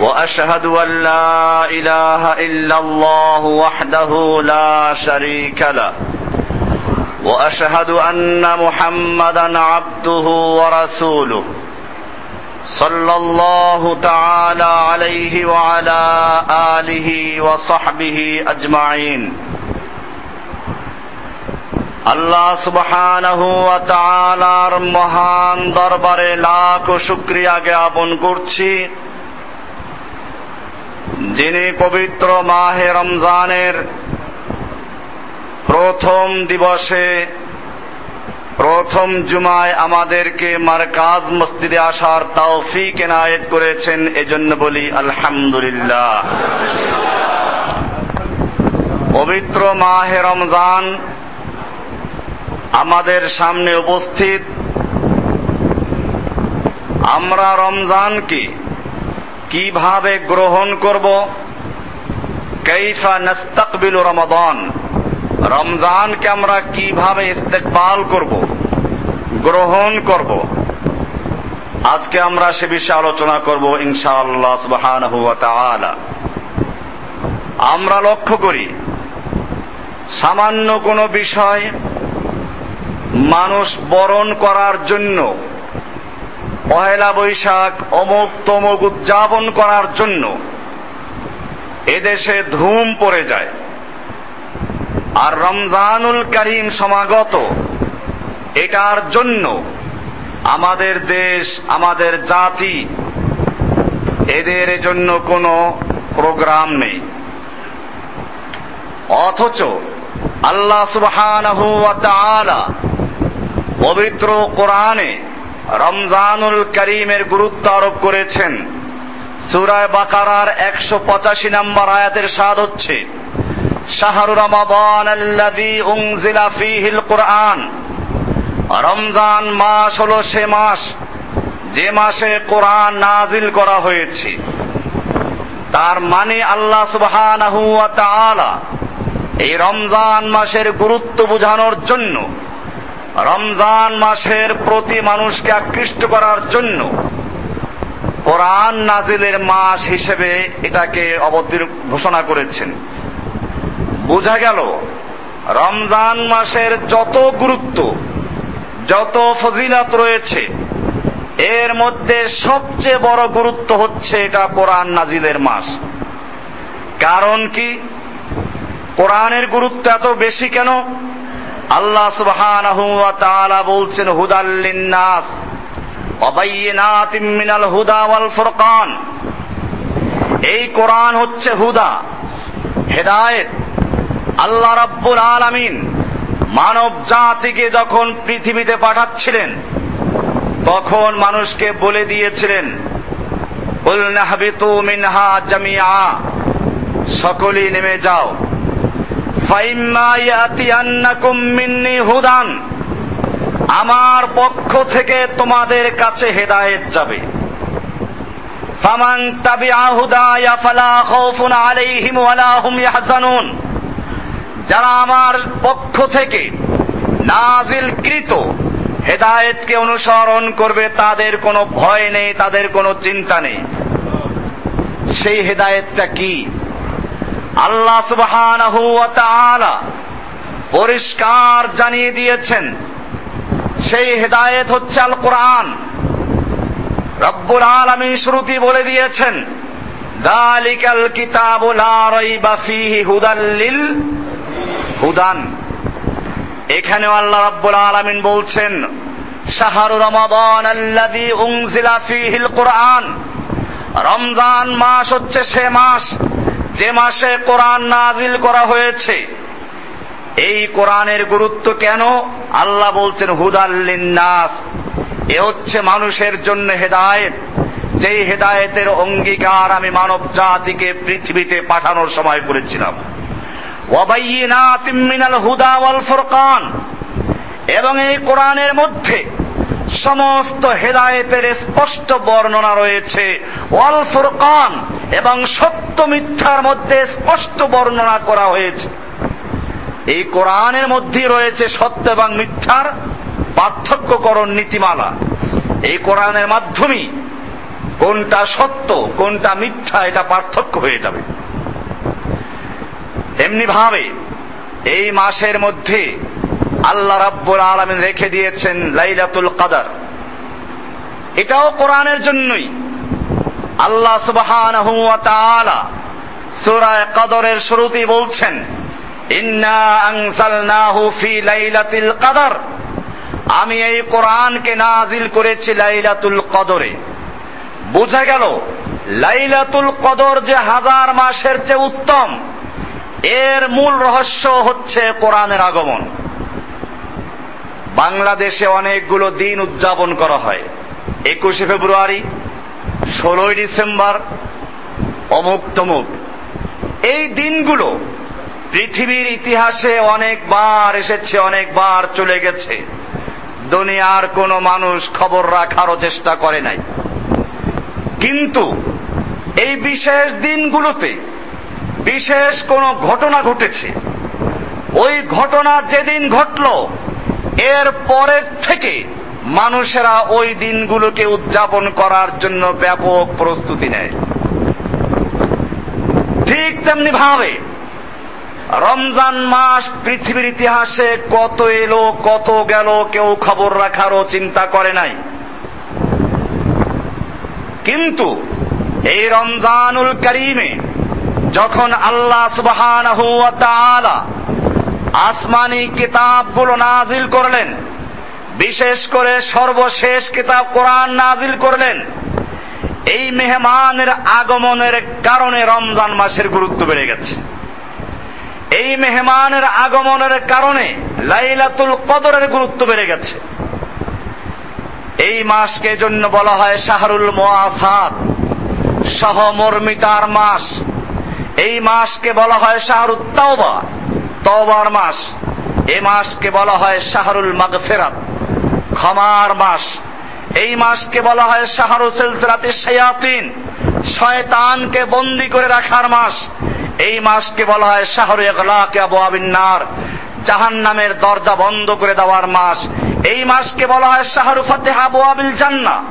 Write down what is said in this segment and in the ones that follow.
واشهد ان لا اله الا الله وحده لا شريك له واشهد ان محمدا عبده ورسوله صلى الله تعالى عليه وعلى اله وصحبه اجمعين আল্লাহ সুবহানাহু ওয়া তাআলার মহান দরবারে লাখ শুকরিয়া জ্ঞাপন করছি যিনি পবিত্র মাহে রমজানের প্রথম দিবসে, প্রথম জুমায় আমাদেরকে মারকাজ মসজিদে আসার তৌফিক এনায়েত করেছেন, এজন্য বলি আলহামদুলিল্লাহ। পবিত্র মাহে রমজান আমাদের সামনে উপস্থিত। আমরা রমজানকে কীভাবে গ্রহণ করব? কৈফা নাস্তাকবিল রমাদান? রমজানকে আমরা কীভাবে ইস্তেকবাল করব? গ্রহণ করব? আজকে আমরা সে বিষয়ে আলোচনা করব ইনশাআল্লাহ তাআলা। আমরা লক্ষ্য করি, সামান্য কোনো বিষয় মানুষ বরণ করার জন্য পহেলা বৈশাখ অমুক তমুক উদযাপন করার জন্য এদেশে ধুম পড়ে যায়। আর রমজানুল করিম সমাগত, এটার জন্য আমাদের দেশ, আমাদের জাতি, এদের জন্য কোনো প্রোগ্রাম নেই। অথচ আল্লাহ তাআলা পবিত্র কোরআনে রমজানুল করিমের গুরুত্ব আরোপ করেছেন। সুরায় বাকারার একশো পঁচাশি নম্বর আয়াতের স্বাদ হচ্ছে, শাহরু রমাদান রমজান মাস হলো সে মাস, যে মাসে কোরআন নাজিল করা হয়েছে। তার মানে আল্লাহ তাআলা এই রমজান মাসের গুরুত্ব বোঝানোর জন্য রমজান মাসের প্রতি মানুষকে আকৃষ্ট করার জন্য কোরআন নাজিলের মাস হিসেবে এটাকে অবতীর ঘোষণা করেছেন। বোঝা গেল, রমজান মাসের যত গুরুত্ব, যত ফজিলাত রয়েছে, এর মধ্যে সবচেয়ে বড় গুরুত্ব হচ্ছে এটা কোরআন নাজিলের মাস। কারণ কি? কোরআনের গুরুত্ব এত বেশি কেন? আল্লাহ তাআলা বলছেন, হুদাল লিন্নাস ওয়া বাইয়িনাতিম মিনাল হুদা ওয়াল ফুরকান। এই কোরআন হচ্ছে হুদা, হেদায়েত। আল্লাহ রাব্বুল আলামিন মানব জাতিকে যখন পৃথিবীতে পাঠাচ্ছিলেন, তখন মানুষকে বলে দিয়েছিলেন সকলেই নেমে যাও। হুদান। আমার পক্ষ থেকে তোমাদের কাছে হেদায়েত যাবে। যারা আমার পক্ষ থেকে নাজিলকৃত হেদায়েতকে অনুসরণ করবে, তাদের কোনো ভয় নেই, তাদের কোনো চিন্তা নেই। সেই হেদায়েতটা কি? আল্লাহ তাআলা পরিষ্কার জানিয়ে দিয়েছেন, সেই হেদায়েত হচ্ছে আল কোরআন রব্বুল আলামিন শ্রুতি বলে দিয়েছেন, দালিকাল কিতাবু লা রাইবা ফীহি হুদাল লিল হুদান। এখানেও আল্লাহ রাব্বুল আলামিন বলছেন, শাহরু রমাদান আল্লাযী উনজিলা ফীহিল কোরআন। রমজান মাস হচ্ছে সে মাস যে মাসে কোরআন নাজিল করা হয়েছে, এই কোরআনের গুরুত্ব কেন? আল্লাহ বলছেন হুদাল্লিন নাস এ হচ্ছে মানুষের জন্য হেদায়েত। যেই হেদায়েতের অঙ্গীকার আমি মানব জাতিকে পৃথিবীতে পাঠানোর সময় করেছিলাম। ওয়াবাইয়িনাতিম মিনাল হুদা ওয়াল ফুরকান। এবং এই কোরআনের মধ্যে সমস্ত হেদায়েতের স্পষ্ট বর্ণনা রয়েছে। ওয়াল ফুরকান এবং সত্য মিথ্যার মধ্যে স্পষ্ট বর্ণনা করা হয়েছে। এই কোরআনের মধ্যে রয়েছে সত্য এবং মিথ্যার পার্থক্যকরণ নীতিমালা। এই কোরআনের মাধ্যমেই কোনটা সত্য, কোনটা মিথ্যা, এটা পার্থক্য হয়ে যাবে। এমনি ভাবে এই মাসের মধ্যে আল্লাহ রাব্বুল আলমিন রেখে দিয়েছেন লাইলাতুল কাদার। এটাও কোরআনের জন্যই। আল্লাহ সুবহানাহু ওয়া তাআলা সূরা কদরের শুরুতেই বলছেন কদর। আমি এই কোরআনকে নাজিল করেছি লাইলাতুল কদরে। বোঝা গেল, লাইলাতুল কদর যে হাজার মাসের চেয়ে উত্তম, এর মূল রহস্য হচ্ছে কোরআনের আগমন। বাংলাদেশে অনেকগুলো দিন উদযাপন করা হয়। একুশে ফেব্রুয়ারি, ষোলোই ডিসেম্বর, অমুক তমুক। এই দিনগুলো পৃথিবীর ইতিহাসে অনেকবার এসেছে, অনেকবার চলে গেছে। দুনিয়ার কোনো মানুষ খবর রাখারও চেষ্টা করে নাই। কিন্তু এই বিশেষ দিনগুলোতে বিশেষ কোন ঘটনা ঘটেছে। ওই ঘটনা যেদিন ঘটল এর পরের থেকে মানুষেরা ওই দিনগুলোকে উদযাপন করার জন্য ব্যাপক প্রস্তুতি নেয়। ঠিক তেমনি ভাবে রমজান মাস পৃথিবীর ইতিহাসে কত এলো, কত গেল, কেউ খবর রাখারও চিন্তা করে নাই। কিন্তু এই রমজানুল করিমে যখন আল্লাহ সুবহান আসমানি কিতাবগুলো নাজিল করলেন। বিশেষ করে সর্বশেষ কিতাব কোরআন নাজিল করলেন। এই মেহমানের আগমনের কারণে রমজান মাসের গুরুত্ব বেড়ে গেছে। এই মেহমানের আগমনের কারণে লাইলাতুল কদরের গুরুত্ব বেড়ে গেছে। এই মাসকে জন্য বলা হয় শাহরুল মোয়াসাদ সহমর্মিতার মাস। এই মাসকে বলা হয় শাহরুল তওবা। তওবার মাস। এ মাসকে বলা হয় শাহরুল মাগফেরাত। ক্ষমার মাস। এই মাসকে বলা হয় শাহরু সিলসিলাতে শায়াতিন। শয়তানকে বন্দি করে রাখার মাস। এই মাসকে বলা হয় শাহরু ইগলাকে আবু আবিন্নার। জাহান নামের দরজা বন্ধ করে দেওয়ার মাস। এই মাসকে বলা হয় শাহরু ফাতেহা বোয়াবিল জান্না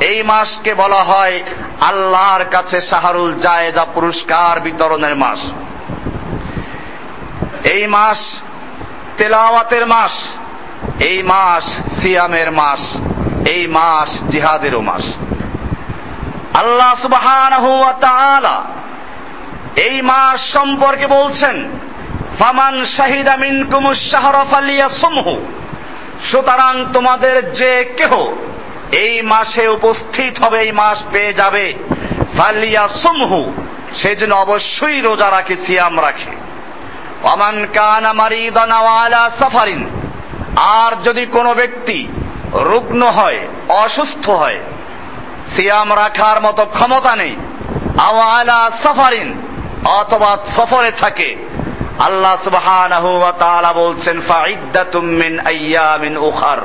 এই মাসকে বলা হয় আল্লাহর কাছে শাহরুল জায়দা পুরস্কার বিতরণের মাস। এই মাস তেলাওয়াতের মাস, এই মাস সিয়ামের মাস, এই মাস জিহাদেরও মাস। আল্লাহ সুবহানাহু এই মাস সম্পর্কে বলছেন, ফামান শাহিদা মিনকুমুশ শাহরা ফালিয়াসুমহু। সুতরাং তোমাদের যে কেহ এই মাসে উপস্থিত হবে, এই মাস পেয়ে যাবে ফালিয়া সুমহু সেই জন্য অবশ্যই রোজা রাখে, সিয়াম রাখে। অমান কানা মারিদান সাফারিন। আর যদি কোনো ব্যক্তি রুগ্ন হয়, অসুস্থ হয়, সিয়াম রাখার মতো ক্ষমতা নেই আওয়ালা সাফারিন, অথবা সফরে থাকে, আল্লাহ সুবহানাহু ওয়া তাআলা বলছেন ফাইদ্দাতুম মিন আইয়ামিন উখার।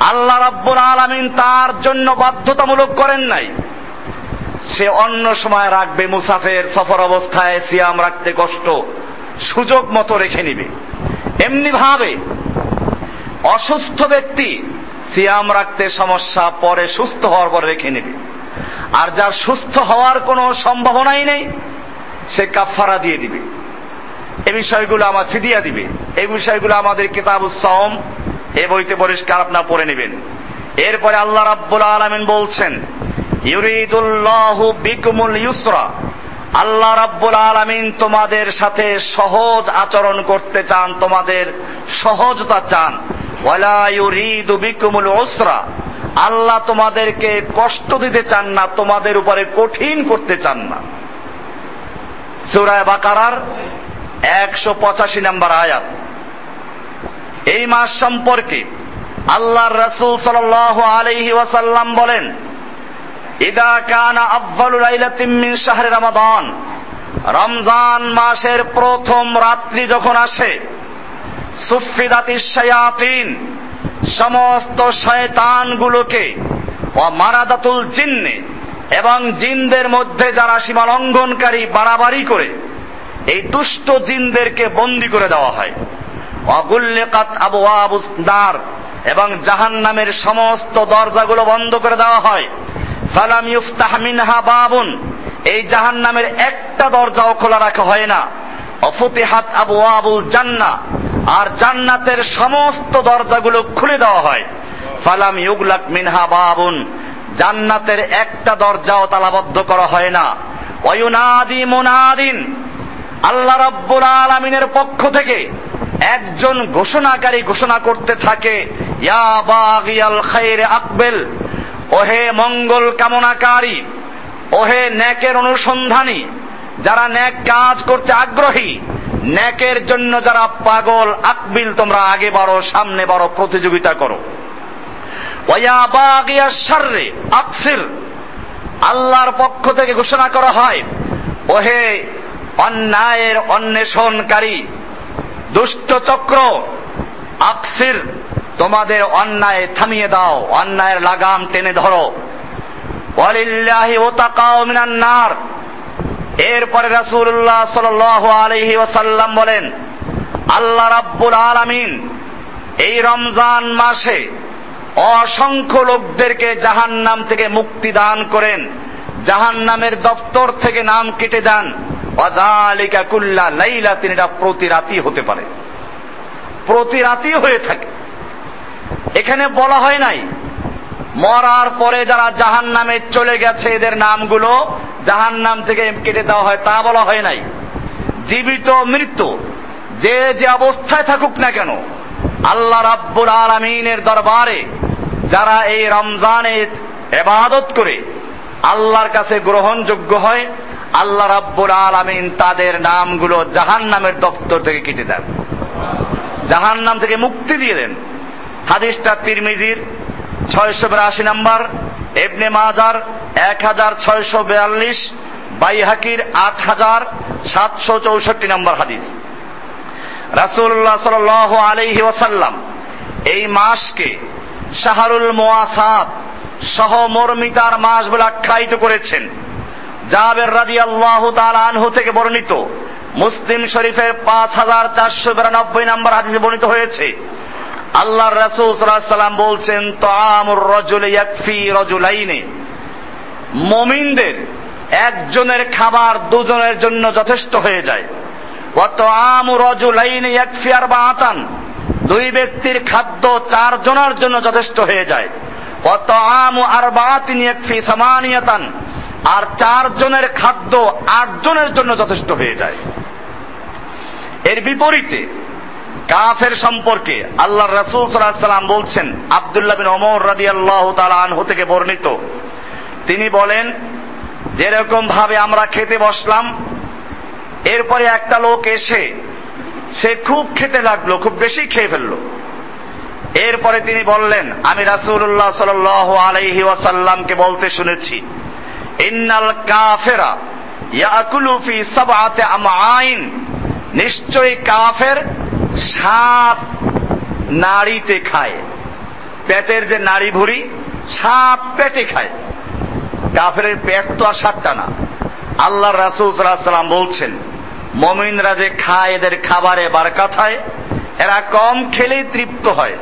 আল্লাহ রাব্বুল আলামিন তার জন্য বাধ্যতামূলক করেন নাই। সে অন্য সময় রাখবে মুসাফের সফর অবস্থায়, সিয়াম রাখতে কষ্ট। সুযোগ মতো রেখে নিবে। এমনি ভাবে অসুস্থ ব্যক্তি সিয়াম রাখতে সমস্যা, পরে সুস্থ হওয়ার পর রেখে নেবে। আর যার সুস্থ হওয়ার কোনো সম্ভাবনাই নেই, সে কাফারা দিয়ে দিবে। এই বিষয়গুলো আমার ফিদিয়া দিবে। এই বিষয়গুলো আমাদের কিতাব উৎসম এ বইতে পরিষ্কার আপনার পড়ে নেবেন। এরপরে আল্লাহ রাব্বুল আলমিন বলছেন, ইউরিদুল্লাহু বিকুমুল ইউসরা। আল্লাহ রাব্বুল আলমিন তোমাদের সাথে সহজ আচরণ করতে চান, তোমাদের সহজতা চান। উসরা। আল্লাহ তোমাদেরকে কষ্ট দিতে চান না, তোমাদের উপরে কঠিন করতে চান না। সুরায় বাকারার একশো পঁচাশি নাম্বার আয়াত। এই মাস সম্পর্কে আল্লাহর রসুল সাল আলহি ওয়াসাল্লাম বলেন ইদা কানা লাইলাতিন মিন শাহরি রমাদান। রমজান মাসের প্রথম রাত্রি যখন আসে, সুফিদাতি শায়াতিন সমস্ত শয়তানগুলোকে ও মারাদাতুল জিন্নে, এবং জিনদের মধ্যে যারা সীমা লঙ্ঘনকারী বাড়াবাড়ি করে, এই দুষ্ট জিনদেরকে বন্দি করে দেওয়া হয়। অগুল্লেকাত আবু আবুদার এবং জাহান নামের সমস্ত দরজাগুলো বন্ধ করে দেওয়া হয়। ফালাম ইউফতাহ মিনহা বাবুন। এই জাহান নামের একটা দরজাও খোলা রাখা হয় না। অফতিহাত আবু আবুল জান্না। আর জান্নাতের সমস্ত দরজাগুলো খুলে দেওয়া হয়। ফালাম ইউগলাক মিনহা বাবুন। জান্নাতের একটা দরজাও তালাবদ্ধ করা হয় না। অয়ুনাদি মুনাদিন। আল্লাহ রাব্বুল আলামিনের পক্ষ থেকে একজন ঘোষণাকারী ঘোষণা করতে থাকে, ইয়া বাগিয়াল খাইরে আকবেল। ওহে মঙ্গল কামনাকারী, ওহে ন্যাকের অনুসন্ধানী, যারা ন্যাক কাজ করতে আগ্রহী, ন্যাকের জন্য যারা পাগল আকবিল তোমরা আগে বাড়ো, সামনে বাড়ো, প্রতিযোগিতা করো। আকসির, আল্লাহর পক্ষ থেকে ঘোষণা করা হয়, ওহে অন্যায়ের অন্বেষণকারী, দুষ্ট চক্র, আকসির তোমাদের অন্যায় থামিয়ে দাও, অন্যায়ের লাগাম টেনে ধরো। নার। এরপরে রাসূলুল্লাহ সাল্লাল্লাহু আলাইহি ওয়াসাল্লাম বলেন, আল্লাহ রাব্বুল আলামিন এই রমজান মাসে অসংখ্য লোকদেরকে জাহান্নাম থেকে মুক্তি দান করেন। জাহান্নামের দপ্তর থেকে নাম কেটে দেন অদালিকা কুল্লা লাইলা তিনি প্রতি রাতি হতে পারে। প্রতি রাতি হয়ে থাকে। এখানে বলা হয় নাই। মরার পরে যারা জাহান নামে চলে গেছে, এদের নামগুলো জাহান নাম থেকে কেটে দেওয়া হয়, তা বলা হয় নাই। জীবিত মৃত্যু যে যে অবস্থায় থাকুক না কেন, আল্লাহ রাব্বুল আলমিনের দরবারে যারা এই রমজানে এবাদত করে আল্লাহর কাছে গ্রহণযোগ্য হয়, আল্লাহ রাব্বুল আলমিন তাদের নামগুলো জাহান নামের দপ্তর থেকে কেটে দেন। জাহান নাম থেকে মুক্তি দিয়ে দেন। হাদিসটা তিরমিজির ছয়শো বিরাশি নাম্বার এবনে মাজার এক হাজার ছয়শো বিয়াল্লিশ, বাইহাকির আট হাজার সাতশো চৌষট্টি নম্বর হাদিস। রাসুল্লাহ সাল আলহি ওয়াসাল্লাম এই মাসকে শাহরুল মোয়াসাদ সহমর্মিতার মাস বলে আখ্যায়িত করেছেন। জাবের রাজি আল্লাহ তার আনহু থেকে বর্ণিত মুসলিম শরীফের পাঁচ হাজার চারশো বিরানব্বই নম্বর হাদিসে বর্ণিত হয়েছে আল্লাহ রাসুল বলছেন তো আমুর রজুল ইয়াকফি রজুলাইনে। মমিনদের একজনের খাবার দুজনের জন্য যথেষ্ট হয়ে যায়। অত আমু রজুলাইনে ইয়াকফি আর বা আতান দুই ব্যক্তির খাদ্য চার জনের জন্য যথেষ্ট হয়ে যায়। অত আমু আর বাতিন ইয়াকফি সামানিয়াতান। আর চার জনের খাদ্য আটজনের জন্য যথেষ্ট হয়ে যায়। এর বিপরীতে কাফের সম্পর্কে আল্লাহ রসুল সাল্লাম বলছেন, আবদুল্লাহ বিন ওমর রাদি আল্লাহ আনহু থেকে বর্ণিত। তিনি বলেন, যেরকম ভাবে আমরা খেতে বসলাম, এরপরে একটা লোক এসে, সে খুব খেতে লাগল, খুব বেশি খেয়ে ফেলল। এরপরে তিনি বললেন, আমি রাসুল্লাহ সাল আলাইহি ওয়াসাল্লামকে বলতে শুনেছি, ইন্নাল কাফেরা ইয়াকুলু ফি সাবআতি আমআইন। নিশ্চয়ই কাফের সাত নাড়িতে খায়। পেটের যে নাড়ি ভুড়ি সাত পেটে খায়। কাফের পেট তো আর সাতটা না। আল্লাহ রাসুল বলছেন, মমিনরা যে খায়, এদের খাবারে বারকা খায় এরা কম খেলেই তৃপ্ত হয়।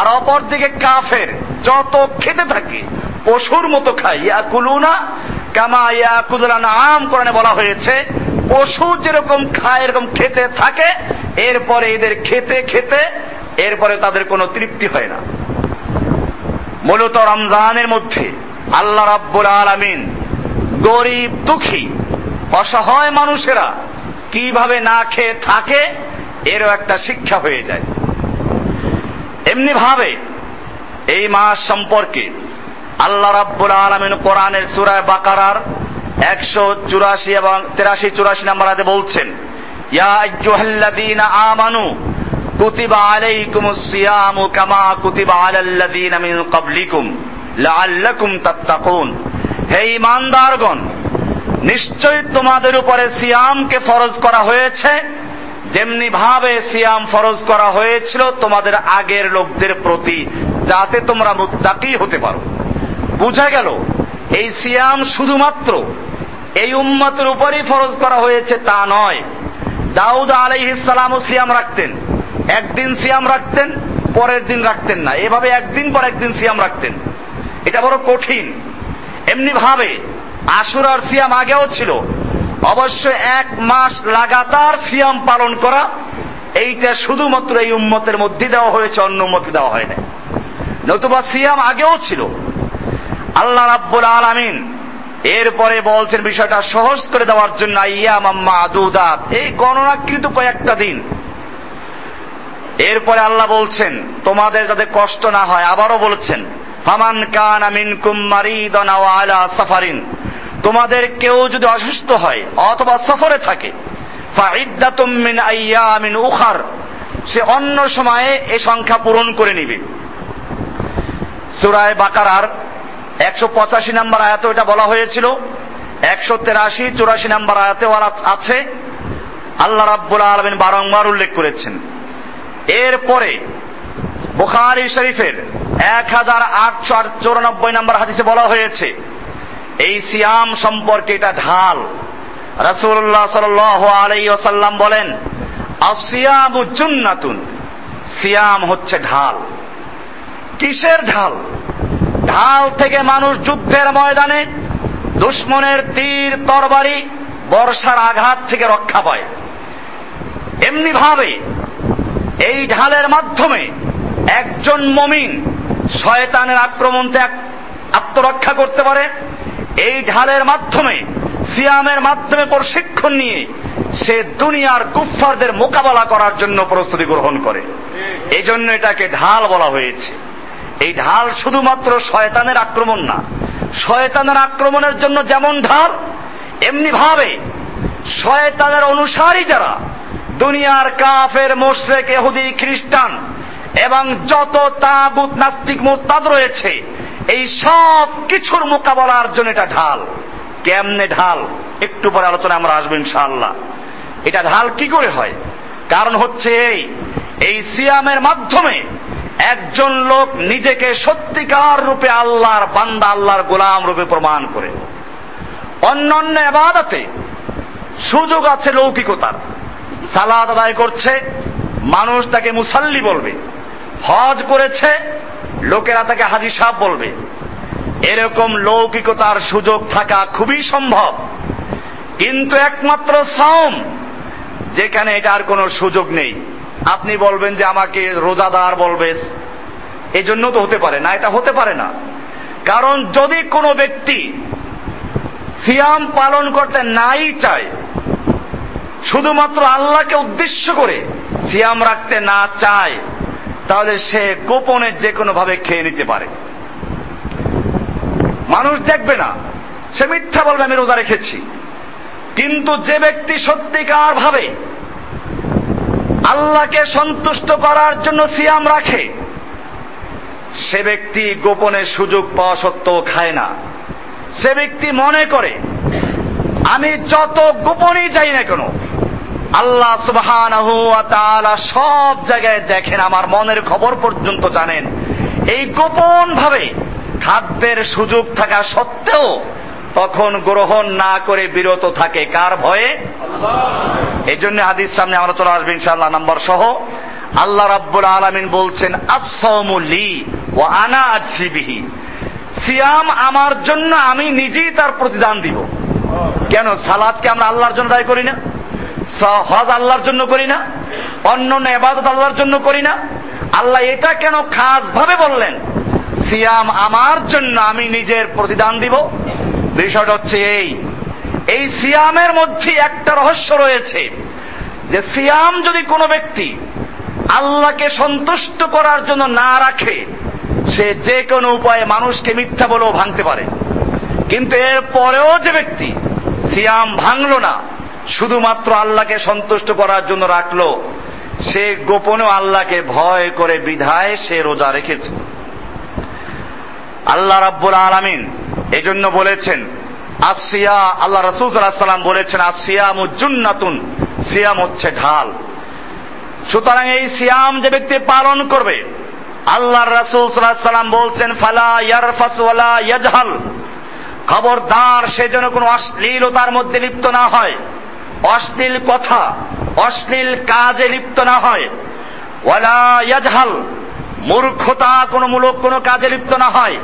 আর অপর দিকে কাফের যত খেতে থাকে, পশুর মতো খায়। ইয়া কুলুনা কামা ইয়া কুদলানা আম কোরআনে বলা হয়েছে পশু যেরকম খায়, এরকম খেতে থাকে, এরপরে এদের খেতে খেতে, এরপরে তাদের কোনো তৃপ্তি হয় না। মূলত রমজানের মধ্যে আল্লাহ রাব্বুল আলামিন গরিব, দুঃখী, অসহায় মানুষেরা কীভাবে না খেয়ে থাকে, এরও একটা শিক্ষা হয়ে যায়। এমনি ভাবে এই মাস সম্পর্কে আল্লাহ রাব্বুল আলমিন কোরআনের সুরায় বাকারার একশো চুরাশি এবং তেরাশি চুরাশি নাম্বার হাতে বলছেন আমানু, কুতিবা আলাইকুমুস সিয়ামু কামা কুতিবা আলাল্লাযীনা মিন ক্বাবলিকুম লাআল্লাকুম তাত্তাকুন। হে ইমানদারগণ নিশ্চয়ই তোমাদের উপরে সিয়ামকে ফরজ করা হয়েছে। যেমনি ভাবে সিয়াম ফরজ করা হয়েছিল, তোমাদের আগের লোকদের প্রতি যাতে তোমরা মুত্তাকি হতে পারো। বুঝা গেল, এই সিয়াম শুধুমাত্র এই উম্মতের উপরই ফরজ করা হয়েছে তা নয়। দাউদ আলাইহিসালামও সিয়াম রাখতেন। একদিন সিয়াম রাখতেন, পরের দিন রাখতেন না। এভাবে একদিন পর একদিন সিয়াম রাখতেন। এটা বড় কঠিন। এমনি ভাবে আশুরার সিয়াম আগেও ছিল। অবশ্য এক মাস লাগাতার সিয়াম পালন করা, এইটা শুধুমাত্র এই উম্মতের মধ্যে দেওয়া হয়েছে, অন্য উম্মতে দেওয়া হয় না নতুবা সিয়াম আগেও ছিল। আল্লাহ রাব্বুল আলামিন এরপরে বলছেন বিষয়টা সহজ করে দেওয়ার জন্য ইয়াম আম্মা আদুদাত এই গণনাকৃত কয়েকটা দিন। এরপরে আল্লাহ বলছেন, তোমাদের যাতে কষ্ট না হয়, আবারও বলছেন, ফামান কান আমিন কুম্মারিদন আলা সাফারিন। তোমাদের কেউ যদি অসুস্থ হয় অথবা সফরে থাকে উখার, সে অন্য সময়ে এ সংখ্যা পূরণ করে নিবে। সুরায় বাকারার একশো পঁচাশি নম্বর আয়াতে এটা বলা হয়েছিল। একশো তেরাশি, চুরাশি নম্বর আয়াতে আছে। আল্লাহ রাব্বুল আলমিন বারংবার উল্লেখ করেছেন। এরপরে বুখারি শরীফের এক হাজার আটশো চৌরানব্বই নম্বর হাদিসে বলা হয়েছে, এই সিয়াম সম্পর্কে এটা ঢাল। রাসুল্লাহ সাল আলাই ওসাল্লাম বলেন আসিয়াম জুন্নাতুন। সিয়াম হচ্ছে ঢাল। কিসের ঢাল? ঢাল থেকে মানুষ যুদ্ধের ময়দানে দুশ্মনের তীর, তরবারি, বর্ষার আঘাত থেকে রক্ষা পায়। এমনি ভাবে এই ঢালের মাধ্যমে একজন মমিন শয়তানের আক্রমণ থেকে আত্মরক্ষা করতে পারে। এই ঢালের মাধ্যমে, সিয়ামের মাধ্যমে প্রশিক্ষণ নিয়ে সে দুনিয়ার কুফফারদের মোকাবেলা করার জন্য প্রস্তুতি গ্রহণ করে। এই জন্য এটাকে ঢাল বলা হয়েছে। এই ঢাল শুধুমাত্র শয়তানের আক্রমণ না। শয়তানের আক্রমণের জন্য যেমন ঢাল এমনি ভাবে শয়তানের অনুসারী যারা, দুনিয়ার কাফের, মোশরেক এহুদি খ্রিস্টান এবং যত তাগুত, নাস্তিক, মোস্তাদ রয়েছে, এই সব কিছুর মোকাবেলার জন্য এটা ঢাল। কেমনে ঢাল? একটু পরে আলোচনা আমরা আসব ইনশাআল্লাহ। এটা ঢাল কি করে হয়? কারণ হচ্ছে এই এই সিয়ামের মাধ্যমে একজন লোক নিজেকে সত্যিকার রূপে আল্লাহর বান্দা, আল্লাহর গোলাম রূপে প্রমাণ করে। অন্যান্য এবাদাতে সুযোগ আছে লৌকিকতার। সালাদ আদায় করছে, মানুষ তাকে মুসাল্লি বলবে, হজ করেছে, লোকেরা তাকে হাজি সাহ বলবে। এরকম লৌকিকতার সুযোগ থাকা খুবই সম্ভব। কিন্তু একমাত্র সাওম, যেখানে এটার কোনো সুযোগ নেই। আপনি বলবেন যে আমাকে রোজাদার বলবে। এই জন্য তো হতে পারে না, এটা হতে পারে না। কারণ যদি কোনো ব্যক্তি সিয়াম পালন করতে নাই চায়, শুধুমাত্র আল্লাহকে উদ্দেশ্য করে সিয়াম রাখতে না চায়, তাহলে সে গোপনে যে কোনো ভাবে খেয়ে নিতে পারে। মানুষ দেখবে না, সে মিথ্যা বলবে, আমি রোজা রেখেছি। কিন্তু যে ব্যক্তি সত্যিকার ভাবে আল্লাহকে সন্তুষ্ট করার জন্য সিয়াম রাখে। সে ব্যক্তি গোপনে সুযোগ পাওয়া সত্ত্বেও খায় না। সে ব্যক্তি মনে করে, আমি যত গোপনেই যাই না কেন, আল্লাহ সুবহান সব জায়গায় দেখেন, আমার মনের খবর পর্যন্ত জানেন। এই গোপন ভাবে খাদ্যের সুযোগ থাকা সত্ত্বেও তখন গ্রহণ না করে বিরত থাকে। কার ভয়ে? এই জন্য হাদিস সামনে আমরা চলে আসব ইনশাল্লাহ নাম্বার সহ। আল্লাহ রাব্বুল আলমিন বলছেন আসলি ও আনা আজিবিহি সিয়াম আমার জন্য আমি নিজেই তার প্রতিদান দিব। কেন? সালাদকে আমরা আল্লাহর জন্য দায় করি না? হজ আল্লাহর জন্য করি না? অন্য এবাদত আল্লাহর জন্য করি না? আল্লাহ এটা কেন খাস ভাবে বললেন? সিয়াম আমার জন্য আমি নিজের প্রতিদান দিব। বিষয়টা হচ্ছে এই। এই সিয়ামের মধ্যে একটা রহস্য রয়েছে যে সিয়াম যদি কোনো ব্যক্তি আল্লাহকে সন্তুষ্ট করার জন্য না রাখে, সে যে কোনো উপায়ে মানুষকে মিথ্যা বলেও ভাঙতে পারে। কিন্তু এর পরেও যে ব্যক্তি সিয়াম ভাঙল না, শুধুমাত্র আল্লাহকে সন্তুষ্ট করার জন্য রাখল, সে গোপনেও আল্লাহকে ভয় করে বিধায় সে রোজা রেখেছে। আল্লাহ রাব্বুল আলামিন এজন্য বলেছেন, আসিয়া আল্লাহ রসুল সাল্লাম বলেছেন, আসিয়াম উজ্জুন্নাতুন সিয়াম হচ্ছে ঢাল। সুতরাং এই সিয়াম যে ব্যক্তি পালন করবে আল্লাহ রসুল সাল্লাম বলছেন, ফালা ইয়ারফাস ওয়ালা ইয়াজহাল খবরদার সে যেন কোনো অশ্লীলতার মধ্যে লিপ্ত না হয়। অশ্লীল কথা, অশ্লীল কাজে লিপ্ত না হয়। ওয়ালা ইয়াজহাল, মূর্খতা কোনো মূলক কোনো কাজে লিপ্ত না হয়।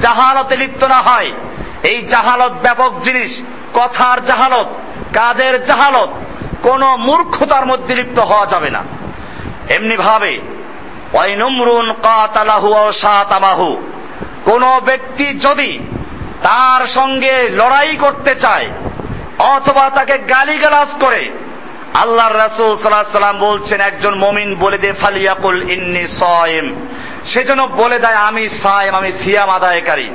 জাহালতে লিপ্ত না হয়। এই জাহালত ব্যাপক জিনিস। কথার জাহালত, কাজের জাহালত, কোন মূর্খতার মধ্যে লিপ্ত হওয়া যাবে না। এমনি ভাবে কোন ব্যক্তি যদি তার সঙ্গে লড়াই করতে চায়, অথবা তাকে গালিগালাজ করে আল্লাহ রাসূল সাল্লাল্লাহু সাল্লাম বলছেন, একজন মমিন বলে দে, ফালিয়াকুল ইন্নি সায়েম সেজন্য বলে দেয়, আমি সায়েম, আমি সিয়াম আদায়কারী।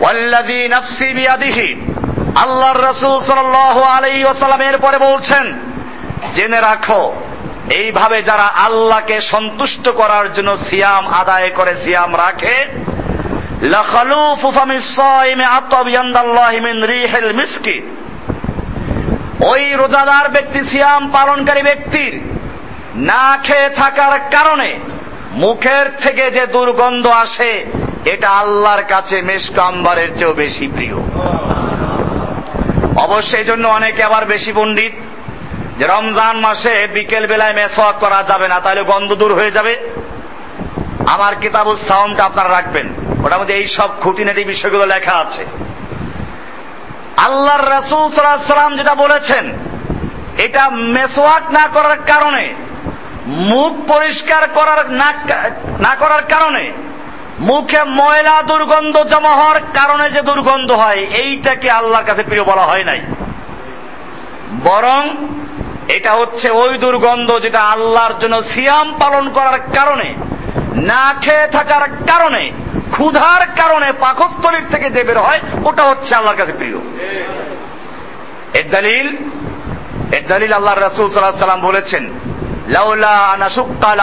ওয়াল্লাযী নাফসি বিয়াদিহি, আল্লাহর রাসূল সাল্লাল্লাহু আলাইহি ওয়াসাল্লাম বলছেন, জেনে রাখো, এইভাবে যারা আল্লাহকে সন্তুষ্ট করার জন্য সিয়াম আদায় করে, সিয়াম রাখে সাইমি ওই রোজাদার ব্যক্তি, সিয়াম পালনকারী ব্যক্তির না খেয়ে থাকার কারণে মুখের থেকে যে দুর্গন্ধ আসে, এটা আল্লাহর কাছে মেশকাম্বারের চেয়েও বেশি প্রিয়। অবশ্যই জন্য অনেকে আবার বেশি পণ্ডিত, যে রমজান মাসে বিকেল বেলায় মেসওয়াক করা যাবে না, তাহলে গন্ধ দূর হয়ে যাবে। আমার কিতাবুল সাউন্ডটা আপনারা রাখবেন। ওটার মধ্যে এই সব খুঁটিনাটি বিষয়গুলো লেখা আছে। আল্লাহর রাসূল সাল্লাম যেটা বলেছেন, এটা মেসওয়াক না করার কারণে মুখ পরিষ্কার করার না করার কারণে মুখে ময়লা দুর্গন্ধ জমা হওয়ার কারণে যে দুর্গন্ধ হয়, এইটাকে আল্লাহর কাছে প্রিয় বলা হয় নাই। বরং এটা হচ্ছে ওই দুর্গন্ধ যেটা আল্লাহর জন্য সিয়াম পালন করার কারণে, না খেয়ে থাকার কারণে, ক্ষুধার কারণে পাকস্থলীর থেকে যে বের হয়, ওটা হচ্ছে আল্লাহর কাছে প্রিয়। এর দলিল এর দলিল আল্লাহ রাসূল সাল্লাল্লাহু সাল্লাম বলেছেন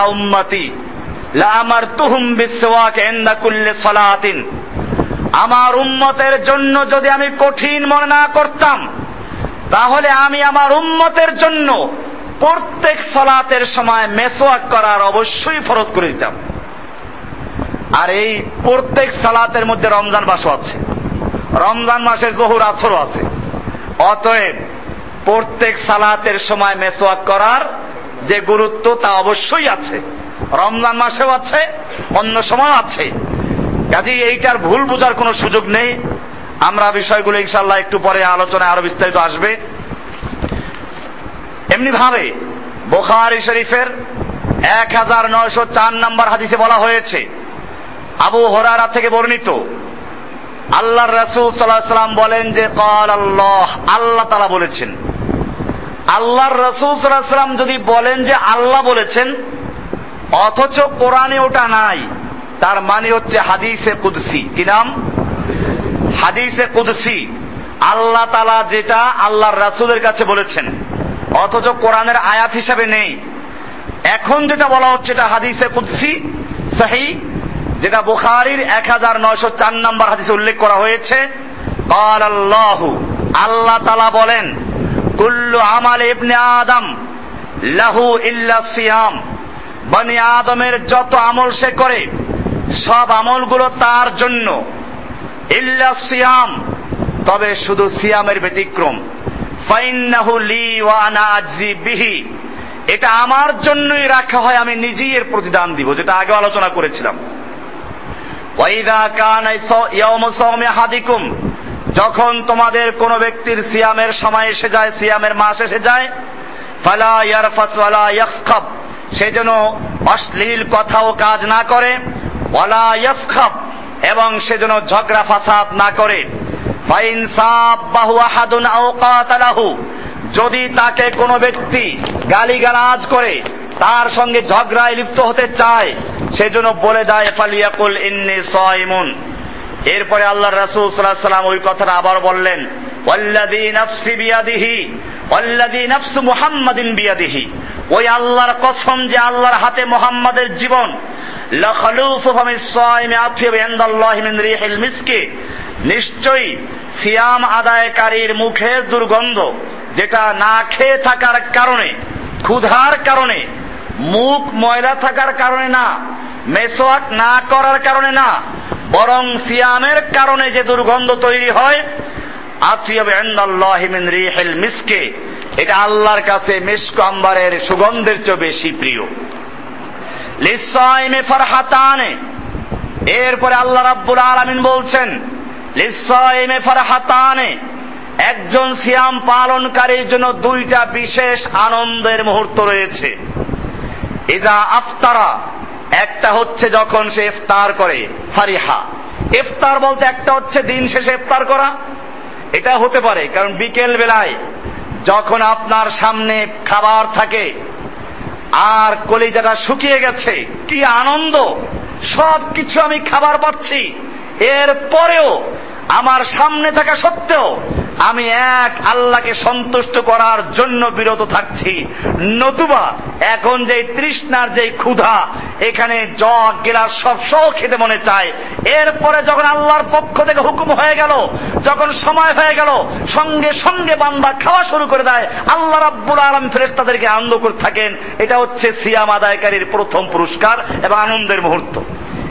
উম্মতি, লা আমারতুহুম বিসওয়াক ইনদা কুল্লি সালাতিন। আমার উম্মতের জন্য যদি আমি কঠিন মনে না করতাম, তাহলে আমি আমার উম্মতের জন্য প্রত্যেক সলাতের সময় মেসোয়াক করার অবশ্যই ফরজ করে দিতাম। আর এই প্রত্যেক সালাতের মধ্যে রমজান মাসও আছে। রমজান মাসের জহুর আছরও আছে। অতএব প্রত্যেক সালাতের সময় মেসোয়াক করার যে গুরুত্ব তা অবশ্যই আছে। রমজান মাসেও আছে, অন্য সময় আছে। কাজে এইটার ভুল বোঝার কোনো সুযোগ নেই। আমরা বিষয়গুলো ইনশাল্লাহ একটু পরে আলোচনায় আরও বিস্তারিত আসবে। এমনি ভাবে বোখারি শরীফের এক হাজার নয়শো চার নম্বর হাদিসে বলা হয়েছে, আবু হরারা থেকে বর্ণিত আল্লাহ রসুল সাল্লাহ সাল্লাম বলেন যে কল আল্লাহ আল্লাহ তালা বলেছেন আল্লাহর রসুল সাল্লাম যদি বলেন যে আল্লাহ বলেছেন, অথচ কোরআনে ওটা নাই, তার মানে হচ্ছে হাদিসে কুদসি। কি নাম? হাদিসে কুদসি। আল্লাহ তালা যেটা আল্লাহর রাসুলের কাছে বলেছেন, অথচ কোরআনের আয়াত হিসাবে নেই। এখন যেটা বলা হচ্ছে এটা হাদিসে কুদসি, সাহি, যেটা বুখারির এক হাজার নয়শো চার নম্বর হাদিসে উল্লেখ করা হয়েছে। আল্লাহ আল্লাহ তালা বলেন কুল্লু আমাল ইবনে আদম, লাহু ইল্লা সিয়াম। বনি আদমের যত আমল সে করে, সব আমলগুলো তার জন্য। ইল্লা সিয়াম, তবে শুধু সিয়ামের ব্যতিক্রম। ফাইন্নাহু লি ওয়া আনা আজজি বিহি। এটা আমার জন্যই রাখা হয়, আমি নিজেই এর প্রতিদান দিব, যেটা আগে আলোচনা করেছিলাম। ওয়াইদা কান ইয়াউমু সাওমি হাদিকুম যখন তোমাদের কোন ব্যক্তির সিয়ামের সময় এসে যায়, সিয়ামের মাস এসে যায়, ফালা ইয়ারফাস ওয়ালা ইয়াসখাব। সে যেন অশ্লীল কথা ও কাজ না করে, ওয়ালা ইয়াসখাব, এবং সে যেন ঝগড়া ফাসাদ না করে। ফাইন সাব্বাহু আহাদুন আও কাতালাহু। যদি তাকে কোনো ব্যক্তি গালিগালাজ করে, তার সঙ্গে ঝগড়ায় লিপ্ত হতে চায় সেজন্য বলে দেয়, ফালিয়াকুল ইন্নি সাইমুন। এরপরে আল্লাহ রাসূল সাল্লাল্লাহু সাল্লাম ওই কথাটা আবার বললেন, ওয়াল্লাযী নাফসি বিয়াদিহি, ওয়াল্লাযী নাফসু মুহাম্মাদিন বিয়াদিহি। ওই আল্লাহর কসম যে আল্লাহর হাতে মুহাম্মাদের জীবন নিশ্চয়ই সিয়াম আদায়কারীর মুখের দুর্গন্ধ, যেটা না খেয়ে থাকার কারণে, ক্ষুধার কারণে, মুখ ময়লা থাকার কারণে না, মেসোয়াক না করার কারণে না বরং সিয়ামের কারণে যে দুর্গন্ধ তৈরি হয় মিসকে। এটা আল্লাহর কাছে মিস্ক আম্বারের সুগন্ধের চেয়ে বেশি প্রিয়। লিসাইমে এরপরে আল্লাহ রাব্বুল আলামিন বলছেন লিসাইমে একজন সিয়াম পালনকারীর জন্য দুইটা বিশেষ আনন্দের মুহূর্ত রয়েছে। ইজা আফতারা একটা হচ্ছে যখন সে ইফতার করে, ফারিহা। ইফতার বলতে একটা হচ্ছে দিন শেষে ইফতার করা। এটা হতে পারে, কারণ বিকেল বেলায় যখন আপনার সামনে খাবার থাকে, আর কলিজাটা শুকিয়ে গেছে, কি আনন্দ! সব কিছু আমি খাবার পাচ্ছি। এর পরেও আমার সামনে থাকা সত্ত্বেও আমি এক আল্লাহকে সন্তুষ্ট করার জন্য বিরত থাকছি। নতুবা, এখন যে তৃষ্ণার যে ক্ষুধা, এখানে জগ, গেলাস সব সহ খেতে মনে চায়। এরপরে যখন আল্লাহর পক্ষ থেকে হুকুম হয়ে গেল, যখন সময় হয়ে গেল, সঙ্গে সঙ্গে বান্দা খাওয়া শুরু করে দেয়, আল্লাহ রাব্বুল আলম ফেরেস্তাদেরকে আনন্দ করে থাকেন। এটা হচ্ছে সিয়াম আদায়কারীর প্রথম পুরস্কার এবং আনন্দের মুহূর্ত।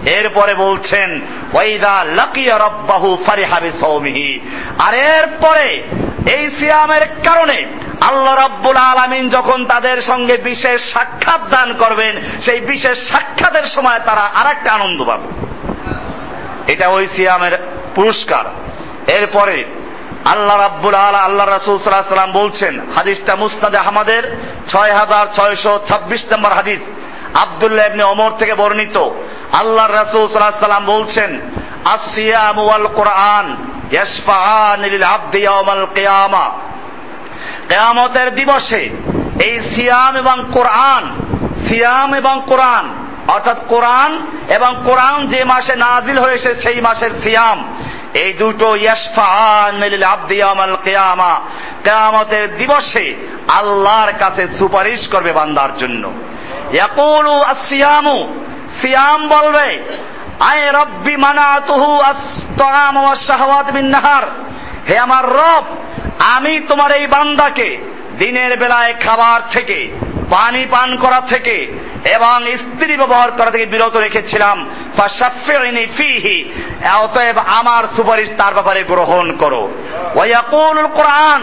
এরপরে বলছেন আর এরপরে এই সিয়ামের কারণে আল্লাহ রাব্বুল আলামিন যখন তাদের সঙ্গে বিশেষ সাক্ষাৎ দান করবেন, সেই বিশেষ সাক্ষাতের সময় তারা আর একটা আনন্দ পাবে। এটা ওই সিয়ামের পুরস্কার। এরপরে আল্লাহ রাব্বুল আলা, আল্লাহ রাসূল আলাইহি সাল্লাম বলছেন, হাদিসটা মুস্তাদে আহমদের, ছয় হাজার ছয়শো ছাব্বিশ নম্বর হাদিস। আবদুল্লাহ ইবনে ওমর থেকে বর্ণিত। আল্লাহ রাসূল সাল্লাল্লাহু সাল্লাম বলছেন আসিয়াম ওয়াল কোরআন ইয়াশফাআন দিবসে এই সিয়াম এবং কোরআন, সিয়াম এবং কোরআন, অর্থাৎ কোরআন এবং কোরআন যে মাসে নাজিল হয়েছে সেই মাসের সিয়াম, এই দুটো কিয়ামতের দিবসে আল্লাহর কাছে সুপারিশ করবে বান্দার জন্য। সিয়াম বলবে আয় রব্বি মানাতুহু হে আমার রব, আমি তোমার এই বান্দাকে দিনের বেলায় খাবার থেকে, পানি পান করা থেকে এবং স্ত্রী ব্যবহার করা থেকে বিরত রেখেছিলাম। অতএব আমার সুপারিশ তার ব্যাপারে গ্রহণ করো। ওয়াকুল কোরআন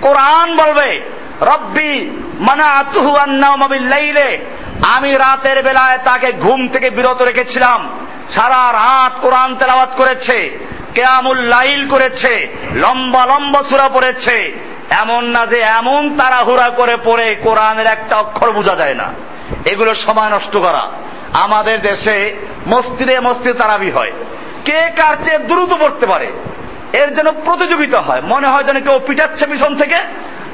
কোরআন বলবে, রব্বি মানাতুহু আন-নাওমা বিল-লাইলে আমি রাতের বেলায় তাকে ঘুম থেকে বিরত রেখেছিলাম। সারা রাত কোরআন তেলাওয়াত করেছে, কেয়ামুল লাইল করেছে, লম্বা লম্বা সুরা পড়েছে। এমন না যে এমন তাড়াহুড়া করে পড়ে কোরআনের একটা অক্ষর বোঝা যায় না। এগুলো সময় নষ্ট করা। আমাদের দেশে মসজিদে মসজিদে তারাবি হয়। কে কার চেয়ে দ্রুত পড়তে পারে? এর যেন প্রতিযোগিতা হয়। মনে হয় যেন কেউ পিটাচ্ছে পিছন থেকে,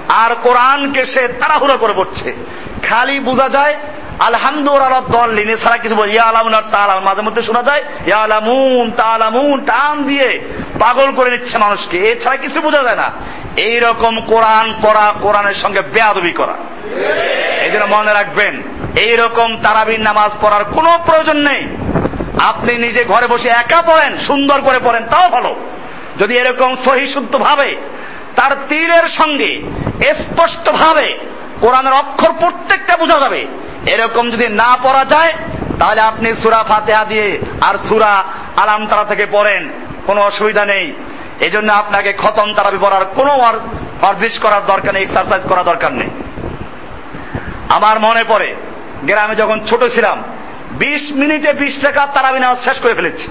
আর কোরআনকে সে তাড়াহুড়া করে পড়ছে। খালি বোঝা যায় আলহামদুলিল্লাহ দল লিনে ছাড়া কিছু বলি আলামুন আর তালাম মাঝে মধ্যে শোনা যায় আলামুন তালামুন, টান দিয়ে পাগল করে নিচ্ছে মানুষকে। এছাড়া কিছু বোঝা যায় না। এইরকম কোরআন পড়া কোরআনের সঙ্গে বেয়াদবি করা। এই জন্য মনে রাখবেন, এইরকম তারাবির নামাজ পড়ার কোনো প্রয়োজন নেই। আপনি নিজে ঘরে বসে একা পড়েন, সুন্দর করে পড়েন, তাও ভালো। যদি এরকম সহি শুদ্ধ ভাবে, তার তীরের সঙ্গে স্পষ্ট ভাবে কোরআনের অক্ষর প্রত্যেকটা বোঝা যাবে এরকম যদি না পড়া যায়, তাহলে আপনি সুরা ফাতেহা দিয়ে আর সুরা আলাম তারা থেকে পড়েন, কোনো অসুবিধা নেই। এই জন্য আপনাকে খতম তারাবি পড়ার কোনো অর্জিস করার দরকার নেই এক্সারসাইজ করার দরকার নেই। আমার মনে পড়ে, গ্রামে যখন ছোট ছিলাম, বিশ মিনিটে বিশ টাকা তারাবি নামাজ শেষ করে ফেলেছি।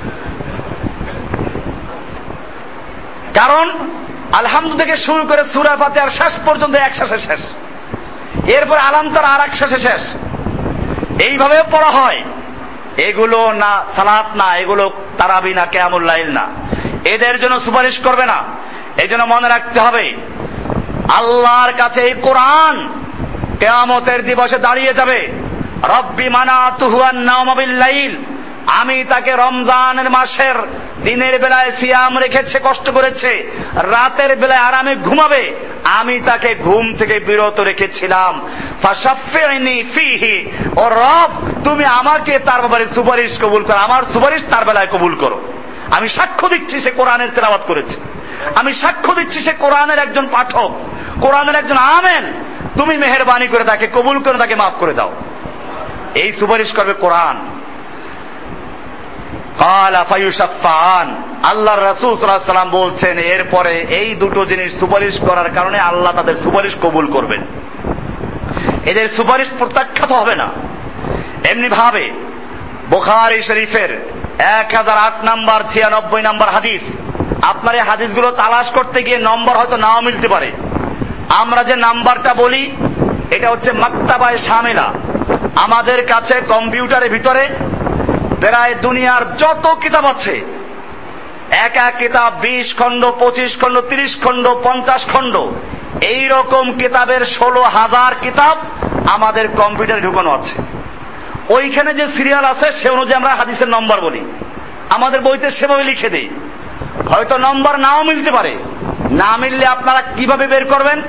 কারণ আলহামদু থেকে শুরু করে সুরা ফাতে আর শেষ পর্যন্ত এক শেষে। শেষ এরপর আলাম তার আর এক শেষে শেষ। এইভাবে পড়া হয়। এগুলো না, সালাত না, এগুলো তারাবি না কেমন কেয়ামুল্লাইল না। এদের জন্য সুপারিশ করবে না। এই জন্য মনে রাখতে হবে, আল্লাহর কাছে এই কোরআন কেয়ামতের দিবসে দাঁড়িয়ে যাবে। রব্বি মানা তুহুয়ান নাওমাবিল্লাইল আমি তাকে রমজানের মাসের দিনের বেলায় সিয়াম রেখেছে, কষ্ট করেছে। রাতের বেলায় আরামে ঘুমাবে। আমি তাকে ঘুম থেকে বিরত রেখেছিলাম। ও রব, তুমি আমাকে তার ব্যাপারে সুপারিশ কবুল করো, আমার সুপারিশ তার বেলায় কবুল করো। আমি সাক্ষ্য দিচ্ছি সে কোরআনের তেলাওয়াত করেছে। আমি সাক্ষ্য দিচ্ছি সে কোরআনের একজন পাঠক, কোরআনের একজন আমেন তুমি মেহরবানি করে তাকে কবুল করে তাকে মাফ করে দাও। এই সুপারিশ করবে কোরআন। আল্লাহ রাসুল সাল্লাম বলছেন, এরপরে এই দুটো জিনিস সুপারিশ করার কারণে আল্লাহ তাদের সুপারিশ কবুল করবেন। এদের সুপারিশ প্রত্যাখ্যাত হবে না। এমনি ভাবে বোখারি শরীফের এক হাজার আট নাম্বার, ছিয়ানব্বই নাম্বার হাদিস, আপনার এই হাদিসগুলো তালাশ করতে গিয়ে নম্বর হয়তো নাও মিলতে পারে। আমরা যে নাম্বারটা বলি, এটা হচ্ছে মাক্তাবায় সামেলা আমাদের কাছে কম্পিউটারের ভিতরে প্রায় দুনিয়ার যত কিতাব আছে, এক এক কিতাব বিশ খণ্ড, পঁচিশ খণ্ড, তিরিশ খণ্ড, পঞ্চাশ খণ্ড এই রকম কিতাবের ষোলো হাজার কিতাব আমাদের কম্পিউটারে ঢুকানো আছে। ওইখানে যে সিরিয়াল আছে, সে অনুযায়ী আমরা হাদিসের নম্বর বলি। আমাদের বইতে সেভাবে লিখে দেই। হয়তো নম্বর নাও মিলতে পারে। না মিললে আপনারা কীভাবে বের করবেন?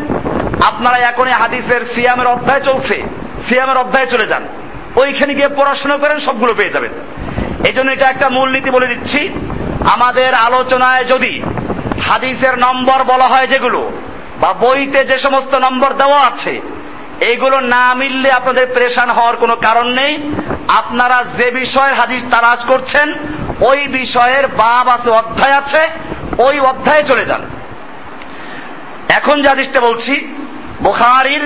আপনারা এখনই হাদিসের সিয়ামের অধ্যায় চলছে। সিয়ামের অধ্যায়ে চলে যান। ওইখানে গিয়ে পড়াশোনা করেন, সবগুলো পেয়ে যাবেন। এই জন্য এটা একটা মূলনীতি বলে দিচ্ছি। আমাদের আলোচনায় যদি হাদিসের নম্বর বলা হয় যেগুলো, বা বইতে যে সমস্ত নম্বর দেওয়া আছে, এগুলো না মিললে আপনাদের প্রেশান হওয়ার কোনো কারণ নেই। আপনারা যে বিষয়ের হাদিস তালাশ করছেন, ওই বিষয়ের বাব আছে, অধ্যায় আছে, ওই অধ্যায়ে চলে যান। এখন যে হাদিসটা বলছি, বুখারির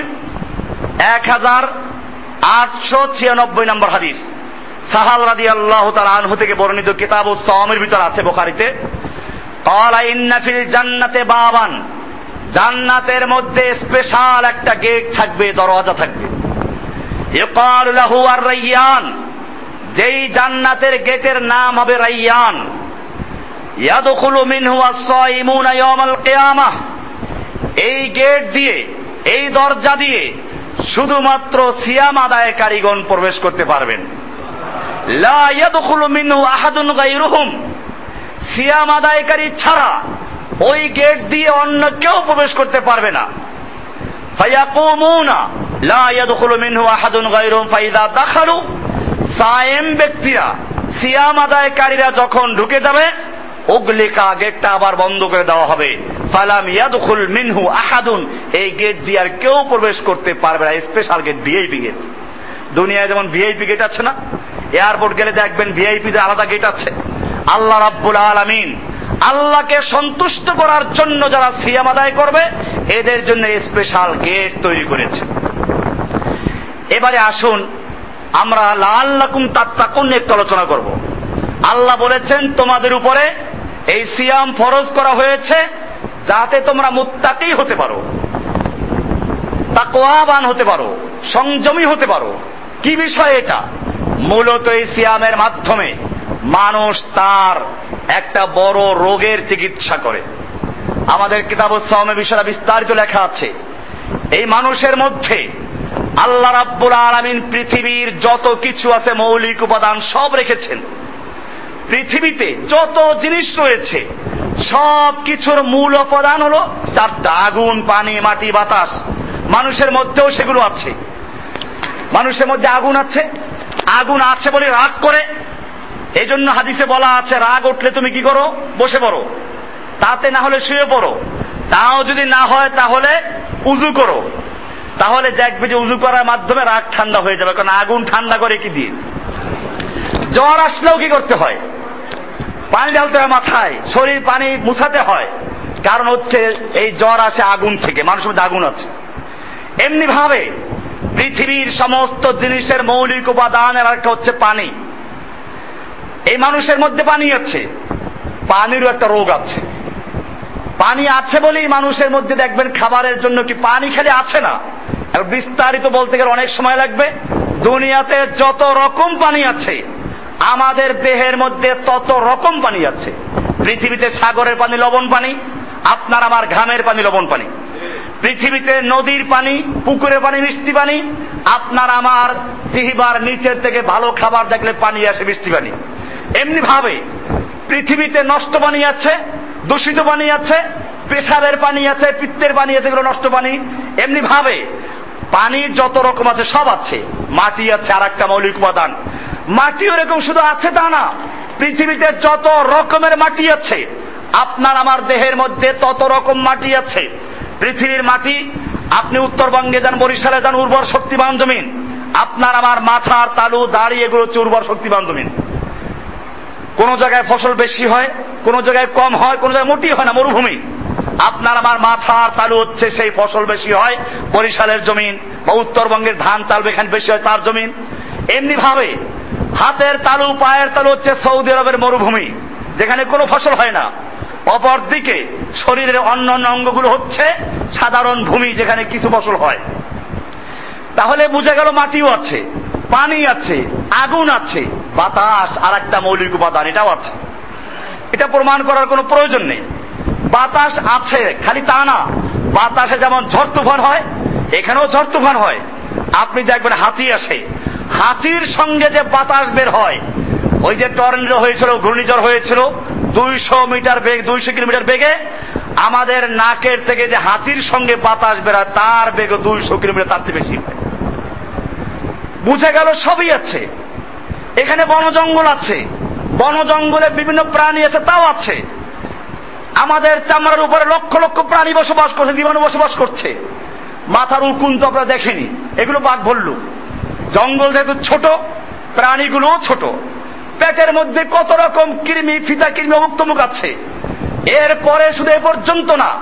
এক হাজার আটশো ছিয়ানব্বই নম্বর হাদিস। সাহাল রাদি আল্লাহ তার আনহু থেকে বর্ণিত কিতাব ও সমের ভিতর আছে বোখারিতে। জান্নাতে বাবান। জান্নাতের মধ্যে স্পেশাল একটা গেট থাকবে, দরওয়াজা থাকবে। লাহু আর রাইয়ান। যেই জান্নাতের গেটের নাম হবে রাইয়ান। এই গেট দিয়ে, এই দরজা দিয়ে শুধুমাত্র সিয়াম আদায়কারীগণ প্রবেশ করতে পারবেন। লা আহাদুন সিয়াম আদায়কারী ছাড়া ওই গেট দিয়ে অন্য কেউ প্রবেশ করতে পারবে না। লা আহাদুন ফাইদা সায়েম আদায়কারীরা যখন ঢুকে যাবে অগ্লিকা গেটটা আবার বন্ধ করে দেওয়া হবে। ফালাম ইয়াদখুল মিনহু আহাদুন। এই গেট দিয়ে আর কেউ প্রবেশ করতে পারবে না, স্পেশাল গেট, ভিআইপি গেট। দুনিয়ায় যেমন ভিআইপি গেট আছে না এয়ারপোর্ট গেলে দেখবেন ভিআইপি তে আলাদা গেট আছে। আল্লাহ রাব্বুল আলামিন আল্লাহকে সন্তুষ্ট করার জন্য যারা সিয়াম আদায় করবে, এদের জন্য স্পেশাল গেট তৈরি করেছে। এবারে আসুন, আমরা লাল্লাকুম তাত্তাকুন একটু আলোচনা করব। আল্লাহ বলেছেন, তোমাদের উপরে এই সিয়াম ফরজ করা হয়েছে যাতে তোমরা মুত্তাকি হতে পারো, তাকওয়াবান হতে পারো, সংযমী হতে পারো। কি বিষয় এটা? মূলত এই সিয়ামের মাধ্যমে মানুষ তার একটা বড় রোগের চিকিৎসা করে। আমাদের কিতাব সামে বিষয়টা বিস্তারিত লেখা আছে। এই মানুষের মধ্যে আল্লাহ রাব্বুল আলমিন পৃথিবীর যত কিছু আছে মৌলিক উপাদান সব রেখেছেন। পৃথিবীতে যত জিনিস রয়েছে, সব কিছুর মূল উপাদান হলো চারটা, আগুন, পানি, মাটি, বাতাস। মানুষের মধ্যেও সেগুলো আছে। মানুষের মধ্যে আগুন আছে আগুন আছে বলে রাগ করে। এই জন্য হাদিসে বলা আছে, রাগ উঠলে তুমি কি করো? বসে পড়ো। তাতে না হলে শুয়ে পড়ো। তাও যদি না হয় তাহলে উজু করো। তাহলে দেখবে যে উজু করার মাধ্যমে রাগ ঠান্ডা হয়ে যাবে, কারণ আগুন ঠান্ডা করে কি দিয়ে? জ্বর আসলেও কি করতে হয়? পানি ঢালতে হয় মাথায়, শরীর পানি মুছাতে হয়। কারণ হচ্ছে এই জ্বর আসে আগুন থেকে, মানুষের মধ্যে আগুন আছে। এমনি ভাবে পৃথিবীর সমস্ত জিনিসের মৌলিক উপাদানের একটা হচ্ছে পানি। এই মানুষের মধ্যে পানি আছে, পানিরও একটা রোগ আছে। পানি আছে বলেই মানুষের মধ্যে দেখবেন খাবারের জন্য কি পানি খালি আছে না? আর বিস্তারিত বলতে গেলে অনেক সময় লাগবে। দুনিয়াতে যত রকম পানি আছে, আমাদের দেহের মধ্যে তত রকম পানি আছে। পৃথিবীতে সাগরের পানি লবণ পানি, আপনার আমার ঘামের পানি লবণ পানি। পৃথিবীতে নদীর পানি, পুকুরের পানি, মিষ্টি পানি। আপনার আমার জিহিবার নিচের থেকে ভালো খাবার দেখলে পানি আসে মিষ্টি পানি। এমনি ভাবে, পৃথিবীতে নষ্ট পানি আছে, দূষিত পানি আছে প্রেসারের পানি আছে, পিত্তের পানি আছে, এগুলো নষ্ট পানি। এমনি ভাবে, পানি যত রকম আছে সব আছে। মাটি আছে আর একটা মৌলিক উপাদান। মাটি ওরকম শুধু আছে তা না, পৃথিবীতে যত রকমের মাটি আছে, আপনার আমার দেহের মধ্যে তত রকম মাটি আছে। পৃথিবীর মাটি, আপনি উত্তরবঙ্গে যান, বরিশালে যান, উর্বর শক্তিবান জমিন। আপনার আমার মাথার তালু, দাড়ি, এগুলো হচ্ছে উর্বর শক্তিবান জমিন। কোন জায়গায় ফসল বেশি হয়, কোন জায়গায় কম হয়, কোন জায়গায় মোটি হয় না, মরুভূমি। আপনার আমার মাথার তালু হচ্ছে সেই ফসল বেশি হয়, বরিশালের জমিন বা উত্তরবঙ্গের ধান চাল এখানে বেশি হয়, তার জমিন। এমনি ভাবে হাতের তালু, পায়ের তালু হচ্ছে সৌদি আরবের মরুভূমি, যেখানে কোনো ফসল হয় না। অপরদিকে শরীরের অন্য অন্য অঙ্গগুলো হচ্ছে সাধারণ ভূমি যেখানে কিছু ফসল হয়। তাহলে বোঝা গেল মাটিও আছে, পানি আছে, আগুন আছে, বাতাস আর একটা মৌলিক উপাদান, এটাও আছে। এটা প্রমাণ করার কোনো প্রয়োজন নেই। বাতাস আছে, খালি তা না। বাতাসে যেমন ঝড় তুফান হয়, এখানেও ঝড় তুফান হয়। আপনি দেখবেন হাতি আসে। হাতির সঙ্গে যে বাতাস বের হয়, ওই যে টর্নেডো হয়েছিল, ঘূর্ণিঝড় হয়েছিল দুইশো মিটার বেগ, দুইশো কিলোমিটার বেগে আমাদের নাকের থেকে যে হাতির সঙ্গে বাতাস বেরোয়, তার বেগ দুইশো কিলোমিটার তার চেয়ে বেশি হয়। বুঝে গেল সবই আছে। এখানে বন জঙ্গল আছে। বন জঙ্গলে বিভিন্ন প্রাণী আছে, তাও আছে। আমাদের চামড়ার উপরে লক্ষ লক্ষ প্রাণী বসবাস করছে, জীবাণু বসবাস করছে। মাথার উকুন তো আমরা দেখেনি। এগুলো বাঘ ভল্লু জঙ্গল যেহেতু ছোট, প্রাণীগুলোও ছোট। পেটের মধ্যে কত রকম কৃমি, ফিতা কৃমি অমুক্তমুখ আছে। এরপরে শুধু এ পর্যন্ত না,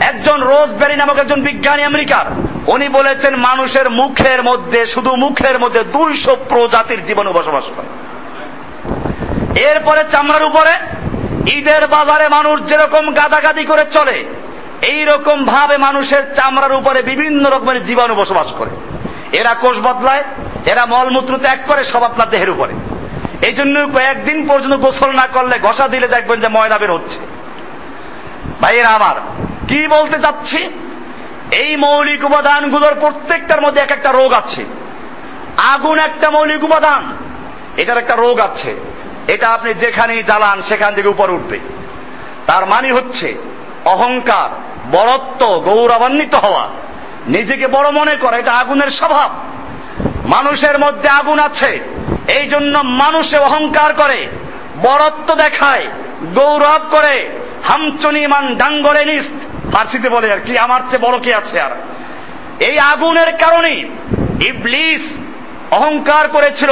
একজন রোজ রোজবেরি নামক একজন বিজ্ঞানী আমেরিকার, উনি বলেছেন মানুষের মুখের মধ্যে, শুধু মুখের মধ্যে দুইশো প্রজাতির জীবাণু বসবাস করে। এরপরে চামড়ার উপরে, ঈদের বাজারে মানুষ যেরকম গাদাগাদি করে চলে এই রকম ভাবে মানুষের চামড়ার উপরে বিভিন্ন রকমের জীবাণু বসবাস করে। এরা কোষ বদলায়, এরা মলমূত্র ত্যাগ করে, সব আপনার দেহের উপরে। এই জন্য কয়েকদিন পর্যন্ত গোসল না করলে ঘষা দিলে দেখবেন যে ময়লা বের হচ্ছে। ভাইয়েরা আমার, কি বলতে চাচ্ছি? এই মৌলিক উপাদানগুলোর প্রত্যেকটার মধ্যে এক একটা রোগ আছে। আগুন একটা মৌলিক উপাদান, এটার একটা রোগ আছে। এটা আপনি যেখানেই জ্বালান, সেখান থেকে উপর উঠবে। তার মানে হচ্ছে, অহংকার বরত্ব গৌরবান্বিত হওয়া, নিজেকে বড় মনে করা, এটা আগুনের স্বভাব। মানুষের মধ্যে আগুন আছে এই জন্য মানুষে অহংকার করে, বরত্ব দেখায়, গৌরব করে। হামচনিমান ডাঙ্গলে নিস্ত ফার্সিতে বলে আর কি, আমার চেয়ে বড় কে আছে আর? এই আগুনের কারণে ইবলিস অহংকার করেছিল।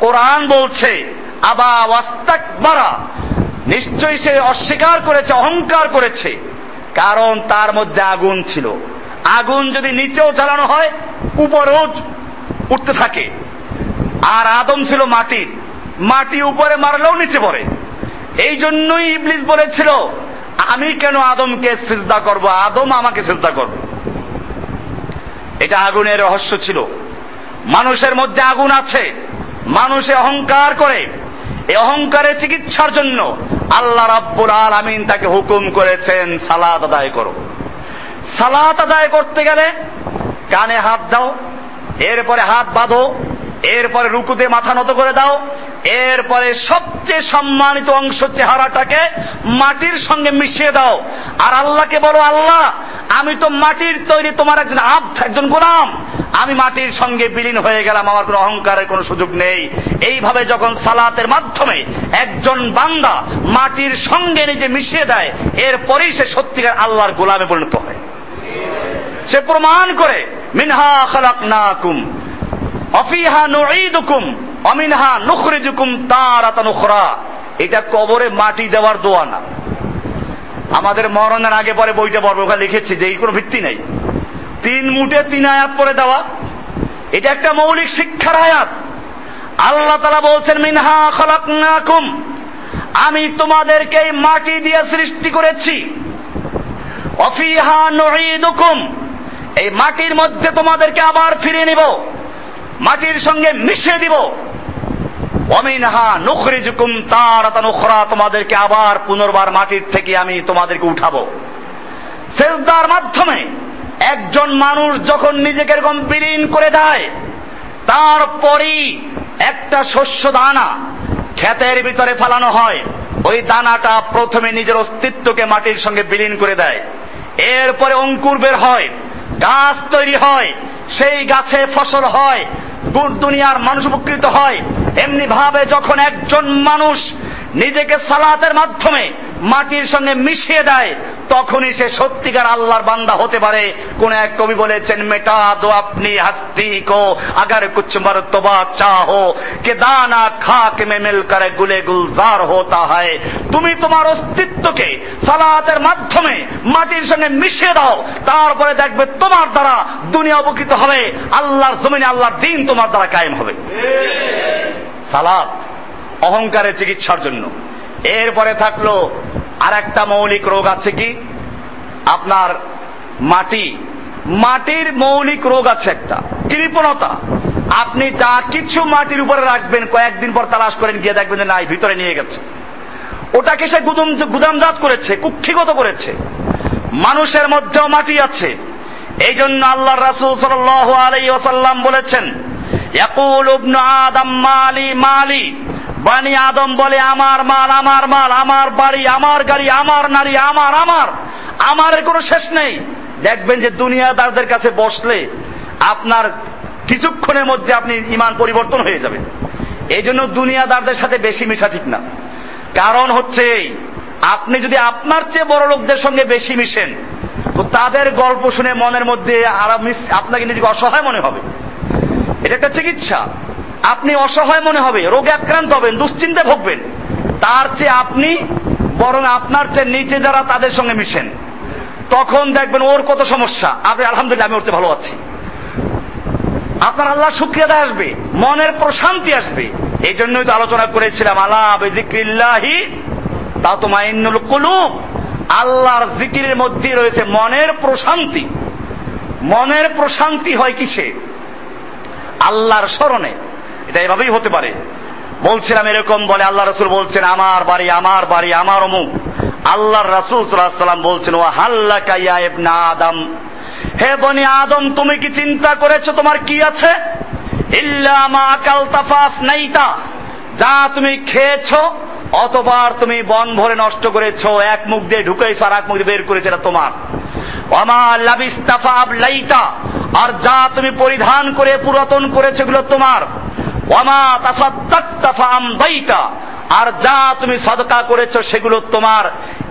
কোরআন বলছে, আবা ওয়াস্তাক বারা নিশ্চয়ই সে অস্বীকার করেছে, অহংকার করেছে, কারণ তার মধ্যে আগুন ছিল। আগুন যদি নিচেও জ্বালানো হয়, উপরেও উঠতে থাকে। আর আদম ছিল মাটির মাটি উপরে মারলেও নিচে পড়ে। এই জন্যই ইবলিস বলেছিল, আমি কেন আদমকে সিজদা করব? আদম আমাকে সিজদা করবে। এটা আগুনের রহস্য ছিল। মানুষের মধ্যে আগুন আছে। মানুষে অহংকার করে। এই অহংকারের চিকিৎসার জন্য আল্লাহ রাব্বুল আলামিন তাকে হুকুম করেছেন, সালাত আদায় করো। সালাত আদায় করতে গেলে কানে হাত দাও, এরপরে হাত বাঁধো এরপরে রুকুতে মাথা নত করে দাও। এরপরে সবচেয়ে সম্মানিত অংশ চেহারাটাকে মাটির সঙ্গে মিশিয়ে দাও। আর আল্লাহকে বলো, আল্লাহ, আমি তো মাটির তৈরি তোমার একজন আব, একজন গোলাম। আমি মাটির সঙ্গে বিলীন হয়ে গেলাম, আমার কোনো অহংকারের কোনো সুযোগ নেই। এইভাবে যখন সালাতের মাধ্যমে একজন বান্দা মাটির সঙ্গে নিজে মিশিয়ে দেয়, এরপরেই সে সত্যিকার আল্লাহর গোলামে পরিণত হয়। সে প্রমাণ করে, মিনহা খালাক নাকুম অফিহা নুঈদুকুম, অমিনহা নুখরিজুকুম তারাতান উখরা। এটা কবরে মাটি দেওয়ার দোয়া না। আমাদের মরণের আগে পরে বইটা পড়ব, ওখানে লিখেছি যে এই কোনো ভিত্তি নাই। তিন মুটে তিন আয়াত পরে দেওয়া। এটা একটা মৌলিক শিক্ষার আয়াত। আল্লাহ তালা বলছেন, মিনহা খলাকুম আমি তোমাদেরকে এই মাটি দিয়ে সৃষ্টি করেছি। অফিহা নুঈদুকুম। এই মাটির মধ্যে তোমাদেরকে আবার ফিরিয়ে নিব। মাটির সঙ্গে মিশিয়ে দিব। অমিনহা নুখরিজুকুম তারাতান উখরা, তোমাদেরকে আবার পুনর্বার মাটির থেকে আমি তোমাদেরকে উঠাবো। সেজদার মাধ্যমে একজন মানুষ যখন নিজেকে এরকম বিলীন করে দেয়, তারপরই একটা শস্য দানা ক্ষেতের ভিতরে ফেলানো হয়। ওই দানাটা প্রথমে নিজের অস্তিত্বকে মাটির সঙ্গে বিলীন করে দেয়। এরপরে অঙ্কুর বের হয়, গাছ তৈরি হয়, সেই গাছে ফসল হয় দুনিয়ার মানুষ উপকৃত হয়। এমনি ভাবে যখন একজন মানুষ নিজেকে সালাতের মাধ্যমে মাটির সঙ্গে মিশিয়ে দেয় তখনই সে সত্যিকার আল্লাহর বান্দা হতে পারে। কোন এক কবি বলেছেন মেটা দো আপনি হাস্তি কো আগার কুছ মরতবা চাহো। কে দানা খাক মে মিল করে গুলে গুলজার হতা হয়। তুমি তোমার অস্তিত্বকে সালাতের মাধ্যমে মাটির সঙ্গে মিশিয়ে দাও তারপরে দেখবে তোমার দ্বারা দুনিয়া উপকৃত হবে। আল্লাহর জমিনে আল্লাহর দিন তোমার দ্বারা কায়েম হবে। সালাত অহংকারের চিকিৎসার জন্য। এরপরে থাকল আর একটা মৌলিক রোগ আছে কি? আপনার মাটি। মাটির মৌলিক রোগ আছে একটা। কৃপণতা। আপনি যা কিছু মাটির উপরে রাখবেন, কয়েকদিন পর তালাশ করেন, গিয়ে দেখবেন যে নাই ভিতরে নিয়ে গেছে। ওটাকে সে গুদম গুদামজাত করেছে, কুক্ষিগত করেছে। মানুষের মধ্যেও মাটি আছে। এই জন্য আল্লাহ রাসুল সাল আলাই ওসাল্লাম বলেছেন আদম মালি মালি। বানি আদম বলে, আমার মাল আমার মাল, আমার বাড়ি, আমার গাড়ি, আমার নারী, আমার আমার। আমার কোনো শেষ নেই। দেখবেন যে দুনিয়াদারদের কাছে বসলে আপনার কিছুক্ষণের মধ্যে আপনি ইমান পরিবর্তন হয়ে যাবে এই জন্য দুনিয়াদারদের সাথে বেশি মিশা ঠিক না। কারণ হচ্ছে এই, আপনি যদি আপনার চেয়ে বড় লোকদের সঙ্গে বেশি মিশেন, তো তাদের গল্প শুনে মনের মধ্যে আপনাকে নিজেকে অসহায় মনে হবে। এটা একটা চিকিৎসা। আপনি অসহায় মনে হবে, রোগে আক্রান্ত হবেন দুশ্চিন্তে ভুগবেন। তার চেয়ে আপনি বরং আপনার চেয়ে নিচে যারা তাদের সঙ্গে মিশেন। তখন দেখবেন ওর কত সমস্যা। আপনি আলহামদুলিল্লাহ, আমি ওর ওরতে ভালো আছি। আপনার আল্লাহ শুক্রিয়াদা আসবে, মনের প্রশান্তি আসবে। এই জন্যই তো আলোচনা করেছিলাম আল্লাহ বেজিক্রিল্লাহি তা তো মাইনুল কুলুব। আল্লাহর জিকিরের মধ্যে রয়েছে মনের প্রশান্তি। মনের প্রশান্তি হয় কিসে? আল্লাহর স্মরণে। এটা এভাবেই হতে পারে। বলছিলাম এরকম বলে আল্লাহ রসুল বলছেন, আমার বাড়ি আমার বাড়ি, আমার অমুক। আল্লাহর রাসুল সাল্লাম বলছেন ও হাল্লা কাইয়া আদম। হে বনি আদম, তুমি কি চিন্তা করেছ তোমার কি আছে? নাইতা যা তুমি খেয়েছো, অতবার তুমি বন ভরে নষ্ট করেছ, এক মুখ দিয়ে ঢুকেছো আর এক মুখ দিয়ে বের করেছ, এটা তোমার। লাইতা আর যা তুমি পরিধান করে, পুরাতন করেছ, এগুলো তোমার। অমা তাসাদ্দাক্তাফাম দাইতা আর যা তুমি সদকা করেছ, সেগুলো তোমার।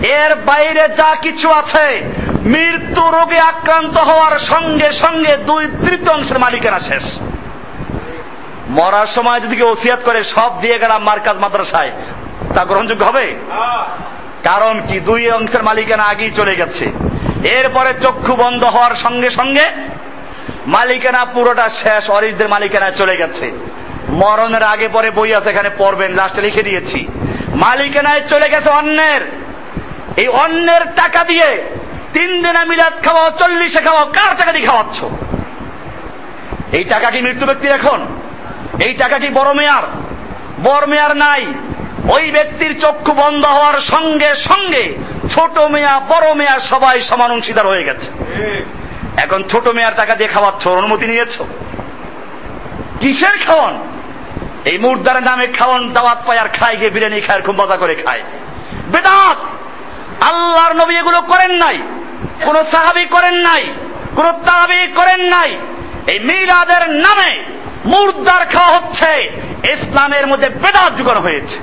এর বাইরে যা কিছু আছে, মৃত্যু রোগে আক্রান্ত হওয়ার সঙ্গে সঙ্গে দুই তৃতীয়াংশের মালিকানা শেষ। মরার সময় যদি কেউ ওসিয়াত করে, সব দিয়ে গেলাম মার্কাজ মাদ্রাসায়। তা গ্রহণযোগ্য হবে? কারণ কি? দুই অংশের মালিকানা আগেই চলে গেছে। এরপরে চক্ষু বন্ধ হওয়ার সঙ্গে সঙ্গে মালিকানা পুরোটা শেষ অরিশদের মালিকানায় চলে গেছে। মরণের আগে পরে বই আছে, এখানে পড়বেন, লাস্টে লিখে দিয়েছি। মালিকানায় চলে গেছে অন্যের। এই অন্যের টাকা দিয়ে তিন দিনা মিলাদ খাওয়াও, চল্লিশে খাওয়াও, কার টাকা দিয়ে খাওয়াচ্ছ? এই টাকা কি মৃত্যু ব্যক্তির এখন? এই টাকা কি বড় মেয়ার? বড় মেয়ার নাই। ওই ব্যক্তির চক্ষু বন্ধ হওয়ার সঙ্গে সঙ্গে ছোট মেয়া, বড় মেয়া সবাই সমান অংশীদার হয়ে গেছে। এখন ছোট মেয়ার টাকা দিয়ে খাওয়াচ্ছ, অনুমতি নিয়েছ? কিসের খাওয়ান? এই মুর্দারের নামে খাওয়ান দাওয়াত পায় আর খায় গিয়ে বিরিয়ানি খায় খুব মজা করে খায়। বেদাত! আল্লাহর নবী এগুলো করেন নাই। কোন সাহাবি করেন নাই। কোন তাহাবি করেন নাই। এই মিলাদের নামে মুর্দার খাওয়া হচ্ছে। ইসলামের মধ্যে বেদাত যুগানো হয়েছে।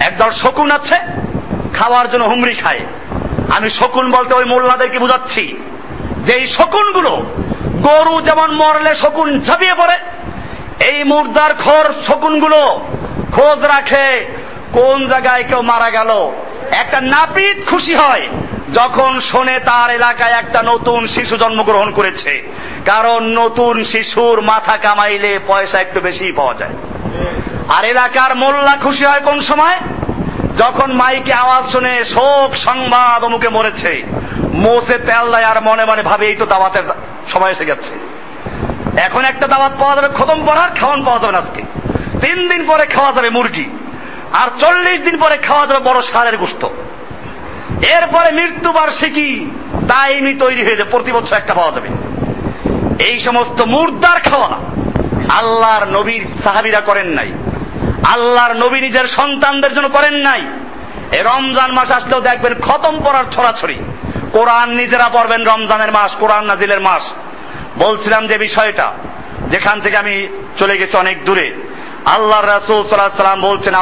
একদল শকুন আছে, খাওয়ার জন্য হুমড়ি খায়। আমি শকুন বলতে ওই মোল্লাদেরকে বুঝাচ্ছি। যে এই শকুনগুলো গরু যেমন মরলে শকুন ঝাঁপিয়ে পড়ে এই মুর্দার খোর শকুনগুলো খোঁজ রাখে কোন জায়গায় কেউ মারা গেল। একটা নাপিত খুশি হয় যখন শোনে তার এলাকায় একটা নতুন শিশু জন্মগ্রহণ করেছে। কারণ নতুন শিশুর মাথা কামাইলে পয়সা একটু বেশি পাওয়া যায়। আর এলাকার মোল্লা খুশি হয় কোন সময়? যখন মাইকে আওয়াজ শুনে শোক সংবাদ অমুকে মরেছে। মোসে তেল দেয় আর মনে মনে ভাবে এই তো দাওয়াতের সময় এসে গেছে। এখন একটা দাওয়াত পাওয়া যাবে, খতম পড়ার খাওয়ান পাওয়া যাবে আজকে। তিন দিন পরে খাওয়া যাবে মুরগি, আর চল্লিশ দিন পরে খাওয়া যাবে বড় সারের গোস্ত। এরপরে মৃত্যুবার্ষিকী দায়নি তৈরি হয়ে যাবে প্রতি বছর একটা পাওয়া যাবে। এই সমস্ত মুর্দার খাওয়া আল্লাহর নবীর সাহাবিরা করেন নাই। আল্লাহর নবী নিজের সন্তানদের জন্য করেন নাই। রমজান মাস আসলেও দেখবেন খতম পড়ার ছড়াছড়ি। কোরআন নিজেরা পড়বেন রমজানের মাস, কোরআন নাজিলের মাস। বলছিলাম যে বিষয়টা, যেখান থেকে আমি চলে গেছি অনেক দূরে। আল্লাহ রাসূল আলাইহি সাল্লাম বলছেন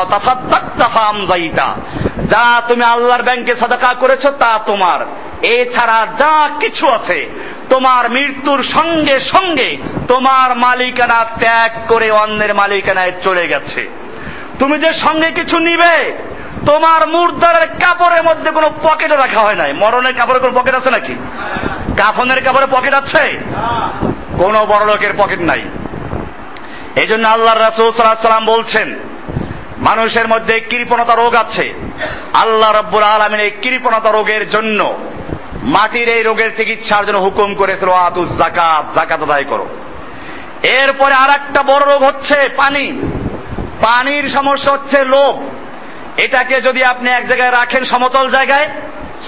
যা তুমি আল্লাহর ব্যাংকে সাদাকা করেছ, তা তোমার। এছাড়া যা কিছু আছে, তোমার মৃত্যুর সঙ্গে সঙ্গে তোমার মালিকানা ত্যাগ করে অন্যের মালিকানায় চলে গেছে। তুমি যে সঙ্গে কিছু নিবে, তোমার মুর্দারের কাপড়ের মধ্যে কোনো পকেটে রাখা হয় নাই। মরণের কাপড়ে কোনো পকেট আছে নাকি? কাফনের কাপড়ে পকেট আছে? কোন বড় লোকের পকেট নাই। এই জন্য আল্লাহ রাসুল বলছেন, মানুষের মধ্যে কৃপণতা রোগ আছে। আল্লাহ রব্বুল আলমিন এই কৃপণতা রোগের জন্য মাটির এই রোগের চিকিৎসার জন্য হুকুম করেছিল জাকাত জাকাত আদায় করো। এরপরে আর একটা বড় রোগ হচ্ছে পানি। পানির সমস্যা হচ্ছে লোভ। এটাকে যদি আপনি এক জায়গায় রাখেন সমতল জায়গায়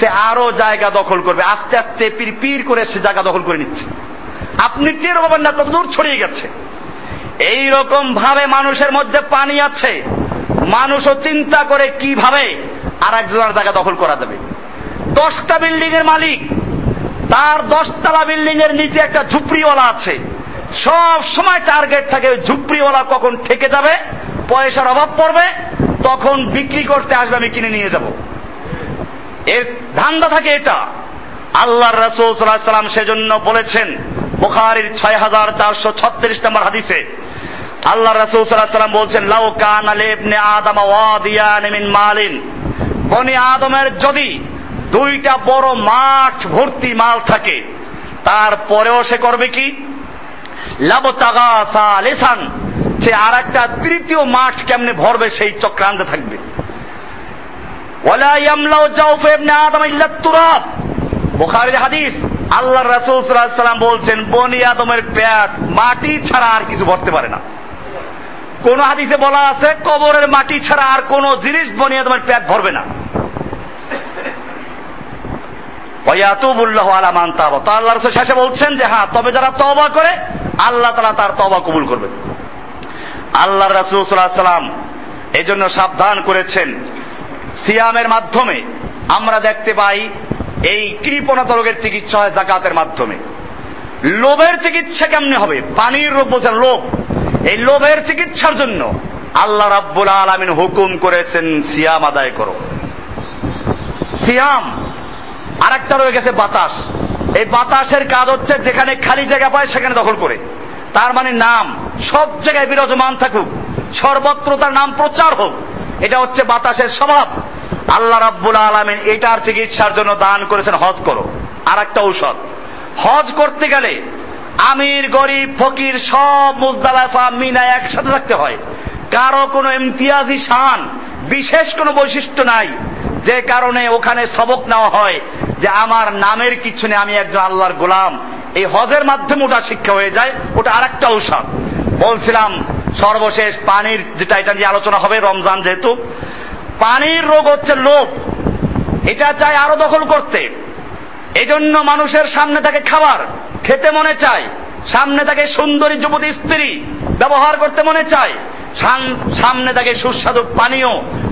সে আরও জায়গা দখল করবে। আস্তে আস্তে পির পির করে সে জায়গা দখল করে নিচ্ছে। আপনি টের পাবেন না কত দূর ছড়িয়ে গেছে। এই রকম ভাবে মানুষের মধ্যে পানি আছে। মানুষও চিন্তা করে কীভাবে আর একজনের জায়গা দখল করা যাবে। দশটা বিল্ডিং এর মালিক, তার দশতলা বিল্ডিং এর নিচে একটা ঝুপড়িওয়ালা আছে। সব সময় টার্গেট থাকে ঝুপড়িওয়ালা কখন ঠেকে যাবে, পয়সার অভাব পড়বে, তখন বিক্রি করতে আসবে, আমি কিনে নিয়ে যাব। এর ধান্দা থাকে এটা। আল্লাহ রসুল সাল্লাম সেজন্য বলেছেন, বুখারির ছয় হাজার চারশো ছত্রিশ নম্বর হাদিসে আল্লাহ রসুল সাল্লাম বলছেন, লাউ কান আলেবনে আদম মিন মালিন। বনি আদমের যদি দুইটা বড় মাঠ ভর্তি মাল থাকে, তারপরেও সে করবে কি? লাবতাগাসান সে আর একটা তৃতীয় মাঠ কেমনে ভরবে সেই চক্রান্তে থাকবে। ওয়ালা ইয়ামলাউ জাওফ ইবনে আদম ইল্লা তুরাব। হাদিস আল্লাহ রাসূল সাল্লাল্লাহু বলছেন, বনি আদমের পেট মাটি ছাড়া আর কিছু ভরতে পারে না। কোন হাদিসে বলা আছে, কবরের মাটি ছাড়া আর কোন জিনিস বনি আদমের পেট ভরবে না। তাবা। আল্লাহ শেষে বলছেন যে হ্যাঁ তবে যারা তওবা করে, আল্লাহ তাআলা তার তওবা কবুল করবেন। আল্লাহ রাসূল সাল্লাল্লাহু এই জন্য সাবধান করেছেন। সিয়ামের মাধ্যমে আমরা দেখতে পাই এই কৃপণতা রোগের চিকিৎসা হয় জাকাতের মাধ্যমে। লোভের চিকিৎসা কেমনে হবে? পানির রোগ বলছেন লোভ। এই লোভের চিকিৎসার জন্য আল্লাহ রাব্বুল আলামিন হুকুম করেছেন, সিয়াম আদায় করো। সিয়াম আর একটা রয়ে গেছে বাতাস। এই বাতাসের কাজ হচ্ছে যেখানে খালি জায়গা পায় সেখানে দখল করে। তার মানে নাম, সব জায়গায় বিরাজমান থাকুক। সর্বত্র তার নাম প্রচার হোক। এটা হচ্ছে বাতাসের স্বভাব। আল্লাহ রাব্বুল আলমিন এটার চিকিৎসার জন্য দান করেছেন, হজ করো। আর একটা ঔষধ। হজ করতে গেলে আমির, গরিব, ফকির সব মুজদালাফা, মিনা একসাথে থাকতে হয়। কারও কোনো ইমতিয়াজি শান, বিশেষ কোনো বৈশিষ্ট্য নাই। যে কারণে ওখানে সবক নেওয়া হয় যে আমার নামের কিছু নেই, আমি একজন আল্লাহর গোলাম। এই হজের মাধ্যমে ওটা শিক্ষা হয়ে যায়। ওটা আর একটা ঔষধ। বলছিলাম সর্বশেষ পানির যেটা, এটা নিয়ে আলোচনা হবে রমজান যেহেতু। পানির রোগ হচ্ছে লোভ। এটা চায় আরও দখল করতে। এজন্য মানুষের সামনে থাকে খাবার, খেতে মনে চায়। সামনে থাকে সুন্দরী যুবতী স্ত্রী ব্যবহার করতে মনে চায়। সামনে থাকে সুস্বাদু পানীয়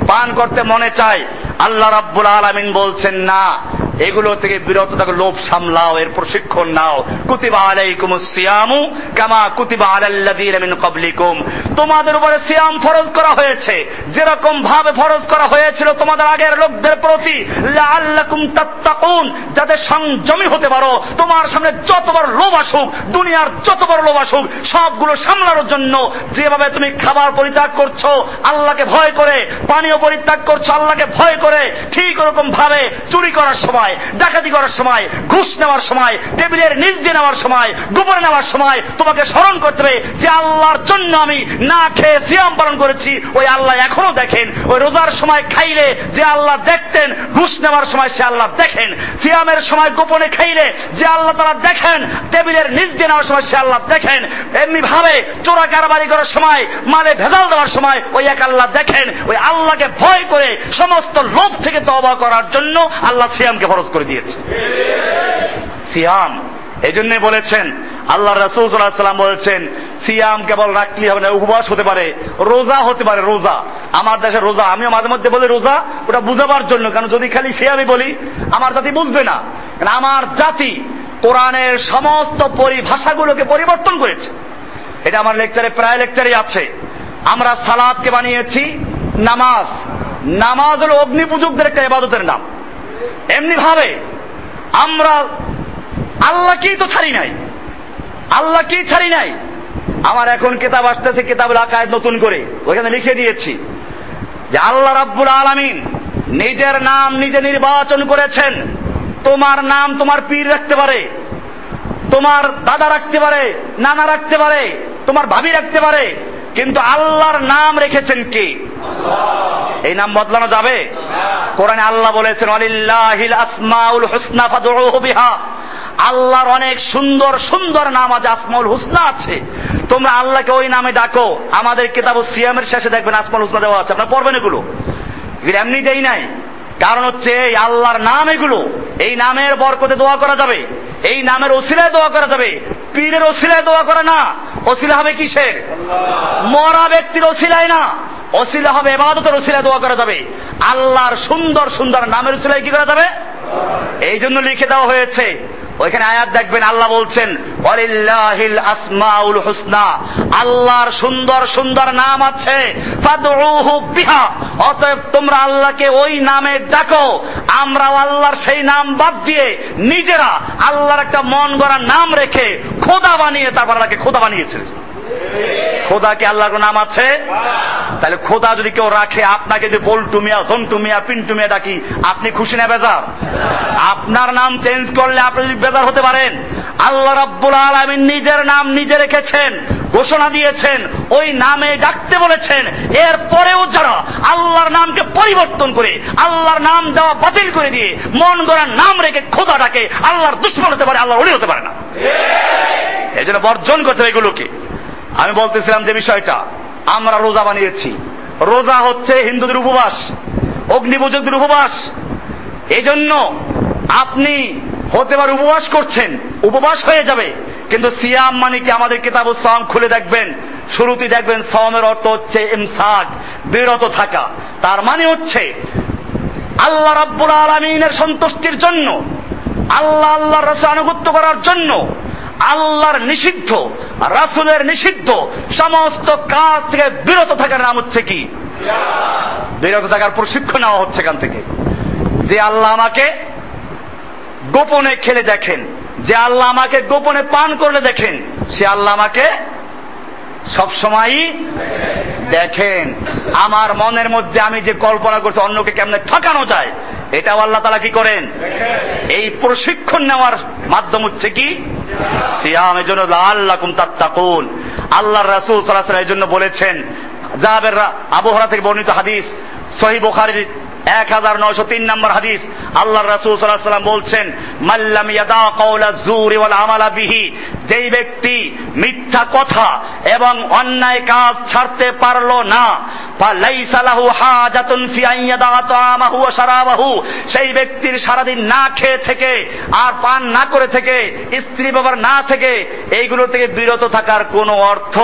পান করতে মনে চায়। আল্লাহ রাব্বুল আলামিন বলছেন, না এগুলো থেকে বিরত থাকো, লোভ সামলাও এর প্রশিক্ষণ নাও। কুতিবা আলাইকুম সিয়ামু কামা কুতিবা আলাল্লাযীনা মিন ক্বাবলিকুম। তোমাদের উপরে সিয়াম ফরজ করা হয়েছে। যেরকম ভাবে ফরজ করা হয়েছিল তোমাদের আগের লোকদের প্রতি, লাআল্লাকুম তাত্তাকুন, যাতে সংযমী হতে পারো। তোমার সামনে যত বড় লোভ আসুক, দুনিয়ার যত বড় লোভ আসুক, সবগুলো সামলানোর জন্য যেভাবে তুমি খাবার পরিত্যাগ করছ, আল্লাহকে ভয় করে, পানীয় পরিত্যাগ করছ, আল্লাহকে ভয় করে, ঠিক ওরকম ভাবে চুরি করার সময় ডাকাতি করার সময়, ঘুষ নেওয়ার সময়, টেবিলের নিচ দিয়ে নেওয়ার সময় গোপনে নেওয়ার সময় তোমাকে স্মরণ করতে হবে যে আল্লাহর জন্য আমি না খেয়ে সিয়াম পালন করেছি। ওই আল্লাহ এখনও দেখেন। ওই রোজার সময় খাইলে যে আল্লাহ দেখতেন, ঘুষ নেওয়ার সময় সে আল্লাহ দেখেন। সিয়ামের সময় গোপনে খাইলে যে আল্লাহ তারা দেখেন, টেবিলের নিচ দিয়ে নেওয়ার সময় সে আল্লাহ দেখেন। এমনি ভাবে চোরা কারবারি করার সময়, মালে ভেজাল দেওয়ার সময় ওই এক আল্লাহ দেখেন। ওই আল্লাহকে ভয় করে সমস্ত লোভ থেকে তবা করার জন্য আল্লাহ সিয়ামকে ফরজ করে দিয়েছে। সিয়াম। এই জন্য বলেছেন, আল্লাহ রসুল বলেছেন, সিয়াম কেবল রাখলি হবে না, উপবাস হতে পারে, রোজা হতে পারে, রোজা। আমার দেশে রোজা, আমিও মাঝে মধ্যে বলি রোজা, ওটা বুঝাবার জন্য, কারণ যদি খালি সিয়ামই বলি, আমার জাতি বুঝবে না। কারণ আমার জাতি কোরআনের সমস্ত পরিভাষাগুলোকে পরিবর্তন করেছে। এটা আমার লেকচারে, প্রায় লেকচারে আছে। আমরা সালাদকে বানিয়েছি নামাজ। নামাজ হলো অগ্নিপূজকদের একটা ইবাদতের নাম। এমনি ভাবে আমরা আল্লাহকেই তো ছাড়ি নাই। আল্লাহকেই ছাড়ি নাই। আমার এখন কিতাব আসতেছে কিতাব আকায় নতুন করে। ওইখানে লিখে দিয়েছি যে আল্লাহ রাব্বুল আলামিন নিজের নাম নিজে নির্বাচন করেছেন। তোমার নাম তোমার পীর রাখতে পারে, তোমার দাদা রাখতে পারে, নানা রাখতে পারে, তোমার ভাবি রাখতে পারে কিন্তু আল্লাহর নাম রেখেছেন কি? এই নাম বদলানো যাবে? কোরআনে আল্লাহ বলেছেন আলিল্লাহিল আসমাউল হুসনা আল্লাহর অনেক সুন্দর সুন্দর নাম আছে, আসমাউল হুসনা আছে। তোমরা আল্লাহকে ওই নামে ডাকো। আমাদের কিতাব সিয়ামের শেষে দেখবেন আসমাউল হুসনা দেওয়া আছে। আপনারা পড়বেন এগুলো। এগুলো এমনি দেই নাই। কারণ হচ্ছে এই আল্লাহর নাম এগুলো। এই নামের বরকতে দোয়া করা যাবে। এই নামের ওসিলায় দোয়া করা যাবে। পীরের ওসিলায় দোয়া করে না। ওসিলা হবে কিসের? মরা ব্যক্তির ওসিলায় না। অসিলা হবে এবাদতের ওসিলায় দোয়া করা যাবে। আল্লাহর সুন্দর সুন্দর নামের ওসিলায় কি করা যাবে? এই জন্য লিখে দেওয়া হয়েছে ওইখানে আয়াত দেখবেন, আল্লাহ বলছেন অলিল্লাহিল আসমাউল হুসনা। আল্লাহর সুন্দর সুন্দর নাম আছে অতএব তোমরা আল্লাহকে ওই নামে ডাকো। আমরাও আল্লাহর সেই নাম বাদ দিয়ে নিজেরা আল্লাহর একটা মন গড়া নাম রেখে খোদা বানিয়ে তারপর আল্লাহকে খোদা বানিয়েছে। খোদা কি আল্লাহর নাম আছে? তাহলে খোদা যদি কেউ রাখে আপনাকে যদি বল্টু মিয়া সন্টু মিয়া পিন্টু মিয়া ডাকি আপনি খুশি না বেজার? আপনার নাম চেঞ্জ করলে আপনি যদি বেজার হতে পারেন আল্লাহ রাব্বুল আলামিন নিজের নাম নিজে রেখেছেন ঘোষণা দিয়েছেন ওই নামে ডাকতে বলেছেন এর পরেও যারা আল্লাহর নামকে পরিবর্তন করে আল্লাহর নাম দেওয়া বাতিল করে দিয়ে মন গড়ার নাম রেখে খোদা ডাকে আল্লাহর দুশ্মন হতে পারে আল্লাহর অলি হতে পারে না। এই জন্য বর্জন করতে এগুলোকে। আমি বলতেছিলাম যে বিষয়টা, আমরা রোজা বানিয়েছি। রোজা হচ্ছে হিন্দুদের উপবাস, অগ্নিপূজকদের উপবাস। এই জন্য আপনি হতে পারে উপবাস করছেন, উপবাস হয়ে যাবে, কিন্তু সিয়াম মানে কি আমাদের কিতাব সাম খুলে দেখবেন, শুরুতে দেখবেন সামের অর্থ হচ্ছে ইমসাক, বিরত থাকা। তার মানে হচ্ছে, আল্লাহ রাব্বুল আলমিনের সন্তুষ্টির জন্য, আল্লাহ আল্লাহর রসে আনুগত্য করার জন্য আল্লাহর নিষিদ্ধ, রাসুলের নিষিদ্ধ, সমস্ত কাজ থেকে বিরত থাকার নাম হচ্ছে কি? বিরত থাকার প্রশিক্ষণ নেওয়া হচ্ছে এখান থেকে। যে আল্লাহ আমাকে গোপনে খেলে দেখেন, যে আল্লাহ আমাকে গোপনে পান করলে দেখেন, সে আল্লাহ আমাকে সবসময়ই দেখেন। আমার মনের মধ্যে আমি যে কল্পনা করছি, অন্যকে কেমনে ঠকানো যায়, এটাও আল্লাহ তালা কি করেন? এই প্রশিক্ষণ নেওয়ার মাধ্যম হচ্ছে কি? সিয়ামের জন্য আল্লাহ তাত্তাকুন। আল্লাহ রাসুল সাল্লাহ এই জন্য বলেছেন জাহাবের আবহাওয়া থেকে বর্ণিত হাদিস সহি বোখারির এক হাজার নয়শো তিন নম্বর হাদিস। আল্লাহ রাসুল সাল্লাম বলছেন মাল্লাম ইয়াদা কওলা জুর ওয়াল আমালা বিহি যেই ব্যক্তি মিথ্যা কথা এবং অন্যায় কাজ ছাড়তে পারল না সেই ব্যক্তির সারাদিন না খেয়ে থেকে আর পান না করে থেকে, স্ত্রী বাবার না থেকে, এইগুলো থেকে বিরত থাকার কোনো অর্থ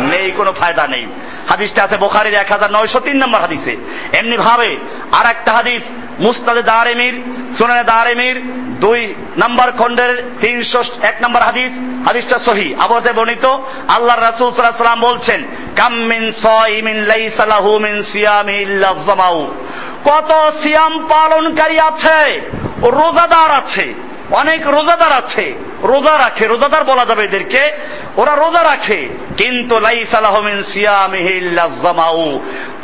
নেই, কোনো ফায়দা নেই। হাদিসটা আছে বোখারির এক হাজার নয়শো তিন নম্বর হাদিসে। এমনি ভাবে আর একটা হাদিস, মুস্তাদে দারেমির, সোনানে দারেমির, দুই নম্বর খন্ডের তিনশো এক নম্বর হাদিস, হাদিসটা সহি, আবহাওয়াতে বর্ণিত। আল্লাহ রাসুল সাল্লাহ সাল্লাম বলছেন কামিন লাই সালাহু মিন সিয়ামি কত সিয়াম পালনকারী আছে রোজাদার আছে অনেক রোজাদার আছে, রোজা রাখে, রোজাদার বলা যাবে এদেরকে, ওরা রোজা রাখে। কিন্তু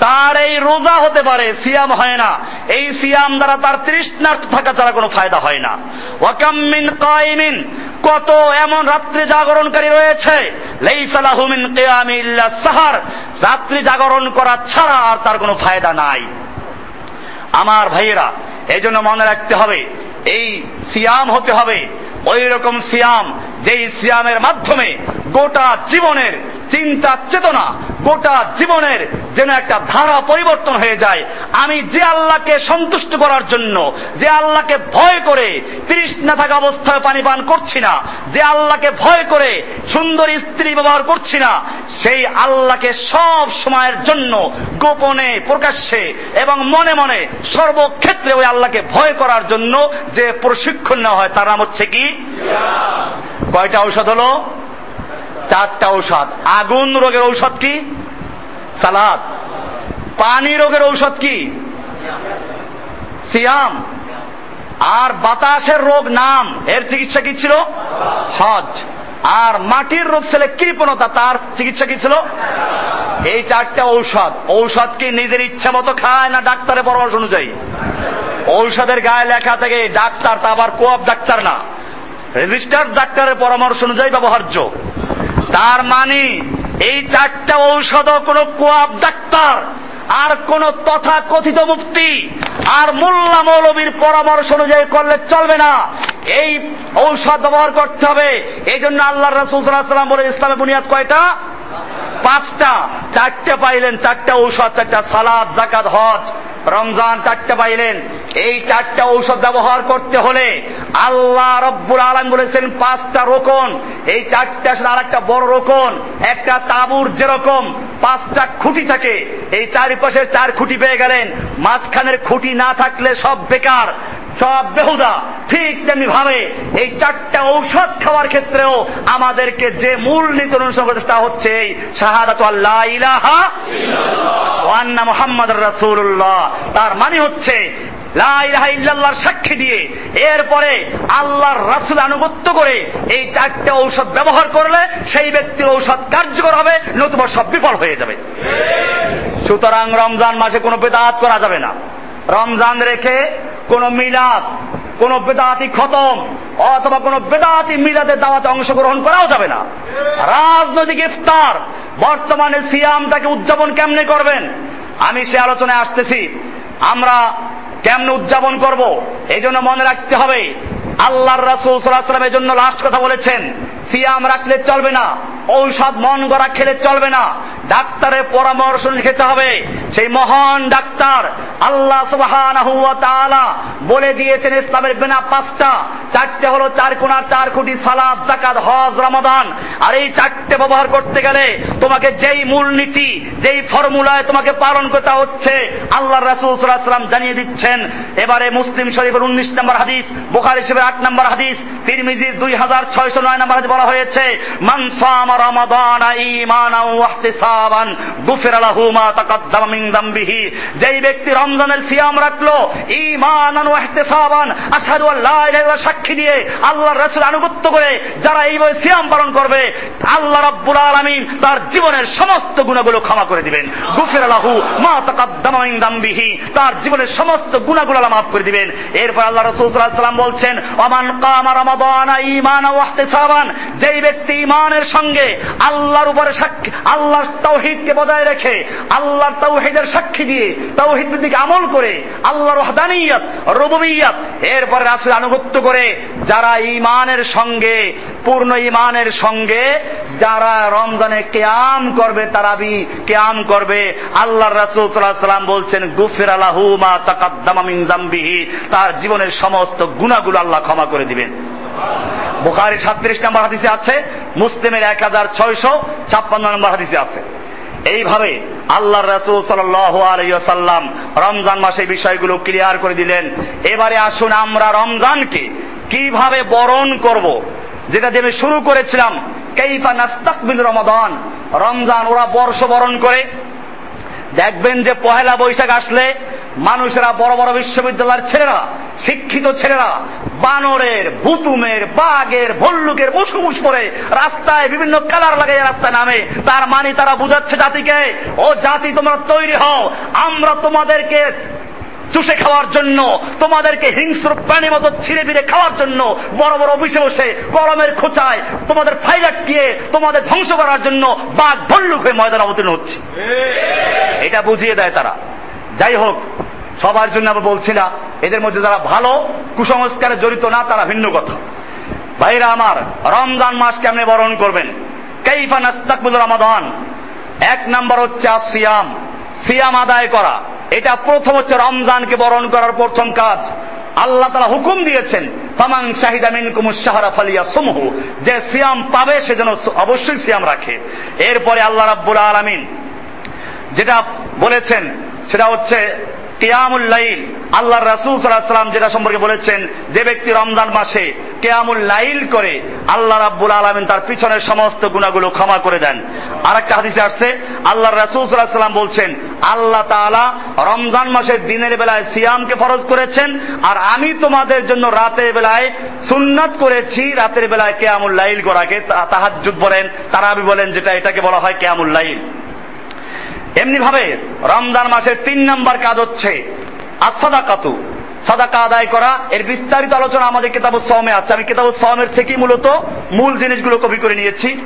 তার এই রোজা হতে পারে, সিয়াম হয় না। এই সিয়াম দ্বারা তার তৃষ্ণার্থ থাকা ছাড়া কোনো ফায়দা হয় না। ওয়াকাম্মিন কাইমিন কত এমন রাত্রি জাগরণকারী রয়েছে। লাইসালাহুমিন কিয়ামিল্লা সাহার, রাত্রি জাগরণ করা ছাড়া আর তার কোনো ফায়দা নাই। আমার ভাইয়েরা এই জন্য মনে রাখতে হবে এই সিয়াম হতে হবে। ওই রকম সিয়াম যেই সিয়ামের মাধ্যমে গোটা জীবনের চিন্তা চেতনা, গোটা জীবনের যেন একটা ধারা পরিবর্তন হয়ে যায়। আমি যে আল্লাহকে সন্তুষ্ট করার জন্য, যে আল্লাহকে ভয় করে না থাকা অবস্থায় পানি পান করছি না, যে আল্লাহকে ভয় করে সুন্দর স্ত্রী ব্যবহার করছি না, সেই আল্লাহকে সব সময়ের জন্য গোপনে, প্রকাশ্যে এবং মনে মনে সর্বক্ষেত্রে ওই আল্লাহকে ভয় করার জন্য যে প্রশিক্ষণ নেওয়া হয়, তার নাম হচ্ছে কি? কয়টা ঔষধ হলো? চারটা ঔষধ। আগুন রোগের ঔষধ কি? সালাদ। পানি রোগের ঔষধ কি? সিয়াম। আর বাতাসের রোগ নাম, এর চিকিৎসা কি ছিল? হজ। আর মাটির রোগ ছেলে কৃপণতা, তার চিকিৎসা কি ছিল? এই চারটা ঔষধ। ঔষধ কি নিজের ইচ্ছা মতো খায় না ডাক্তারের পরামর্শ অনুযায়ী? ঔষধের গায়ে লেখা থেকে, ডাক্তার তা আবার কোয়াব ডাক্তার না। রেজিস্টার্ড ডাক্তারের পরামর্শ অনুযায়ী ব্যবহার্য। তার মানে এই চারটা ঔষধও কোন কোয়াব ডাক্তার, আর কোন তথা কথিত মুক্তি, আর মোল্লা মৌলবীর পরামর্শ অনুযায়ী করলে চলবে না। এই ঔষধ ব্যবহার করতে হবে। এই জন্য আল্লাহ রসুলাম বলে ইসলামে বুনিয়াদ কয়টা? পাঁচটা। চারটে পাইলেন, চারটা ঔষধ, চারটা সালাদ জাকাত হজ। রমজান চারটা পাইলেন। এই চারটা ঔষধ ব্যবহার করতে হলে আল্লাহ রব্বুল আলম বলেছেন পাঁচটা রোকন। এই চারটা আসলে আর একটা বড় রোকন। একটা তাবুর যেরকম পাঁচটা খুঁটি থাকে। এই চারিপাশের চার খুঁটি পেয়ে গেলেন। মাঝখানের খুঁটি না থাকলে সব বেকার। সব বেহুদা ঠিক তেমনি ভাবে এই চারটা ঔষধ খাওয়ার ক্ষেত্রেও আমাদেরকে যে মূল নীতি অনুসরণ হচ্ছে এই শাহাদাত আল্লাহ ইলাহা ওয়ান্না মোহাম্মদ রাসূলুল্লাহ। তার মানে হচ্ছে ইল্লাল্লাহর সাক্ষী দিয়ে এরপরে আল্লাহর রাসুল আনুগত্য করে এই চারটে ঔষধ ব্যবহার করলে সেই ব্যক্তির ঔষধ কার্যকর হবে, নতুবা সব বিফল হয়ে যাবে। সুতরাং রমজান মাসে কোনো বেদাত করা যাবে না। রমজান রেখে কোন মিলাদ, কোন বেদাতি খতম অথবা কোন বেদাতি মিলাদের দাওয়াতে অংশগ্রহণ করাও যাবে না। রাজনৈতিক ইফতার, বর্তমানে সিয়ামটাকে উদযাপন কেমনে করবেন? আমি সে আলোচনায় আসতেছি। আমরা কেমনে উদযাপন করব? এই জন্য মনে রাখতে হবে, আল্লাহর রাসুল সাল্লাহামের জন্য লাস্ট কথা বলেছেন সিয়াম রাখলে চলবে না, ঔষধ মন গড়া খেলে চলবে না, ডাক্তারের পরামর্শ খেতে হবে। সেই মহান ডাক্তার আল্লাহ সুবহান বলে দিয়েছেন ইসলামের বিনা পাঁচটা। চারটে হলো চার কোনার চার কোটি সালাদ জাকাত হজ, রমাদান। আর এই চারটে ব্যবহার করতে গেলে তোমাকে যেই মূলনীতি, যেই ফর্মুলায় তোমাকে পালন করতে হচ্ছে আল্লাহ রাসুল সাল্লাম জানিয়ে দিচ্ছেন। এবারে মুসলিম শরীফের উনিশ নম্বর হাদিস, বোখারি শিবের আট নম্বর হাদিস, তিরমিজির দুই হাজার ছয়শো নয় নম্বর হাদিস বলা হয়েছে যেই ব্যক্তি রমজানের সিয়াম রাখল সাক্ষী দিয়ে আল্লাহর রাসূল আনুগত্য করে যারা এইভাবে সিয়াম পালন করবে, আল্লাহ রাব্বুল আলামিন তার জীবনের সমস্ত গুনাহগুলো ক্ষমা করে দিবেন। গুফিরা লাহু মা তাকাদ্দামা যামবিহি তার জীবনের সমস্ত আল্লাহ মাফ করে দিবেন। এরপর আল্লাহ রাসূল সাল্লাল্লাহু আলাইহি বলছেন, ওমান কামা রমাদান ঈমানা ওয়া ইহতিসাবান যেই ব্যক্তি ইমানের সঙ্গে আল্লাহর উপরে সাক্ষী, আল্লাহর তৌহিদকে বজায় রেখে, আল্লাহর তৌহিদের সাক্ষী দিয়ে তৌহিদ ভিত্তিক আমল করে, আল্লাহর ওয়াহদানিয়ত, রুবুবিয়ত, এরপরে রাসূল আনুগত্য করে, যারা ইমানের সঙ্গে, পূর্ণ ইমানের সঙ্গে, যারা রমজানে কেয়াম করবে, তারাবি কেয়াম করবে, আল্লাহর রাসূল আলাইহি সাল্লাম বলছেন, গুফির আলাহু মা তাকাদ্দামা যামবিহি তার জীবনের সমস্ত গুনাহগুলো আল্লাহ ক্ষমা করে দিবেন। বুখারি সাত্রিশ নম্বর হাদিসে আছে, মুসলিমের এক হাজার ছয়শো ছাপ্পান্ন নম্বর হাদিসে আছে। এইভাবে আল্লাহ রসুল সাল্লাম রমজান মাসে বিষয়গুলো ক্লিয়ার করে দিলেন। এবারে আসুন আমরা রমজানকে কীভাবে বরণ করব? যেটা দিয়ে আমি শুরু করেছিলাম, কেইফা নাস্তাকবিল রমাদান। রমজান ওরা বর্ষ বরণ করে দেখবেন যে পহেলা বৈশাখ আসলে মানুষেরা বড় বড় বিশ্ববিদ্যালয়ের ছেলেরা, শিক্ষিত ছেলেরা, বানরের, বুতুমের, বাঘের, ভল্লুকের মুসুমুস করে রাস্তায় বিভিন্ন কালার লাগাই রাস্তায় নামে। তার মানে তারা বুঝাচ্ছে জাতিকে, ও জাতি, তোমরা তৈরি হও। আমরা তোমাদেরকে চুষে খাওয়ার জন্য, তোমাদেরকে হিংস্র প্রাণী মতো ছিঁড়ে ফিরে খাওয়ার জন্য, বড় বড় অফিসে বসে গরমের খোঁচায় তোমাদের ফাইল আটকিয়ে তোমাদের ধ্বংস করার জন্য বাঘ ভল্লুক হয়ে ময়দান অবতীর্ণ হচ্ছে। এটা বুঝিয়ে দেয় তারা। যাই হোক, সবার জন্য আমরা বলছি না, এদের মধ্যে যারা ভালো কুসংস্কারে জড়িত না, তারা ভিন্ন কথা। ভাইরা আমার, রমজান মাস কেমনে বরণ করবেন? কেইফা নাস্তাকবুল রমাদান। এক নাম্বার হচ্ছে সিয়াম সিয়াম আদায় করা। এটা প্রথম হচ্ছে রমজানকে বরণ করার প্রথম কাজ। আল্লাহ তারা হুকুম দিয়েছেন তামাং শাহিদামিন কুমুর সাহারা ফালিয়া সমূহ যে সিয়াম পাবে সে যেন অবশ্যই সিয়াম রাখে। এরপরে আল্লাহ রাব্বুল আলামিন যেটা বলেছেন, সেটা হচ্ছে কিয়ামুল্লাইল আল্লাহ রাসুল সাল্লাম যেটা সম্পর্কে বলেছেন, যে ব্যক্তি রমজান মাসে কেয়ামুল লাইল করে, আল্লাহ রাব্বুল আলমিন তার পিছনের সমস্ত গুণাগুলো ক্ষমা করে দেন। আর একটা হাদিসে আসছে আল্লাহ রাসুল সাল্লাম বলছেন, আল্লাহ তাআলা রমজান মাসের দিনের বেলায় সিয়ামকে ফরজ করেছেন, আর আমি তোমাদের জন্য রাতের বেলায় সুন্নাত করেছি, রাতের বেলায় কেয়ামুল লাইল করাকে তাহাজ্জুদ বলেন তারা তারাবি বলেন, যেটা এটাকে বলা হয় কেয়ামুল লাইল। এমনি ভাবে রমজান মাসের তিন নাম্বার কাজ হচ্ছে আসাদাকাতু সাদাকা আদায় করা। এর বিস্তারিত আলোচনা আমাদের কেতাবুল সমে আছে। আমি কেতাবুল সমের থেকেই মূলত মূল জিনিসগুলো কপি করে নিয়েছি।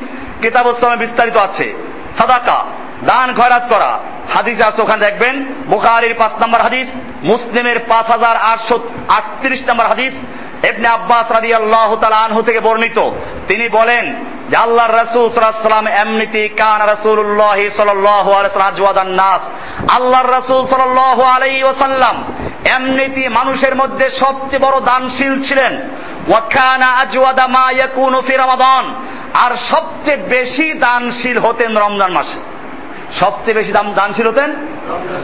কেতাবুল সমে বিস্তারিত আছে। সাদাকা, দান খয়রাত করা। হাদিস আছে, ওখানে দেখবেন। বুখারির পাঁচ নম্বর হাদিস, মুসলিমের পাঁচ হাজার আটশো আটত্রিশ নম্বর হাদিস। এবনে আব্বাস রাদি আল্লাহ আনহু থেকে বর্ণিত। তিনি বলেন যে আল্লাহ রসুল সাল্লাম এমনিতি কান রসুল্লাহ সাল্লাহ নাস আল্লাহ রসুল সাল্লাহ আলাই ওসাল্লাম এমনিতি মানুষের মধ্যে সবচেয়ে বড় দানশীল ছিলেন। ওয়াখানা আর সবচেয়ে বেশি দানশীল হতেন রমজান মাসে। সবচেয়ে বেশি দাম দানশীল হতেন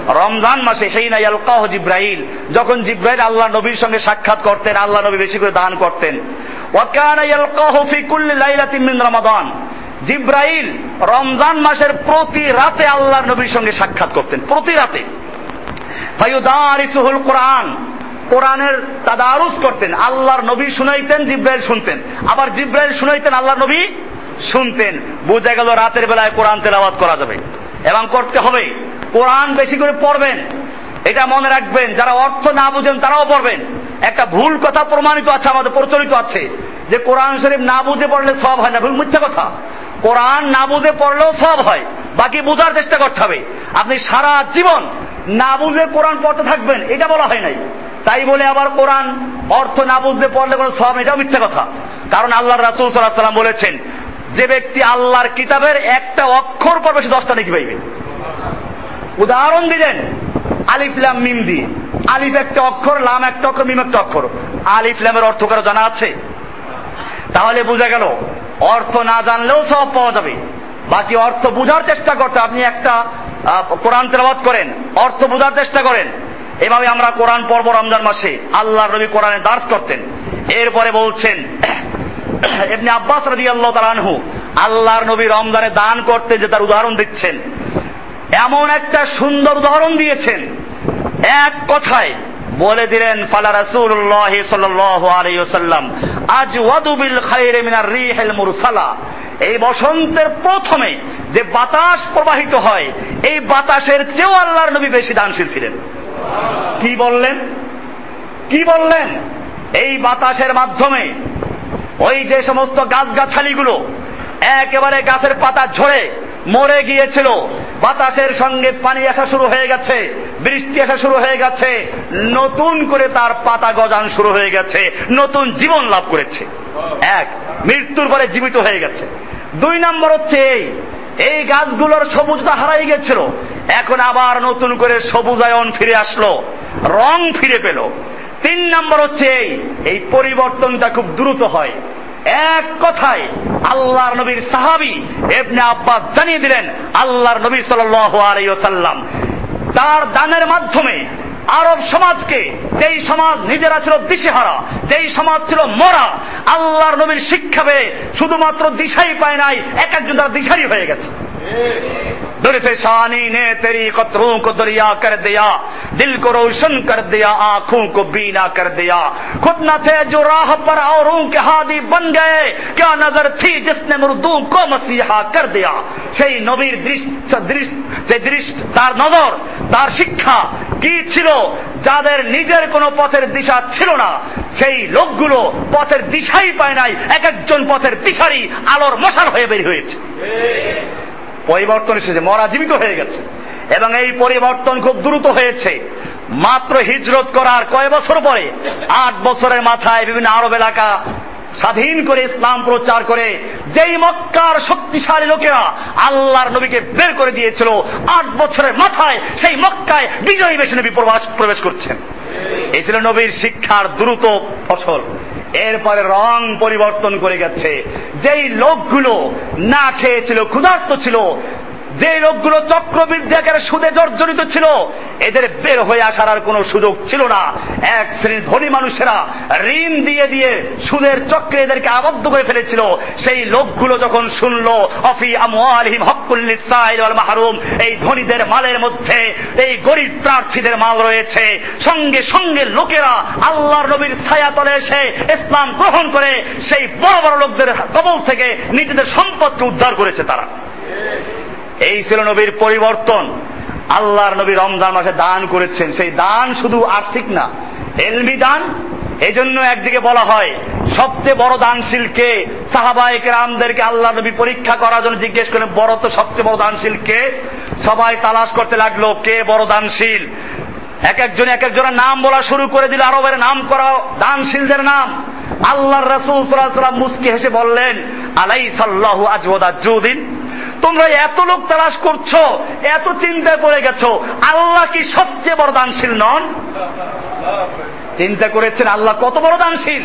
রমজান মাসে সেই নাই আলকাহ জিব্রাহিল যখন জিব্রাহিল আল্লাহ নবীর সঙ্গে সাক্ষাৎ করতেন, আল্লাহ নবী বেশি করে দান করতেন। ইয়ালকাহু রমাদান। জিব্রাইল রমজান মাসের প্রতি রাতে আল্লাহর নবীর সঙ্গে সাক্ষাৎ করতেন, প্রতি রাতে। কোরআন, কোরআনের তাদারুস করতেন, আল্লাহর নবী শুনাইতেন, জিব্রাইল শুনতেন। আবার জিব্রাইল শুনাইতেন, আল্লাহর নবী শুনতেন। বোঝা গেল রাতের বেলায় কোরআন তেলাওয়াত করা যাবে। এবং করতে হবে। কোরআন বেশি করে পড়বেন, এটা মনে রাখবেন, যারা অর্থ না বুঝেন তারাও পড়বেন। একটা ভুল কথা প্রমাণিত আছে, আমাদের প্রচলিত আছে, যে কোরআন শরীফ না বুঝে পড়লে সব হয় না, ভুল, মিথ্যা কথা। কোরআন না বুঝে পড়লেও সব হয়, বাকি বোঝার চেষ্টা করতে হবে। আপনি সারা জীবন না বুঝে কোরআন পড়তে থাকবেন, এটা বলা হয় নাই। তাই বলে আবার কোরআন অর্থ না বুঝতে পড়লে কোনো সব এটাও মিথ্যা কথা। কারণ আল্লাহ রাসুল সাল্লাহ সাল্লাম বলেছেন, যে ব্যক্তি আল্লাহর কিতাবের একটা অক্ষর পড়বে, সে দশটা নাকি পাইবে। উদাহরণ দিলেন। আলিফলাম মিম দিয়ে আলিফ একটা অক্ষর, লাম একটা অক্ষর, মিম একটা অক্ষর। আলিফ লামের অর্থ কারও জানা আছে? তাহলে বোঝা গেল, অর্থ না জানলেও সব পাওয়া যাবে। বাকি অর্থ বোঝার চেষ্টা করতে আপনি একটা কোরআন তেলাবাদ করেন, অর্থ বোঝার চেষ্টা করেন। এভাবে আমরা কোরআন পর্ব রমজান মাসে। আল্লাহ নবী কোরআনে দাস করতেন। এরপরে বলছেন এমনি আব্বাস রাজি আল্লাহ তালানহু আল্লাহর নবী রমজানে দান করতে যে তার উদাহরণ দিচ্ছেন। এমন একটা সুন্দর উদাহরণ দিয়েছেন। এক কথায় বলে দিলেন, ফালা আলাইহি ওয়াসাল্লাম আজ ওয়াদুবিল খায়রে মিনার রিহিল মুরসালা। এই বসন্তের প্রথমে যে বাতাস প্রবাহিত হয়, এই বাতাসের চেয়েও আল্লাহর নবী বেশি দানশীল ছিলেন। কি বললেন? কি বললেন? এই বাতাসের মাধ্যমে ওই যে সমস্ত গাছগাছালিগুলো একেবারে গাছের পাতা ঝরে মরে গিয়েছিল। বাতাসের সঙ্গে পানি আসা শুরু হয়ে গেছে, বৃষ্টি আসা শুরু হয়ে গেছে, নতুন করে তার পাতা গজান শুরু হয়ে গেছে, নতুন জীবন লাভ করেছে। এক, মৃত্যুর পরে জীবিত হয়ে গেছে। দুই নম্বর হচ্ছে এই এই গাছগুলোর সবুজটা হারাই গেছিল। এখন আবার নতুন করে সবুজায়ন ফিরে আসলো, রং ফিরে পেল। তিন নম্বর হচ্ছে এই এই পরিবর্তনটা খুব দ্রুত হয়। এক কথায় আল্লাহর নবীর সাহাবি এবনে আব্বাস জানিয়ে দিলেন, আল্লাহর নবী সাল্লাম তার দানের মাধ্যমে আরব সমাজকে, যেই সমাজ নিজেরা ছিল দিশেহারা, যেই সমাজ ছিল মরা, আল্লাহর নবীর শিক্ষা পেয়ে শুধুমাত্র দিশাই পায় নাই, এক একজন তারা দিশারি হয়ে গেছে। दुर्फिशानी ने तेरी कतरों को दरिया कर दिया दिल को रोशन कर दिया आंखों को बीना कर दिया खुद न थे जो राह पर औरों के हादी बन गए क्या नजर थी जिसने मुर्दू को मसीहा कर दिया সেই নবীর যে দৃষ্ট তার নজর তার শিক্ষা কি ছিল যাদের নিজের কোনো পথের দিশা ছিল না সেই লোকগুলো পথের দিশাই পায় নাই এক একজন পথের দিশারই আলোর মশাল হয়ে বের হয়েছে পরিবর্তন এসেছে, মরা জীবিত হয়ে গেছে। এবং এই পরিবর্তন খুব দ্রুত হয়েছে। মাত্র হিজরত করার কয় বছর পরে, আট বছরের মাথায় বিভিন্ন আরব এলাকা স্বাধীন করে ইসলাম প্রচার করে, যেই মক্কার শক্তিশালী লোকেরা আল্লাহর নবীকে বের করে দিয়েছিল, আট বছরের মাথায় সেই মক্কায় বিজয়ী বেশি নবী প্রবেশ করছেন। এই ছিল নবীর শিক্ষার দ্রুত ফসল। এরপরে রং পরিবর্তন করে গেছে। যেই লোকগুলো না খেয়েছিল ক্ষুধার্ত ছিল যে লোকগুলো চক্রবৃদ্ধি আকারে সুদে জর্জরিত ছিল, এদের বের হয়ে আসার আর কোনো সুযোগ ছিল না। এক শ্রেণির ধনী মানুষেরা ঋণ দিয়ে দিয়ে সুদের চক্রে এদেরকে আবদ্ধ করে ফেলেছিল। সেই লোকগুলো যখন শুনলো, অফি আমওয়ালিহিম হক্কুল্লিস সাইল ওয়াল মাহরুম এই ধনীদের মালের মধ্যে এই গরিব প্রার্থীদের মাল রয়েছে। সঙ্গে সঙ্গে লোকেরা আল্লাহর নবীর ছায়া তলে এসে ইসলাম গ্রহণ করে সেই বড় বড় লোকদের কবল থেকে নিজেদের সম্পদকে উদ্ধার করেছে তারা। এই ছিল নবীর পরিবর্তন। আল্লাহর নবী রমজান মাসে দান করেছেন। সেই দান শুধু আর্থিক না, এলমি দান। এজন্য একদিকে বলা হয়, সবচেয়ে বড় দানশীল কে? সাহাবাহিক রামদেরকে আল্লাহ নবী পরীক্ষা করার জন্য জিজ্ঞেস করেন, বড় তো সবচেয়ে বড় দানশীল কে? সবাই তালাশ করতে লাগল, কে বড় দানশীল? এক একজন এক একজনের নাম বলা শুরু করে দিল, আরবের নাম করা দানশীলদের নাম। আল্লাহর রসুল মুস্কি হেসে বললেন আলাই সাল্লাহ আজওয়াদিন তোমরা এত লোক তালাশ করছ, এত চিন্তায় করে গেছো, আল্লাহ কি সবচেয়ে বড় দানশীল নন? চিন্তা করেছেন, আল্লাহ কত বড় দানশীল।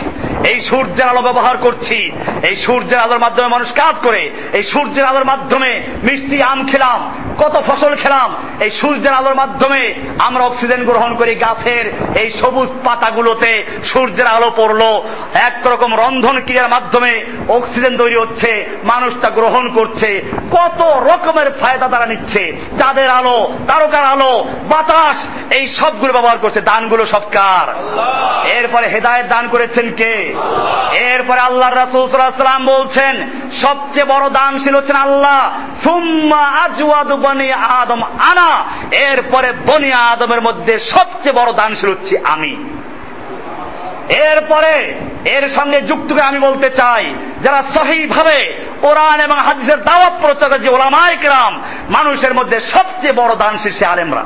এই সূর্যের আলো ব্যবহার করছি। এই সূর্যের আলোর মাধ্যমে মানুষ কাজ করে। এই সূর্যের আলোর মাধ্যমে মিষ্টি আম খেলাম, কত ফসল খেলাম। এই সূর্যের আলোর মাধ্যমে আমরা অক্সিজেন গ্রহণ করি গাছের এই সবুজ পাতাগুলোতে। সূর্যের আলো পড়ল, একরকম রন্ধন ক্রিয়ার মাধ্যমে অক্সিজেন তৈরি হচ্ছে মানুষ তা গ্রহণ করছে। কত রকমের ফায়দা তারা নিচ্ছে। চাঁদের আলো, তারকার আলো, বাতাস, এই সবগুলো ব্যবহার করছে। দানগুলো সবকার এরপরে হেদায়ত দান করেছেন কে? এরপরে আল্লাহ রাসুল সাল্লাম বলছেন, সবচেয়ে বড় দানশীল হচ্ছেন আল্লাহ আদম আনা। এরপরে বনি আদমের মধ্যে সবচেয়ে বড় দানশীল হচ্ছি আমি। এরপরে এর সঙ্গে যুক্ত করে আমি বলতে চাই, যারা সহিভাবে কোরআন এবং হাদিসের দাওয়াত প্রচার যে ওলামায় মানুষের মধ্যে সবচেয়ে বড় দানশীল সে আলেমরা।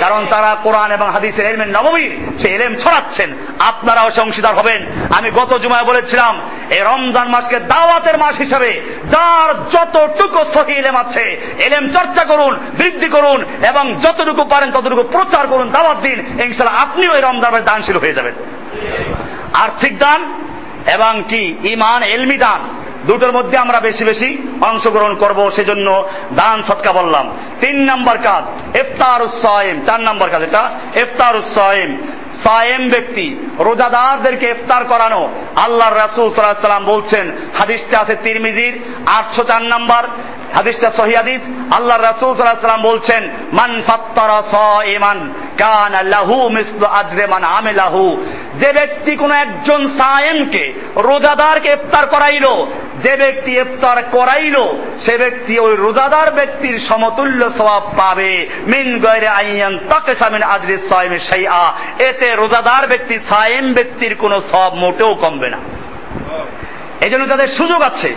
কারণ তারা কোরআন এবং হাদিসের এলমেন নবমীর সে এলেম ছড়াচ্ছেন। আপনারাও সে অংশীদার হবেন। আমি গত জুমায় বলেছিলাম, এই রমজান মাসকে দাওয়াতের মাস হিসাবে যার যতটুকু সহি এলেম আছে, এলেম চর্চা করুন, বৃদ্ধি করুন, এবং যতটুকু পারেন ততটুকু প্রচার করুন, দাওয়াত দিন ইনশাল্লাহ আপনিও এই রমজান মাসে দানশীল হয়ে যাবেন। আর্থিক দান এবং কি? ইমান এলমি দান। দুটোর মধ্যে আমরা বেশি বেশি অংশগ্রহণ করব, সেজন্য দান সৎকা বললাম। তিন নম্বর কাজ ইফতার উৎসাহেম চার নম্বর কাজ এটা ইফতার উৎসাহেম সায়েম ব্যক্তি, রোজাদারদেরকে ইফতার করানো। আল্লাহর রাসুল সাল্লাহ সাল্লাম বলছেন, হাদিসটা আছে তিরমিজির, আটশো চার নম্বর। হাদিসটা সহি হাদিস। আল্লাহ রাসুল সাল্লাম বলছেন, মান ফাত্তারা সাইমান কান লাহু মিসলু আজরে মান আমিলাহু। যে ব্যক্তি কোন একজন সায়েমকে, রোজাদারকে ইফতার করাইলো, যে ব্যক্তি ইফতার করাইলো, সে ব্যক্তি ওই রোজাদার ব্যক্তির সমতুল্য সওয়াব পাবে। মিন গয়রে আইয়ান তাকে সামিন আজরে সাইমে শাইআ। এতে রোজাদার ব্যক্তি, সায়েম ব্যক্তির কোনো সব মোটেও কমবে না। এই জন্য তাদের সুযোগ আছে।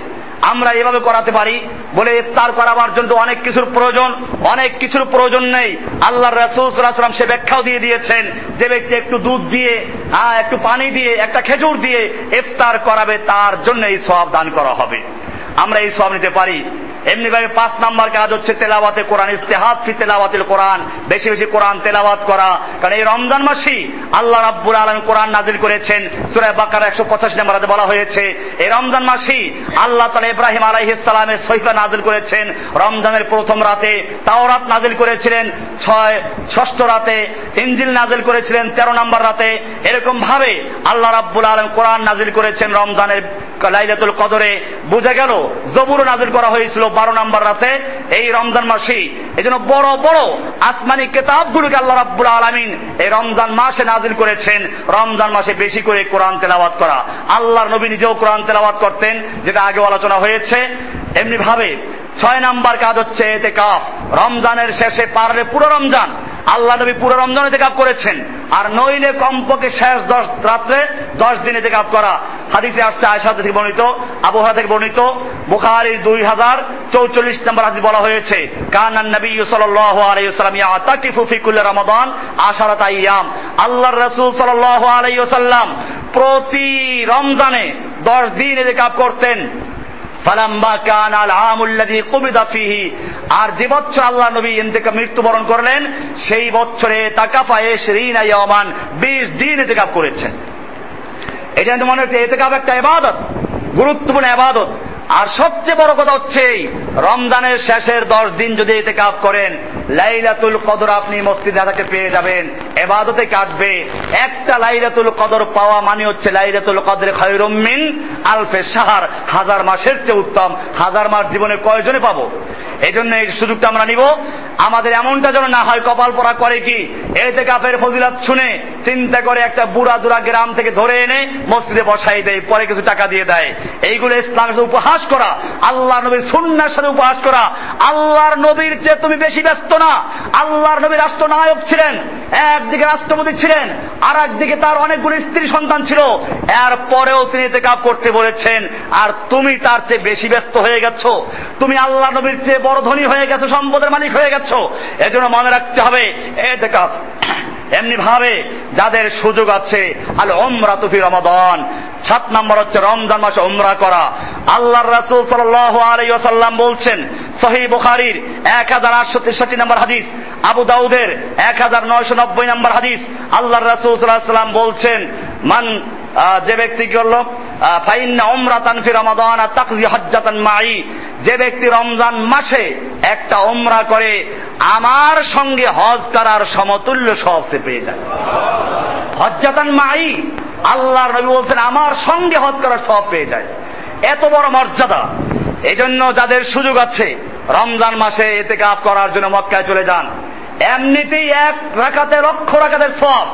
আমরা এভাবে করাতে পারি বলে ইফতার করাবার জন্য অনেক কিছুর প্রয়োজন, অনেক কিছুর প্রয়োজন নেই। আল্লাহ রসুলাম সে ব্যাখ্যাও দিয়ে দিয়েছেন যে ব্যক্তি একটু দুধ দিয়ে হ্যাঁ একটু পানি দিয়ে, একটা খেজুর দিয়ে ইফতার করাবে তার জন্য এই সব দান করা হবে। আমরা এই সব নিতে পারি। এমনি ভাবে পাঁচ নাম্বার কাজ হচ্ছে তেলাওয়াতে কোরআন ইস্তেহাদ ফি তেলাওয়াতিল কোরআন। বেশি বেশি কোরআন তেলাওয়াত করা। কারণ এই রমজান মাসি আল্লাহ রাব্বুল আলম কোরআন নাজিল করেছেন। সুরায় বাকার একশো পঁচাশি নম্বর বলা হয়েছে, এই রমজান মাসি আল্লাহ তালা ইব্রাহিম আলাইহিসালামের সহিফা নাজিল করেছেন। রমজানের প্রথম রাতে তাওরাত নাজিল করেছিলেন, ছয়, ষষ্ঠ রাতে ইঞ্জিল নাজিল করেছিলেন, তেরো নম্বর রাতে। এরকম ভাবে আল্লাহ রাব্বুল আলম কোরআন নাজিল করেছেন রমজানের লাইলাতুল কদরে। বোঝা গেল, জবুর নাজিল করা হয়েছিল বারো নম্বর রাতে এই রমজান মাসে, এই জন্য বড় বড় আসমানি কেতাবগুলোকে আল্লাহ রাব্বুল আলমিন এই রমজান মাসে নাজিল করেছেন। রমজান মাসে বেশি করে কোরআন তেলাওয়াত করা। আল্লাহর নবী নিজেও কোরআন তেলাওয়াত করতেন, যেটা আগে আলোচনা হয়েছে। এমনি ভাবে ছয় নাম্বার কাজ হচ্ছে এতে কাপ রমজানের শেষে পারলে পুরো রমজান, আল্লাহ নবী পুরো রমজান এতে কাপ করেছেন। আর নইলে কমপক্ষে শেষ দশ রাত্রে দশ দিন এতে কাপ করা। হাদিসে আসছে আয়সা থেকে বর্ণিত আবহাওয়া থেকে বর্ণিত, বুখারির দুই হাজার চৌচল্লিশ নম্বর হাদিস বলা হয়েছে কানান নবী ফি কুল্লি রমাদান আশারাত আইয়াম। আল্লাহর রাসূল সাল্লাল্লাহু আলাইহি প্রতি রমজানে দশ দিন এতে কাপ করতেন। আর যে বছর আল্লাহ নবী ইন্তেকা মৃত্যুবরণ করলেন, সেই বছরে তাকাফায়ে শরীন ইয়মান বিশ দিন এতেকাপ করেছেন। এটা মনে হচ্ছে এতে কাপ একটা এবাদত গুরুত্বপূর্ণ এবাদত। আর সবচেয়ে বড় কথা হচ্ছে রমজানের শেষের দশ দিন যদি এতে কাজ করেন, লাইলাতুল কদর আপনি মসজিদে তাকে পেয়ে যাবেন, এবাদতে কাটবে। একটা লাইলাতুল কদর পাওয়া মানে হচ্ছে লাইলাতুল কদরে খয়রুমিন আলফে সাহার হাজার মাসের চেয়ে উত্তম। হাজার মাস জীবনে কয়জনে পাবো? এই জন্য এই সুযোগটা আমরা নিব। আমাদের এমনটা যেন না হয়, কপাল পরা করে কি? এতে কাফের ফজিলাত শুনে চিন্তা করে একটা বুড়া দুরা গ্রাম থেকে ধরে এনে মসজিদে বসাই দেয়, পরে কিছু টাকা দিয়ে দেয়। এইগুলো ইসলামের সাথে উপহাস করা আল্লাহ নবীর সুন্নার সাথে উপহাস করা। আল্লাহর নবীর চেয়ে তুমি বেশি ব্যস্ত না। আল্লাহর নবী রাষ্ট্রনায়ক ছিলেন, একদিকে রাষ্ট্রপতি ছিলেন আর একদিকে তার অনেকগুলো স্ত্রী সন্তান ছিল। এর পরেও তিনি এতে কাপ করতে বলেছেন, আর তুমি তার চেয়ে বেশি ব্যস্ত হয়ে গেছো। তুমি আল্লাহ নবীর চেয়ে বড় ধনী হয়ে গেছো, সম্পদের মালিক হয়ে গেছো। এজন্য মনে রাখতে হবে এতে কাপ এমনি ভাবে যাদের সুযোগ আছে, আল ওমরা তুফি রমাদন। সাত নম্বর হচ্ছে রমজান মাসে ওমরা করা। আল্লাহর রাসূল ওয়াসাল্লাম বলছেন সহি বুখারীর এক হাজার আটশো তেষট্টি নম্বর হাদিস, আবু দাউদের এক হাজার নয়শো নব্বই নম্বর হাদিস, আল্লাহর রাসূল সাল্লাম বলছেন, মান যে ব্যক্তি কি করল ফাইন্না ওমরাতান ফি রমাদান আর তাকজি হজ্জাতান মাই যে ব্যক্তি রমজান মাসে একটা ওমরা করে, আমার সঙ্গে হজ করার সমতুল্য সব সে পেয়ে যায়। হজ্জাতান মাই আল্লাহর নবী বলছেন, আমার সঙ্গে হজ করার সব পেয়ে যায়। এত বড় মর্যাদা। এজন্য যাদের সুযোগ আছে, রমজান মাসে এতে কাপ করার জন্য মক্কায় চলে যান। এমনিতেই এক রাখাতে লক্ষ রাখাতের সব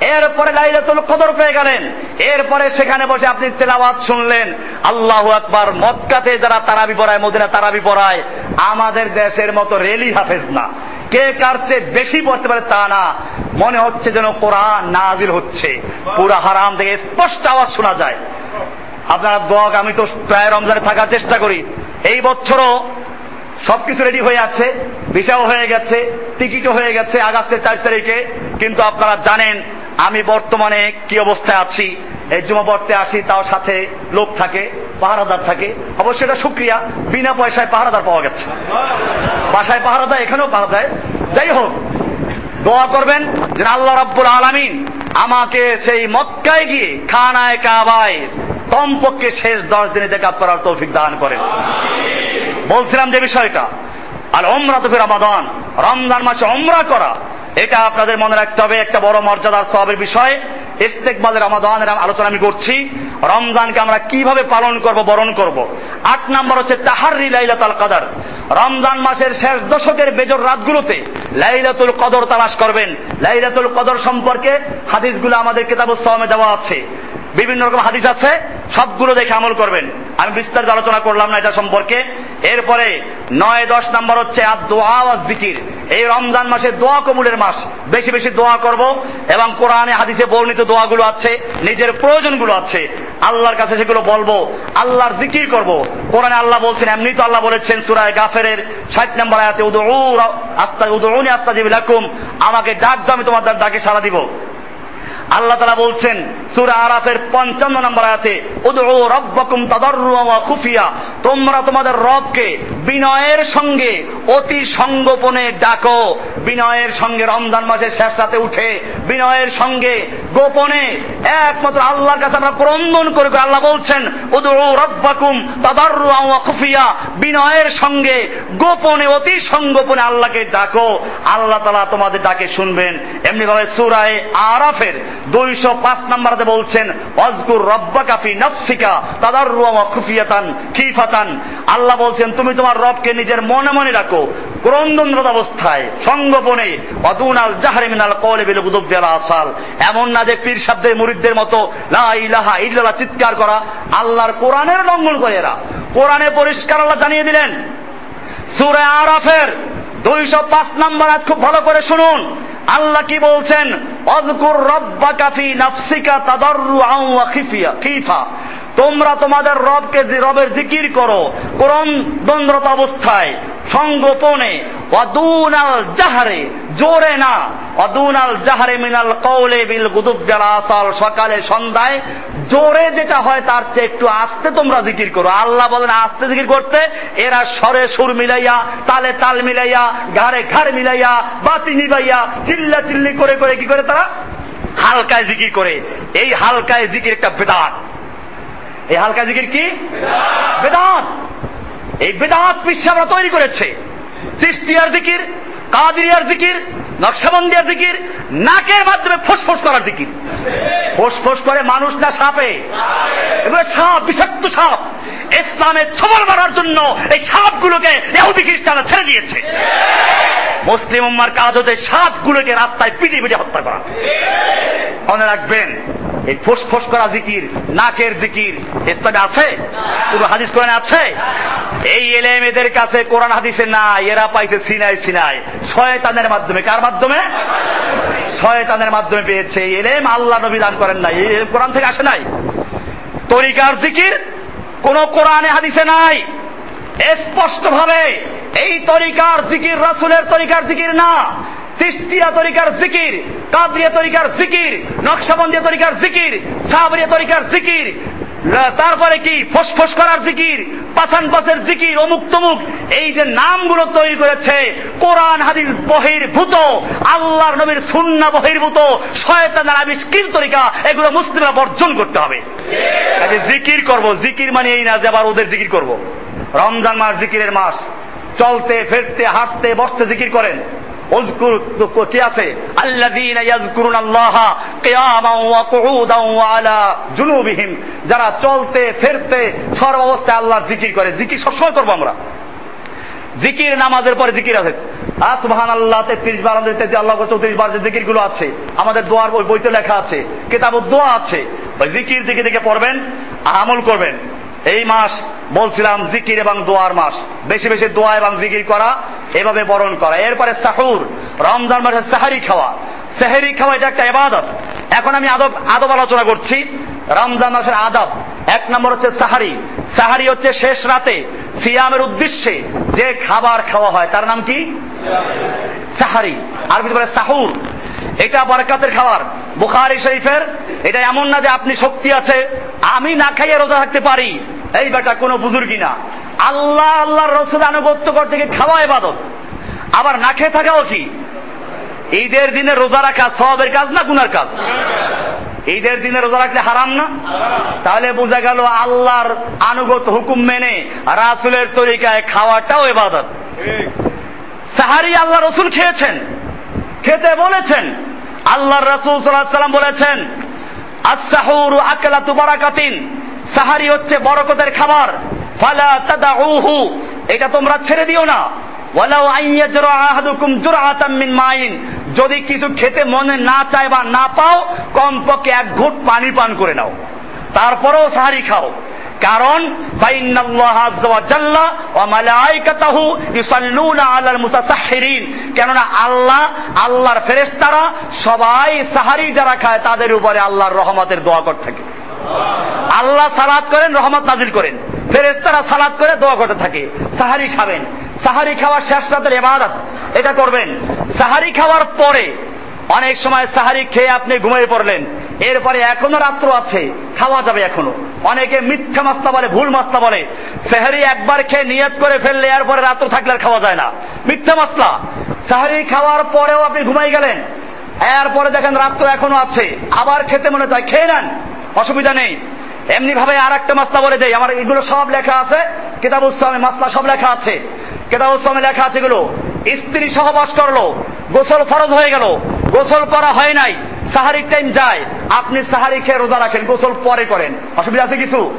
এরপরে লাইলাতুল কদর পেয়ে গেলেন। এরপরে সেখানে বসে আপনি তেলাওয়াত শুনলেন। আল্লাহ আকবার, মক্কাতে যারা তারাবি পড়ায় মদিনা তারাবি পড়ায়, আমাদের দেশের মতো রেলি হাফেজ না। কে কার চেয়ে বেশি পড়তে পারে তা না। মনে হচ্ছে যেন কোরআন নাজিল হচ্ছে। পুরা হারাম থেকে স্পষ্ট আওয়াজ শোনা যায়। আপনারা দোয়াক আমি তো প্রায় রমজানে থাকার চেষ্টা করি। এই বছরও সবকিছু রেডি হয়ে আছে, ভিসাও হয়ে গেছে টিকিটও হয়ে গেছে আগস্টের চার তারিখে। কিন্তু আপনারা জানেন আমি বর্তমানে কি অবস্থায় আছি? এই পড়তে আসি তাও সাথে লোক থাকে, পাহারাদার থাকে। অবশ্যই এটা সুক্রিয়া বিনা পয়সায় পাহারাদার পাওয়া গেছে। বাসায় পাহারা দেয় এখানেও পাহারা দেয় যাই হোক, দোয়া করবেন যে আল্লাহ রাব্বুল আলামিন আমাকে সেই মক্কায় গিয়ে খানায় কাবায় কমপক্ষে শেষ দশ দিনে দেখা করার তৌফিক দান করেন। বলছিলাম যে বিষয়টা আর ওমরা তো রমাদান। রমজান মাসে ওমরা করা এটা আপনাদের মনে রাখতে হবে, একটা বড় মর্যাদার সবের বিষয়। ইস্তেকবালের রমাদানের আলোচনা আমি করছি। রমজানকে আমরা কীভাবে পালন করব, বরণ করব? আট নাম্বার হচ্ছে তাহারি লাইলাতুল কদর। রমজান মাসের শেষ দশকের বেজর রাতগুলোতে লাইলাতুল কদর তালাশ করবেন। লাইলাতুল কদর সম্পর্কে হাদিসগুলো আমাদের কেতাবুস সামে দেওয়া আছে। বিভিন্ন রকম হাদিস আছে, সবগুলো দেখে আমল করবেন। আমি বিস্তারিত আলোচনা করলাম না এটা সম্পর্কে। এরপরে নয় দশ নাম্বার হচ্ছে আর জিকির এই রমজান মাসে দোয়া কবুলের মাস। বেশি বেশি দোয়া করব এবং কোরআনে, হাদিসে বর্ণিত দোয়াগুলো আছে, নিজের প্রয়োজনগুলো আছে। আল্লাহর কাছে সেগুলো বলব, আল্লাহর জিকির করব। কোরআনে আল্লাহ বলছেন এমনি তো আল্লাহ বলেছেন সুরায় গাফেরের ষাট নম্বর আয়াতে উদু আস্তা উদুনি আস্তাজিব লাকুম, আমাকে ডাক দাও, আমি তোমার ডাকে সাড়া দিব। আল্লাহ তালা বলছেন, সুরা আরাফের পঞ্চান্ন নম্বর আয়াতে, উদউ রব্বাকুম তাদাররুয়া ওয়া খুফিয়া তোমরা তোমাদের রবকে বিনয়ের সঙ্গে অতি সঙ্গোপনে ডাকো। বিনয়ের সঙ্গে রমজান মাসের শেষ রাতে উঠে, বিনয়ের সঙ্গে গোপনে একমাত্র আল্লাহর কাছে আমরা ক্রন্দন করে আল্লাহ বলছেন, উদউ রব্বাকুম তাদাররুয়া ওয়া খুফিয়া বিনয়ের সঙ্গে গোপনে, অতি সঙ্গোপনে আল্লাহকে ডাকো। আল্লাহ তালা তোমাদের ডাকে শুনবেন। এমনিভাবে সুরায় আরাফের দুইশো পাঁচ নম্বরতে বলছেন অজগুর রব্বা কাফি নফসিকা তাদার রুয়া খুফিয়াতান খিফাতান আল্লাহ বলছেন, তুমি তোমার রবকে নিজের মনে মনে রাখো। ক্রন্দনরত অবস্থায় সঙ্গোপনে অদুনাল জাহারে মিনাল কলে বিল গুদুবিয়াল আসাল। এমন না যে পীর শব্দের মুরিদদের মতো লা ইলাহা ইল্লাল্লাহ চিৎকার করা, আল্লাহর কোরআনের লঙ্ঘন করে এরা। কোরআনে পরিষ্কার আল্লাহ জানিয়ে দিলেন, সুরে আরাফের দুইশো পাঁচ নম্বর খুব ভালো করে শুনুন। আল্লাহ কি বলছেন? অজকুর রব্বা কাফি নাফসিকা তাদর্রু আউ খিফা। তোমরা তোমাদের রবকে রবের জিকির করো। কোরআন দ্বন্দ্বত অবস্থায়, সংগোপনে অদুনাল জাহারে, জোরে না। অদুনাল জাহারে মিনাল কৌলে বিল গুদুব আসাল সকালে সন্ধ্যায়। জোরে যেটা হয় তার চেয়ে একটু আস্তে তোমরা জিকির করো। আল্লাহ বলেন, আস্তে জিকির করতে এরা স্বরে সুর মিলাইয়া, তালে তাল মিলাইয়া, ঘাড়ে ঘাড় মিলাইয়া, বাতি নিবাইয়া, চিল্লা চিল্লি করে করে কি করে তারা? হালকায় জিকির করে। এই হালকায় জিকির একটা বেদাত এই হালকা জিকির কি? বেদাত। এই বেদাত আমরা তৈরি করেছে। চিস্তিয়ার জিকির কাদিয়ার জিকির, নকশাবন্দিয়ার জিকির, নাকের মাধ্যমে ফুসফুস করার জিকির। ফুসফুস করে মানুষ না সাপে? এগুলো সাপ, বিষাক্ত সাপ। ইসলামের ছবল মারার জন্য এই সাপগুলোকে এহুদি খ্রিস্টানরা ছেড়ে দিয়েছে। মুসলিম উম্মার কাজ হচ্ছে সাপগুলোকে রাস্তায় পিটি পিটি হত্যা করা। মনে রাখবেন এই ফুসফুস করা জিকির, নাকের জিকির। ইসলামে আছে? পুরো হাদিস কোরআনে আছে? এই এলেম এদের কাছে কোরআন হাদিসে না এরা পাইছে সিনাই সিনাই। শয়তানের মাধ্যমে, কার মাধ্যমে? শয়তানের মাধ্যমে পেয়েছে। এই এলেম আল্লাহ নবী দান করেন নাই। এই কোরআন থেকে আসে নাই। তরিকার জিকির কোন কোরআনে হাদিসে নাই। স্পষ্ট ভাবে এই তরিকার জিকির, রাসুলের তরিকার জিকির না। তিস্তিয়া তরিকার জিকির, কাবরিয়া তরিকার জিকির নকশাবন্দিয়া তরিকার জিকির, সাবরিয়া তরিকার জিকির। তারপরে কি? ফসফস করার জিকির পাথান পাশের জিকির, অমুক তমুক। এই যে নামগুলো তৈরি করেছে, কোরআন, হাদিস বহির্ভূত, আল্লাহর নবীর সুন্না বহির্ভূত, শয়তানের আবিষ্কৃত তরিকা, এগুলো মুসলিমরা বর্জন করতে হবে। জিকির করব, জিকির মানে এই না যে আবার ওদের জিকির করব। রমজান মাস জিকিরের মাস। চলতে, ফেরতে, হাঁটতে, বসতে জিকির করেন। কি আছে? আল্লাহ জুনুবিহিম। যারা চলতে, ফেরতে সর্ব অবস্থায় আল্লাহর জিকির করে। জিকির সবসময় করব আমরা। জিকির নামাজের পরে জিকির আছে। সুবহান আল্লাহ তেত্রিশ বার তেত্রিশ, আল্লাহ চৌত্রিশ বার যে জিকিরগুলো আছে, আমাদের দোয়ার বই বইতে লেখা আছে কেতাব দোয়া আছে। জিকির দিকে দিকে পড়বেন, আমল করবেন। এই মাস বলছিলাম জিকির এবং দোয়ার মাস। বেশি বেশি দোয়া এবং জিকির করা, এভাবে বরণ করা। এরপরে সাহুর, রমজান মাসে সাহারি খাওয়া। সেহেরি খাওয়া এটা একটা এবাদত এখন আমি আদব আদব আলোচনা করছি। রমজান মাসের আদব। এক নম্বর হচ্ছে সাহারি। সাহারি হচ্ছে শেষ রাতে সিয়ামের উদ্দেশ্যে যে খাবার খাওয়া হয়, তার নাম কি? সাহারি। আরবিতে বলে সাহুর। এটা বরকাতের খাবার। বুখারি শরীফের, এটা এমন না যে আপনি শক্তি আছে, আমি না খাইয়ে রোজা থাকতে পারি। এই বেটা কোনো বুজুর্গি না। আল্লাহ, আল্লাহর রসুল আনুগত্য করতে গিয়ে খাওয়া এবাদত আবার না খেয়ে থাকাও কি? ঈদের দিনে রোজা রাখা সবের কাজ না গুনার কাজ? ঈদের দিনে রোজা রাখলে হারাম না? তাহলে বোঝা গেল আল্লাহর আনুগত হুকুম মেনে রাসুলের তরিকায় খাওয়াটাও এবাদত সাহারি আল্লাহ রসুল খেয়েছেন, খেতে বলেছেন। আল্লাহর রসুল সাল্লাম বলেছেন আসাহুরু আকলা তুবারাকাতিন সাহারি হচ্ছে বরকতের খাবার। ফালা তাদাউহু, এটা তোমরা ছেড়ে দিও না। যদি কিছু খেতে মনে না চায় বা না পাও, কমপক্ষে এক ঘুট পানি পান করে নাও। তারপরেও সাহারি খাও। কারণ কেননা আল্লাহ, আল্লাহর ফেরেস্তারা সবাই সাহারি যারা খায়, তাদের উপরে আল্লাহর রহমতের দোয়া করে থাকে। আল্লাহ সালাদ করেন, রহমত নাজিল করেন। ফেরেস্তারা সালাদ করে দোয়া করতে থাকে। সাহারি খাবেন। সাহারি খাওয়ার শেষ রাতের এবাদত এটা করবেন। সাহারি খাওয়ার পরে অনেক সময় সাহারি খেয়ে আপনি ঘুমিয়ে পড়লেন। এরপরে এখনও রাত্র আছে, খাওয়া যাবে এখনও। অনেকে মিথ্যা মাস্তা বলে, ভুল মাস্তা বলে। সাহারি একবার খেয়ে নিয়ত করে ফেললে এরপরে রাত্র থাকলে আর খাওয়া যায় না। মিথ্যা মাস্তা। সাহারি খাওয়ার পরেও আপনি ঘুমাই গেলেন। এরপরে দেখেন রাত্র এখনও আছে। আবার খেতে মনে চায়, খেয়ে নেন। অসুবিধা নেই। এমনি ভাবে আর একটা মাস্তা বলে দেয় আমার এগুলো সব লেখা আছে কেতাব কেতাবুসলামে মাস্তা সব লেখা আছে। কেতাব কেতাবুসলামে লেখা আছে এগুলো, স্ত্রী সহবাস করল, গোসল ফরজ হয়ে গেল, গোসল করা হয় নাই, সাহারির টাইম যায়, আপনি সাহারি খেয়ে রোজা রাখেন, গোসল পরে করেন। অসুবিধা আছে কিছু?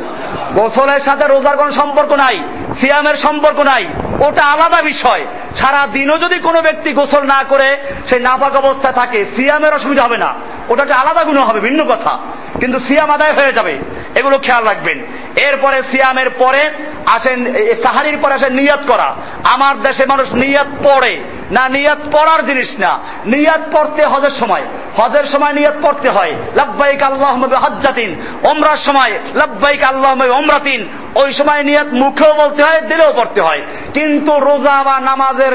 গোসলের সাথে রোজার কোনো সম্পর্ক নাই, সিয়ামের সম্পর্ক নাই, ওটা আলাদা বিষয়। সারা দিনও যদি কোনো ব্যক্তি গোসল না করে সেই নাপাক অবস্থায় থাকে, সিয়ামের অসুবিধা হবে না। ওটা একটা আলাদা গুণ হবে, ভিন্ন কথা। কিন্তু সিয়াম আদায় হয়ে যাবে, এগুলো খেয়াল রাখবেন। এরপরে সিয়ামের পরে আসেন সাহারির পরে আসেন নিয়ত করা। আমার দেশে মানুষ নিয়ত পড়ে। না, নিয়ত পড়ার জিনিস না। নিয়ত পড়তে হজের সময়। হজের সময় নিয়ত পড়তে হয়। লব্বাইক আল্লাহ হজ্জাতিন ওমরার সময় লব্বাইক আল্লাহ ওমরাতিন ওই সময় নিয়ত মুখেও বলতে হয়, দিলেও পড়তে হয়। কিন্তু রোজা বা নামাজের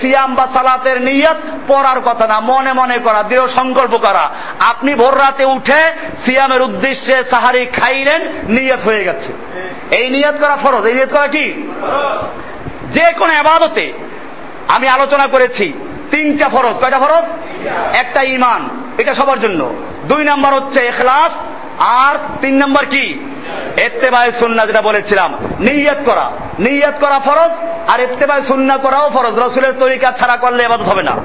সিয়াম বা সালাতের নিয়ত পড়ার কথা না, মনে মনে করা, দৃঢ় সংকল্প করা। আপনি ভোর রাতে উঠে সিয়ামের উদ্দেশ্যে সাহারি খাইলেন, নিয়ত হয়ে গেছে। এই নিয়ত করা ফরজ, এই নিয়ত করা কি যে কোনো আবাদতে আমি আলোচনা করেছি, তিনটা ফরজ। কয়টা ফরজ? একটা ইমান এটা সবার জন্য। দুই নাম্বার হচ্ছে এখলাস, আর তিন নাম্বার কি? এত্তেবায় সুন্না যেটা বলেছিলাম, নিয়াত করা। নিয়াত করা ফরজ, আর এত্তেবায় সুন্না করাও ফরজ। রসুলের তরিকা ছাড়া করলে এবাদত হবে না।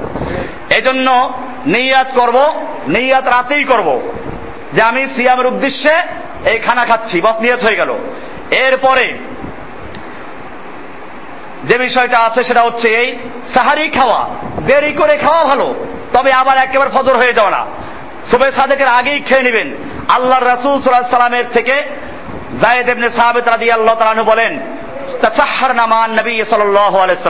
এজন্য নিয়াত করব, নিয়াত রাতেই করব। যে আমি সিয়ামের উদ্দেশ্যে এই খানা খাচ্ছি, বস, নিয়ত হয়ে গেল। এরপরে যে বিষয়টা আছে সেটা হচ্ছে এই সাহারি খাওয়া। দেরি করে খাওয়া ভালো, তবে আবার একেবারে ফজর হয়ে যাওয়া না। সুবে সাদেকের আগেই খেয়ে নেবেন। আল্লাহ রাসুল সাল্লাহ সাল্লামের থেকে জায়েদ ইবনে সাহাবেত রাদিয়াল্লাহু বলেন, তাসাহহারনা নবী সাল্লাল্লাহু আলাইহি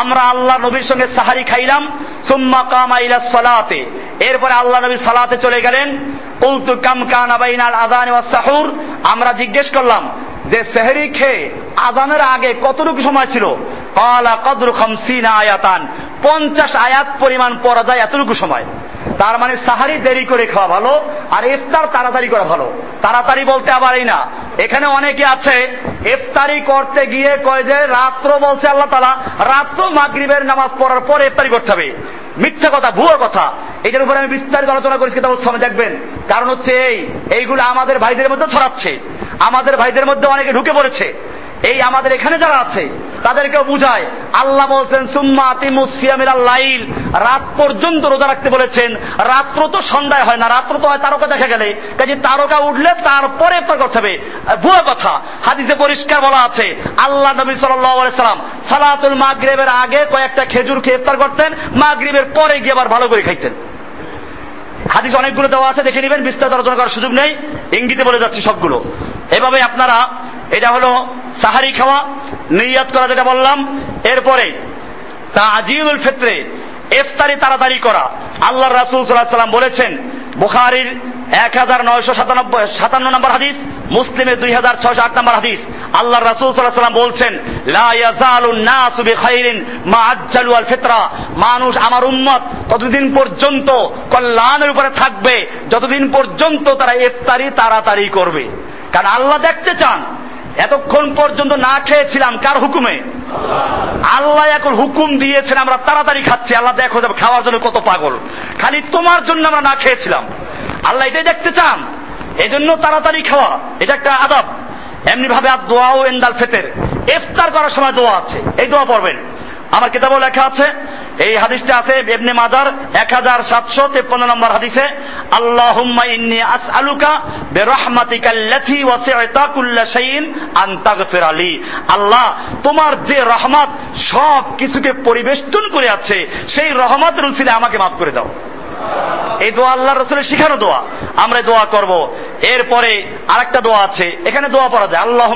আমরা আল্লাহ নবীর সঙ্গে সাহারি খাইলাম, সুম্মা কামা ইলা সালাতে। এরপরে আল্লাহ নবী সালাতে চলে গেলেন। কুলতু কাম কানা বাইনাল আযান ওয়াস সাহুর। আমরা জিজ্ঞেস করলাম, যে সেহরি খেয়ে আজানের আগে কতটুকু সময় ছিল? কালা কদরু খামসিনা আয়াতান। পঞ্চাশ আয়াত পরিমাণ পড়া যায় এতটুকু সময়। তার মানে সাহারি দেরি করে খাওয়া ভালো, আর ইফতার তাড়াতাড়ি করা ভালো। তাড়াতাড়ি বলতে আবার এই না। এখানে অনেকে আছে, ইফতারি করতে গিয়ে কয় যে, রাত্র বলছে আল্লাহ তালা রাত্র মাগরিবের নামাজ পড়ার পরে ইফতারি করতে হবে। মিথ্যা কথা, ভুয়ো কথা। এটার উপরে আমি বিস্তারিত আলোচনা করেছি কিতাব সময় দেখবেন। কারণ হচ্ছে এই, এইগুলো আমাদের ভাইদের মধ্যে ছড়াচ্ছে। আমাদের ভাইদের মধ্যে অনেকে ঢুকে পড়েছে। এই আমাদের এখানে যারা আছে, তাদেরকেও বুঝায় আল্লাহ বলছেন, সুম্মা তিমুসিয়ামির লাইল। রাত পর্যন্ত রোজা রাখতে বলেছেন, রাত্র তো সন্ধ্যায় হয় না, রাত্র তো হয় তারকা দেখা গেলে। কাজে তারকা উঠলে তারপরে ইফতার করতে হবে। ভুয়া কথা, হাদিসে পরিষ্কার বলা আছে, আল্লাহ নবী সাল্লাম সালাতুল মাগরিবের আগে কয়েকটা খেজুর খেয়ে ইফতার করতেন, মাগরিবের পরে গিয়ে আবার ভালো করে খাইতেন। হাদিস অনেকগুলো দেওয়া আছে, দেখে নেবেন, বিস্তারিত আলোচনা করার সুযোগ নেই। ইঙ্গিতে বলে যাচ্ছি সবগুলো। এভাবে আপনারা এটা হলো সাহারি খাওয়া, নিয়াত করা যেটা বললাম। এরপরে তা আজিউল ক্ষেত্রে ইফতারি তাড়াতাড়ি করা। আল্লাহ রাসুল সাল্লাম বলেছেন, বুখারির এক হাজার নয়শো সাতানব্বই, সাতান্ন নম্বর হাদিস, মুসলিমের দুই হাজার ছয়শো আট নম্বর হাদিস। আল্লাহ রাসুল সাল্লাম বলছেন ফিতরা। মানুষ আমার উন্মত ততদিন পর্যন্ত কল্যাণের উপরে থাকবে, যতদিন পর্যন্ত তারা ইফতারি তাড়াতাড়ি করবে। কারণ আল্লাহ দেখতে চান এতক্ষণ পর্যন্ত না খেয়েছিলাম, কার হুকুমে? আল্লাহ এখন হুকুম দিয়েছেন, আমরা তাড়াতাড়ি খাচ্ছি। আল্লাহ দেখো খাওয়ার জন্য কত পাগল। খালি তোমার জন্য আমরা না খেয়েছিলাম। আল্লাহ এটাই দেখতে চান। এই জন্য তাড়াতাড়ি খাওয়া, এটা একটা আদব। এমনি ভাবে আর দোয়াও এন্দাল ফেতের। ইফতার করার সময় দোয়া আছে। এই দোয়া পড়বেন। আমার কিতাবও লেখা আছে, এই হাদিসটা আছে এমনি মাজার এক হাজার সাতশো তেপ্পান্ন নম্বর হাদিসে আল্লাহ ইন্নি আস আলুকা বেরহমাতিকাল্লাথি ওয়াসিআতা কুল্লা আলী আল্লাহ, তোমার যে রহমত সব কিছুকে পরিবেষ্টন করে আছে সেই রহমত রুসিলে আমাকে মাফ করে দাও। এই দোয়া আল্লাহ রসুলের শিখানো দোয়া। আমরা দোয়া করব। এরপরে আরেকটা দোয়া আছে। এখানে দোয়া পড়া যায় আল্লাহ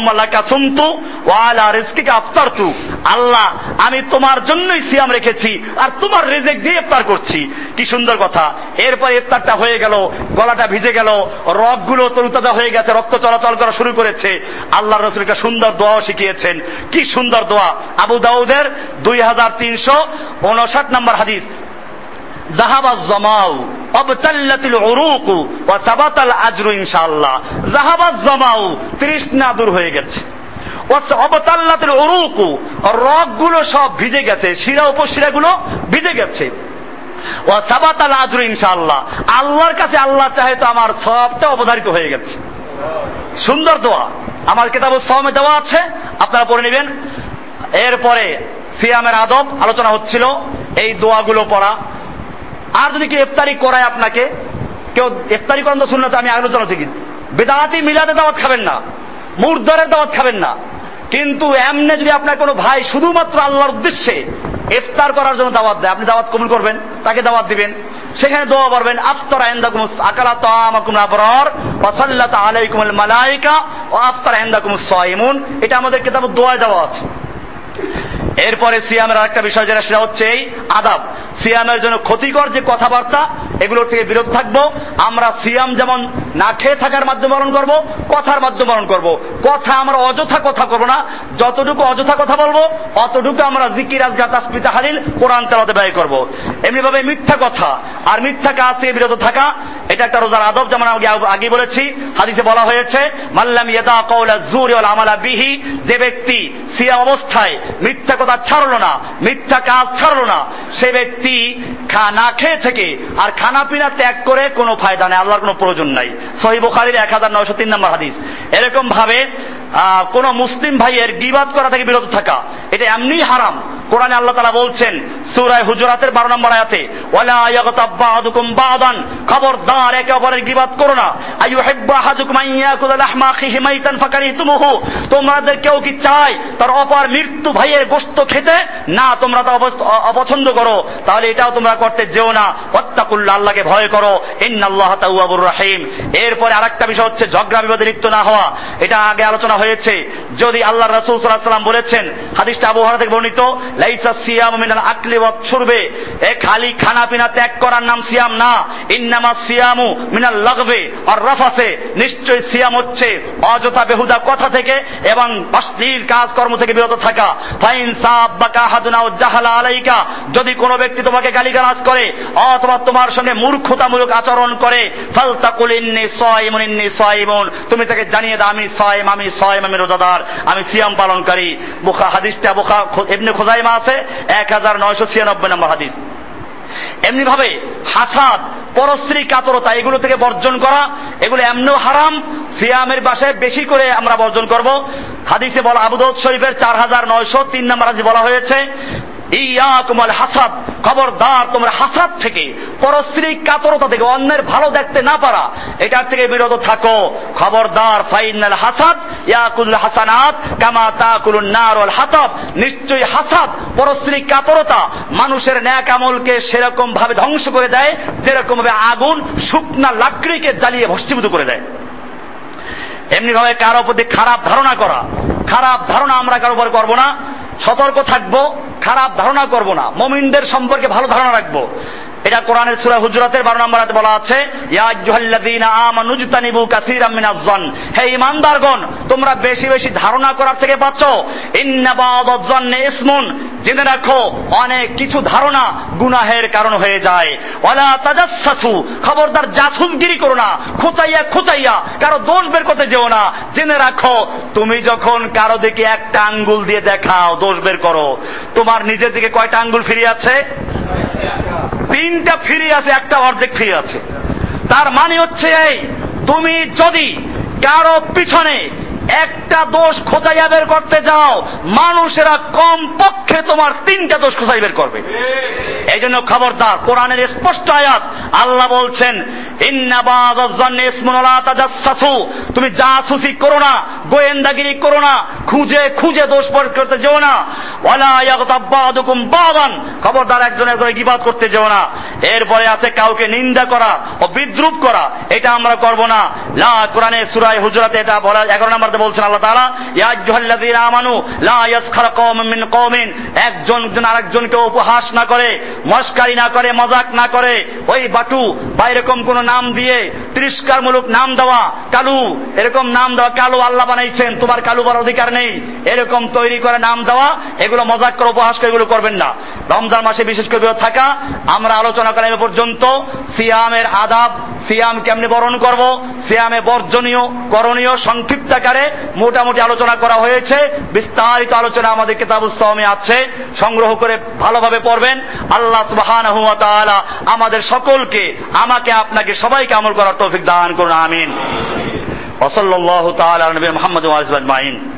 সুমতু ওয়ালা রিস্কিকে আফতার তু আল্লাহ, আমি তোমার জন্যই সিয়াম রেখেছি আর তোমার রেজেক দিয়ে ইফতার করছি। কি সুন্দর কথা। এরপর ইফতারটা হয়ে গেল, গলাটা ভিজে গেল, রগগুলো তরুতাজা হয়ে গেছে, রক্ত চলাচল করা শুরু করেছে। আল্লাহ রসুলকে সুন্দর দোয়াও শিখিয়েছেন। কি সুন্দর দোয়া। আবু দাউদের দুই হাজার তিনশো উনষাট নম্বর হাদিস। জাহাবাজ জমাউ অবতাল্লাতিল উরুকু ওয়া সাবাতাল আজরু ইনশাআল্লাহ জাহাবাজ জমাউ তৃষ্ণা দূর হয়ে গেছে। অবতাল্লাতের অরুকু রকগুলো সব ভিজে গেছে, শিরা উপশিরা গুলো ভিজে গেছে। ও সাবাত আল আজর ইনশাআল্লাহ। আল্লাহর কাছে আল্লাহ চাহে তো আমার সবটা অবধারিত হয়ে গেছে। সুন্দর দোয়া। আমার কেতাব সমে দেওয়া আছে, আপনারা পড়ে নেবেন। এরপরে সিয়ামের আদব আলোচনা হচ্ছিল, এই দোয়াগুলো পড়া। আর যদি কেউ ইফতারি করায় আপনাকে, কেউ ইফতারি করেন তো শুনলে আমি আলোচনা থেকে বেদাতি মিলাদে দাওয়াত খাবেন না, মুরদারের দাওয়াত খাবেন না। কিন্তু এমনে যদি আপনার কোনো ভাই শুধুমাত্র আল্লাহর উদ্দেশ্যে ইফতার করার জন্য দাওয়াত দেয়, আপনি দাওয়াত কবুল করবেন, তাকে দাওয়াত দিবেন, সেখানে দোয়া পারবেন আফতার আইন্দাকুম আকালা তামাকুম আবরার, ওয়া সাল্লাত আলাইকুমুল মালাইকা ও আফতার আইন্দাকুম সাইমুন। এটা আমাদের কিতাবে দোয়া দেওয়া আছে। এরপরে সিয়ামের আরেকটা বিষয় যেটা, সেটা হচ্ছে এই আদাব। সিয়ামের জন্য ক্ষতিকর যে কথাবার্তা, এগুলোর থেকে বিরত থাকব। আমরা সিয়াম যেমন না খেয়ে থাকার মাধ্যমে পালন করব, কথার মাধ্যমে পালন করব। কথা আমরা অযথা কথা করব না। যতটুকু অযথা কথা বলব, অতটুকু আমরা জিকির আজগা তাসপিতা হালিল কোরআন তেলাতে ব্যয় করব। এমনি ভাবে মিথ্যা কথা আর মিথ্যা কাজ থেকে বিরত থাকা, এটা একটা রোজার আদব, যেমন আমি আগে- বলেছি। হাদিসে বলা হয়েছে, মাল্লাম ইয়াদা কওলা জুরি আমালা বিহি যে ব্যক্তি সিয়াম অবস্থায় মিথ্যা কথা ছাড়লো না, মিথ্যা কাজ ছাড়লো না। সে ব্যক্তি খানা খেয়ে থেকে আর খানা পিনা ত্যাগ করে কোনো ফায়দা নেই, আল্লাহর কোনো প্রয়োজন নাই। সহি এক হাজার নয়শো তিন নম্বর হাদিস। এরকম ভাবে কোন মুসলিম ভাইয়ের গিবাদ করা থেকে বিরত থাকা। এটা এমনি হারাম। কোরআনে আল্লাহ তালা বলছেন সুরায় হুজুরাতের বারো নম্বর আয়াতে বা'দান। খবরদার, একে অপরের গিবাদ করো না। আইয়ু তোমাদের কেউ কি চায় তার অপর মৃত্যু ভাইয়ের খেতে? না, তোমরা তা অপছন্দ করো। তাহলে এটাও তোমরা করতে যেও না। ওয়াত্তাকুল্লাহ আল্লাহকে ভয় করো। ইন্নাল্লাহ তাওয়াবুর রহিম। এরপরে আরেকটা বিষয় হচ্ছে, ঝগড়া বিবাদে লিপ্ত না হওয়া। এটা আগে আলোচনা হয়েছে। যদি আল্লাহ রাসূল সাল্লাম বলেছেন, হাদিসটা আবু হুরায়রা থেকে বর্ণিত, লাইসা সিয়াম মিনাল আকলি ওয়াত শুরবে। এ খালি খানা পিনা ত্যাগ করার নাম সিয়াম না। ইন্নামা সিয়ামু মিনাল লাগবে আর রাফাসে। নিশ্চয় সিয়াম হচ্ছে অযথা বেহুদা কথা থেকে এবং অশ্লীল কাজকর্ম থেকে বিরত থাকা। ফাইন সাব্বাকা হাদুনা জাহালা আলাইকা। যদি কোনো ব্যক্তি তোমাকে গালিগালাজ করে অথবা তোমার সঙ্গে মূর্খতামূলক আচরণ করে, ফালতাকুল ইন্নি সাইমুন ইন্নি সাইমুন। তুমি তাকে জানিয়ে দাও, আমি সাইম, আমি আমি রোজাদার, আমি সিয়াম পালনকারী। বোখা হাদিসটা বোখা এমনি খোজাইমা আছে এক হাজার নয়শো ছিয়ানব্বই নম্বর হাদিস। এমনি ভাবে হাসাদ, পরশ্রী কাতরতা, এগুলো থেকে বর্জন করা, এগুলো এমনও হারাম, সিয়ামের বাসায় বেশি করে আমরা বর্জন করব। হাদিসে বলা আবুদ শরীফের চার হাজার নয়শো তিন নম্বর হাজি বলা হয়েছে ইয়াকুমাল হাসাদ খবরদার তোমরা হাসাদ থেকে। পরশ্রী কাতরতা থেকে অন্যের ভালো দেখতে না পারা, এটার থেকে বিরত থাকো। খবরদার, ফাইনাল হাসাদ ইয়াকুল হাসানাত, কামা তাকুলুন নার হাতাব। নিশ্চয়ই হাসাদ পরশ্রী কাতরতা মানুষের ন্যাক আমলকে সেরকম ভাবে ধ্বংস করে দেয়, যেরকম ভাবে আগুন শুকনা লাকড়িকে জ্বালিয়ে ভস্মীভূত করে দেয়। এমনি ভাবে কারও প্রতি খারাপ ধারণা করা, খারাপ ধারণা আমরা কারও উপর করব না। সতর্ক থাকব খারাপ ধারণা করব না। মমিনদের সম্পর্কে ভালো ধারণা রাখব। এটা কোরআনের সূরা হুজরাতের 12 নম্বর আয়াতে বলা আছে হে ইমানদারগণ তোমরা বেশি বেশি ধারণা করার থেকে জন্নে ইসমুন, জেনে রাখো, অনেক কিছু ধারণা গুনাহের কারণ হয়ে যায়। ওয়ালা তাজাসসু খবরদার জাসুসগিরি করো না, খোঁচাইয়া খোঁচাইয়া, কারও দোষ বের করতে যেও না। জেনে রাখো, তুমি যখন কারও দিকে একটা আঙ্গুল দিয়ে দেখাও, দোষ বের করো। তোমার নিজের দিকে কয়টা আঙ্গুল ফিরে আছে? তিনটা ফিরে আছে একটা অর্ধেক ফিরে আছে তার মানে হচ্ছে এই, তুমি যদি কারও পিছনে একটা দোষ খোঁজাইয়া বের করতে যাও, মানুষেরা কম পক্ষে তোমার তিনটা দোষ খোঁজাই বের করবে। এই জন্য খবরদার, কোরআনের স্পষ্ট আয়াত, আল্লাহ বলছেন তুমি জাসুসি করো না, গোয়েন্দাগিরি করো না, খুঁজে খুঁজে দোষ পর করতে যেও না। খবরদার একজন একজন গিবাদ করতে যেও না। এরপরে আছে কাউকে নিন্দা করা ও বিদ্রুপ করা। এটা আমরা করব না। লা কোরআনে সূরায়ে হুজরাতে এটা বলা 11 নম্বরে বলছেন আল্লাহ তাআলা, ইয়া আমানু, লা ইয়াসখার কওমুম মিন কওমিন, একজন একজন আরেকজনকে উপহাস না করে, মস্কারি না করে, মজাক না করে, ওই বাটু বা এরকম কোন নাম দিয়ে তিরস্কারমূলক নাম দেওয়া, কালু, এরকম নাম দেওয়া, কালু আল্লাহ বানাইছেন, তোমার কালু বলার অধিকার নেই, এরকম তৈরি করে নাম দেওয়া, এগুলো মজাক করে, উপহাস করে, এগুলো করবেন না। রমজান মাসে বিশেষ করে থাকা, আমরা আলোচনা করা এ পর্যন্ত সিয়ামের আদাব, সিয়াম কেমনি বরণ করব, সিয়ামে বর্জনীয়, করণীয় সংক্ষিপ্ত আকারে মোটামুটি আলোচনা করা হয়েছে। বিস্তারিত আলোচনা আমাদের কেতাবুস্তমে আছে। সংগ্রহ করে ভালোভাবে পড়বেন। আল্লাহ সুবহানাহু ওয়া আমাদের সকলকে, আমাকে, আপনাকে সবাইকে আমল করার তৌফিক দান করুন, আমিন। ওসল্লাহ তাআলা নবী মোহাম্মদ আজমাইন।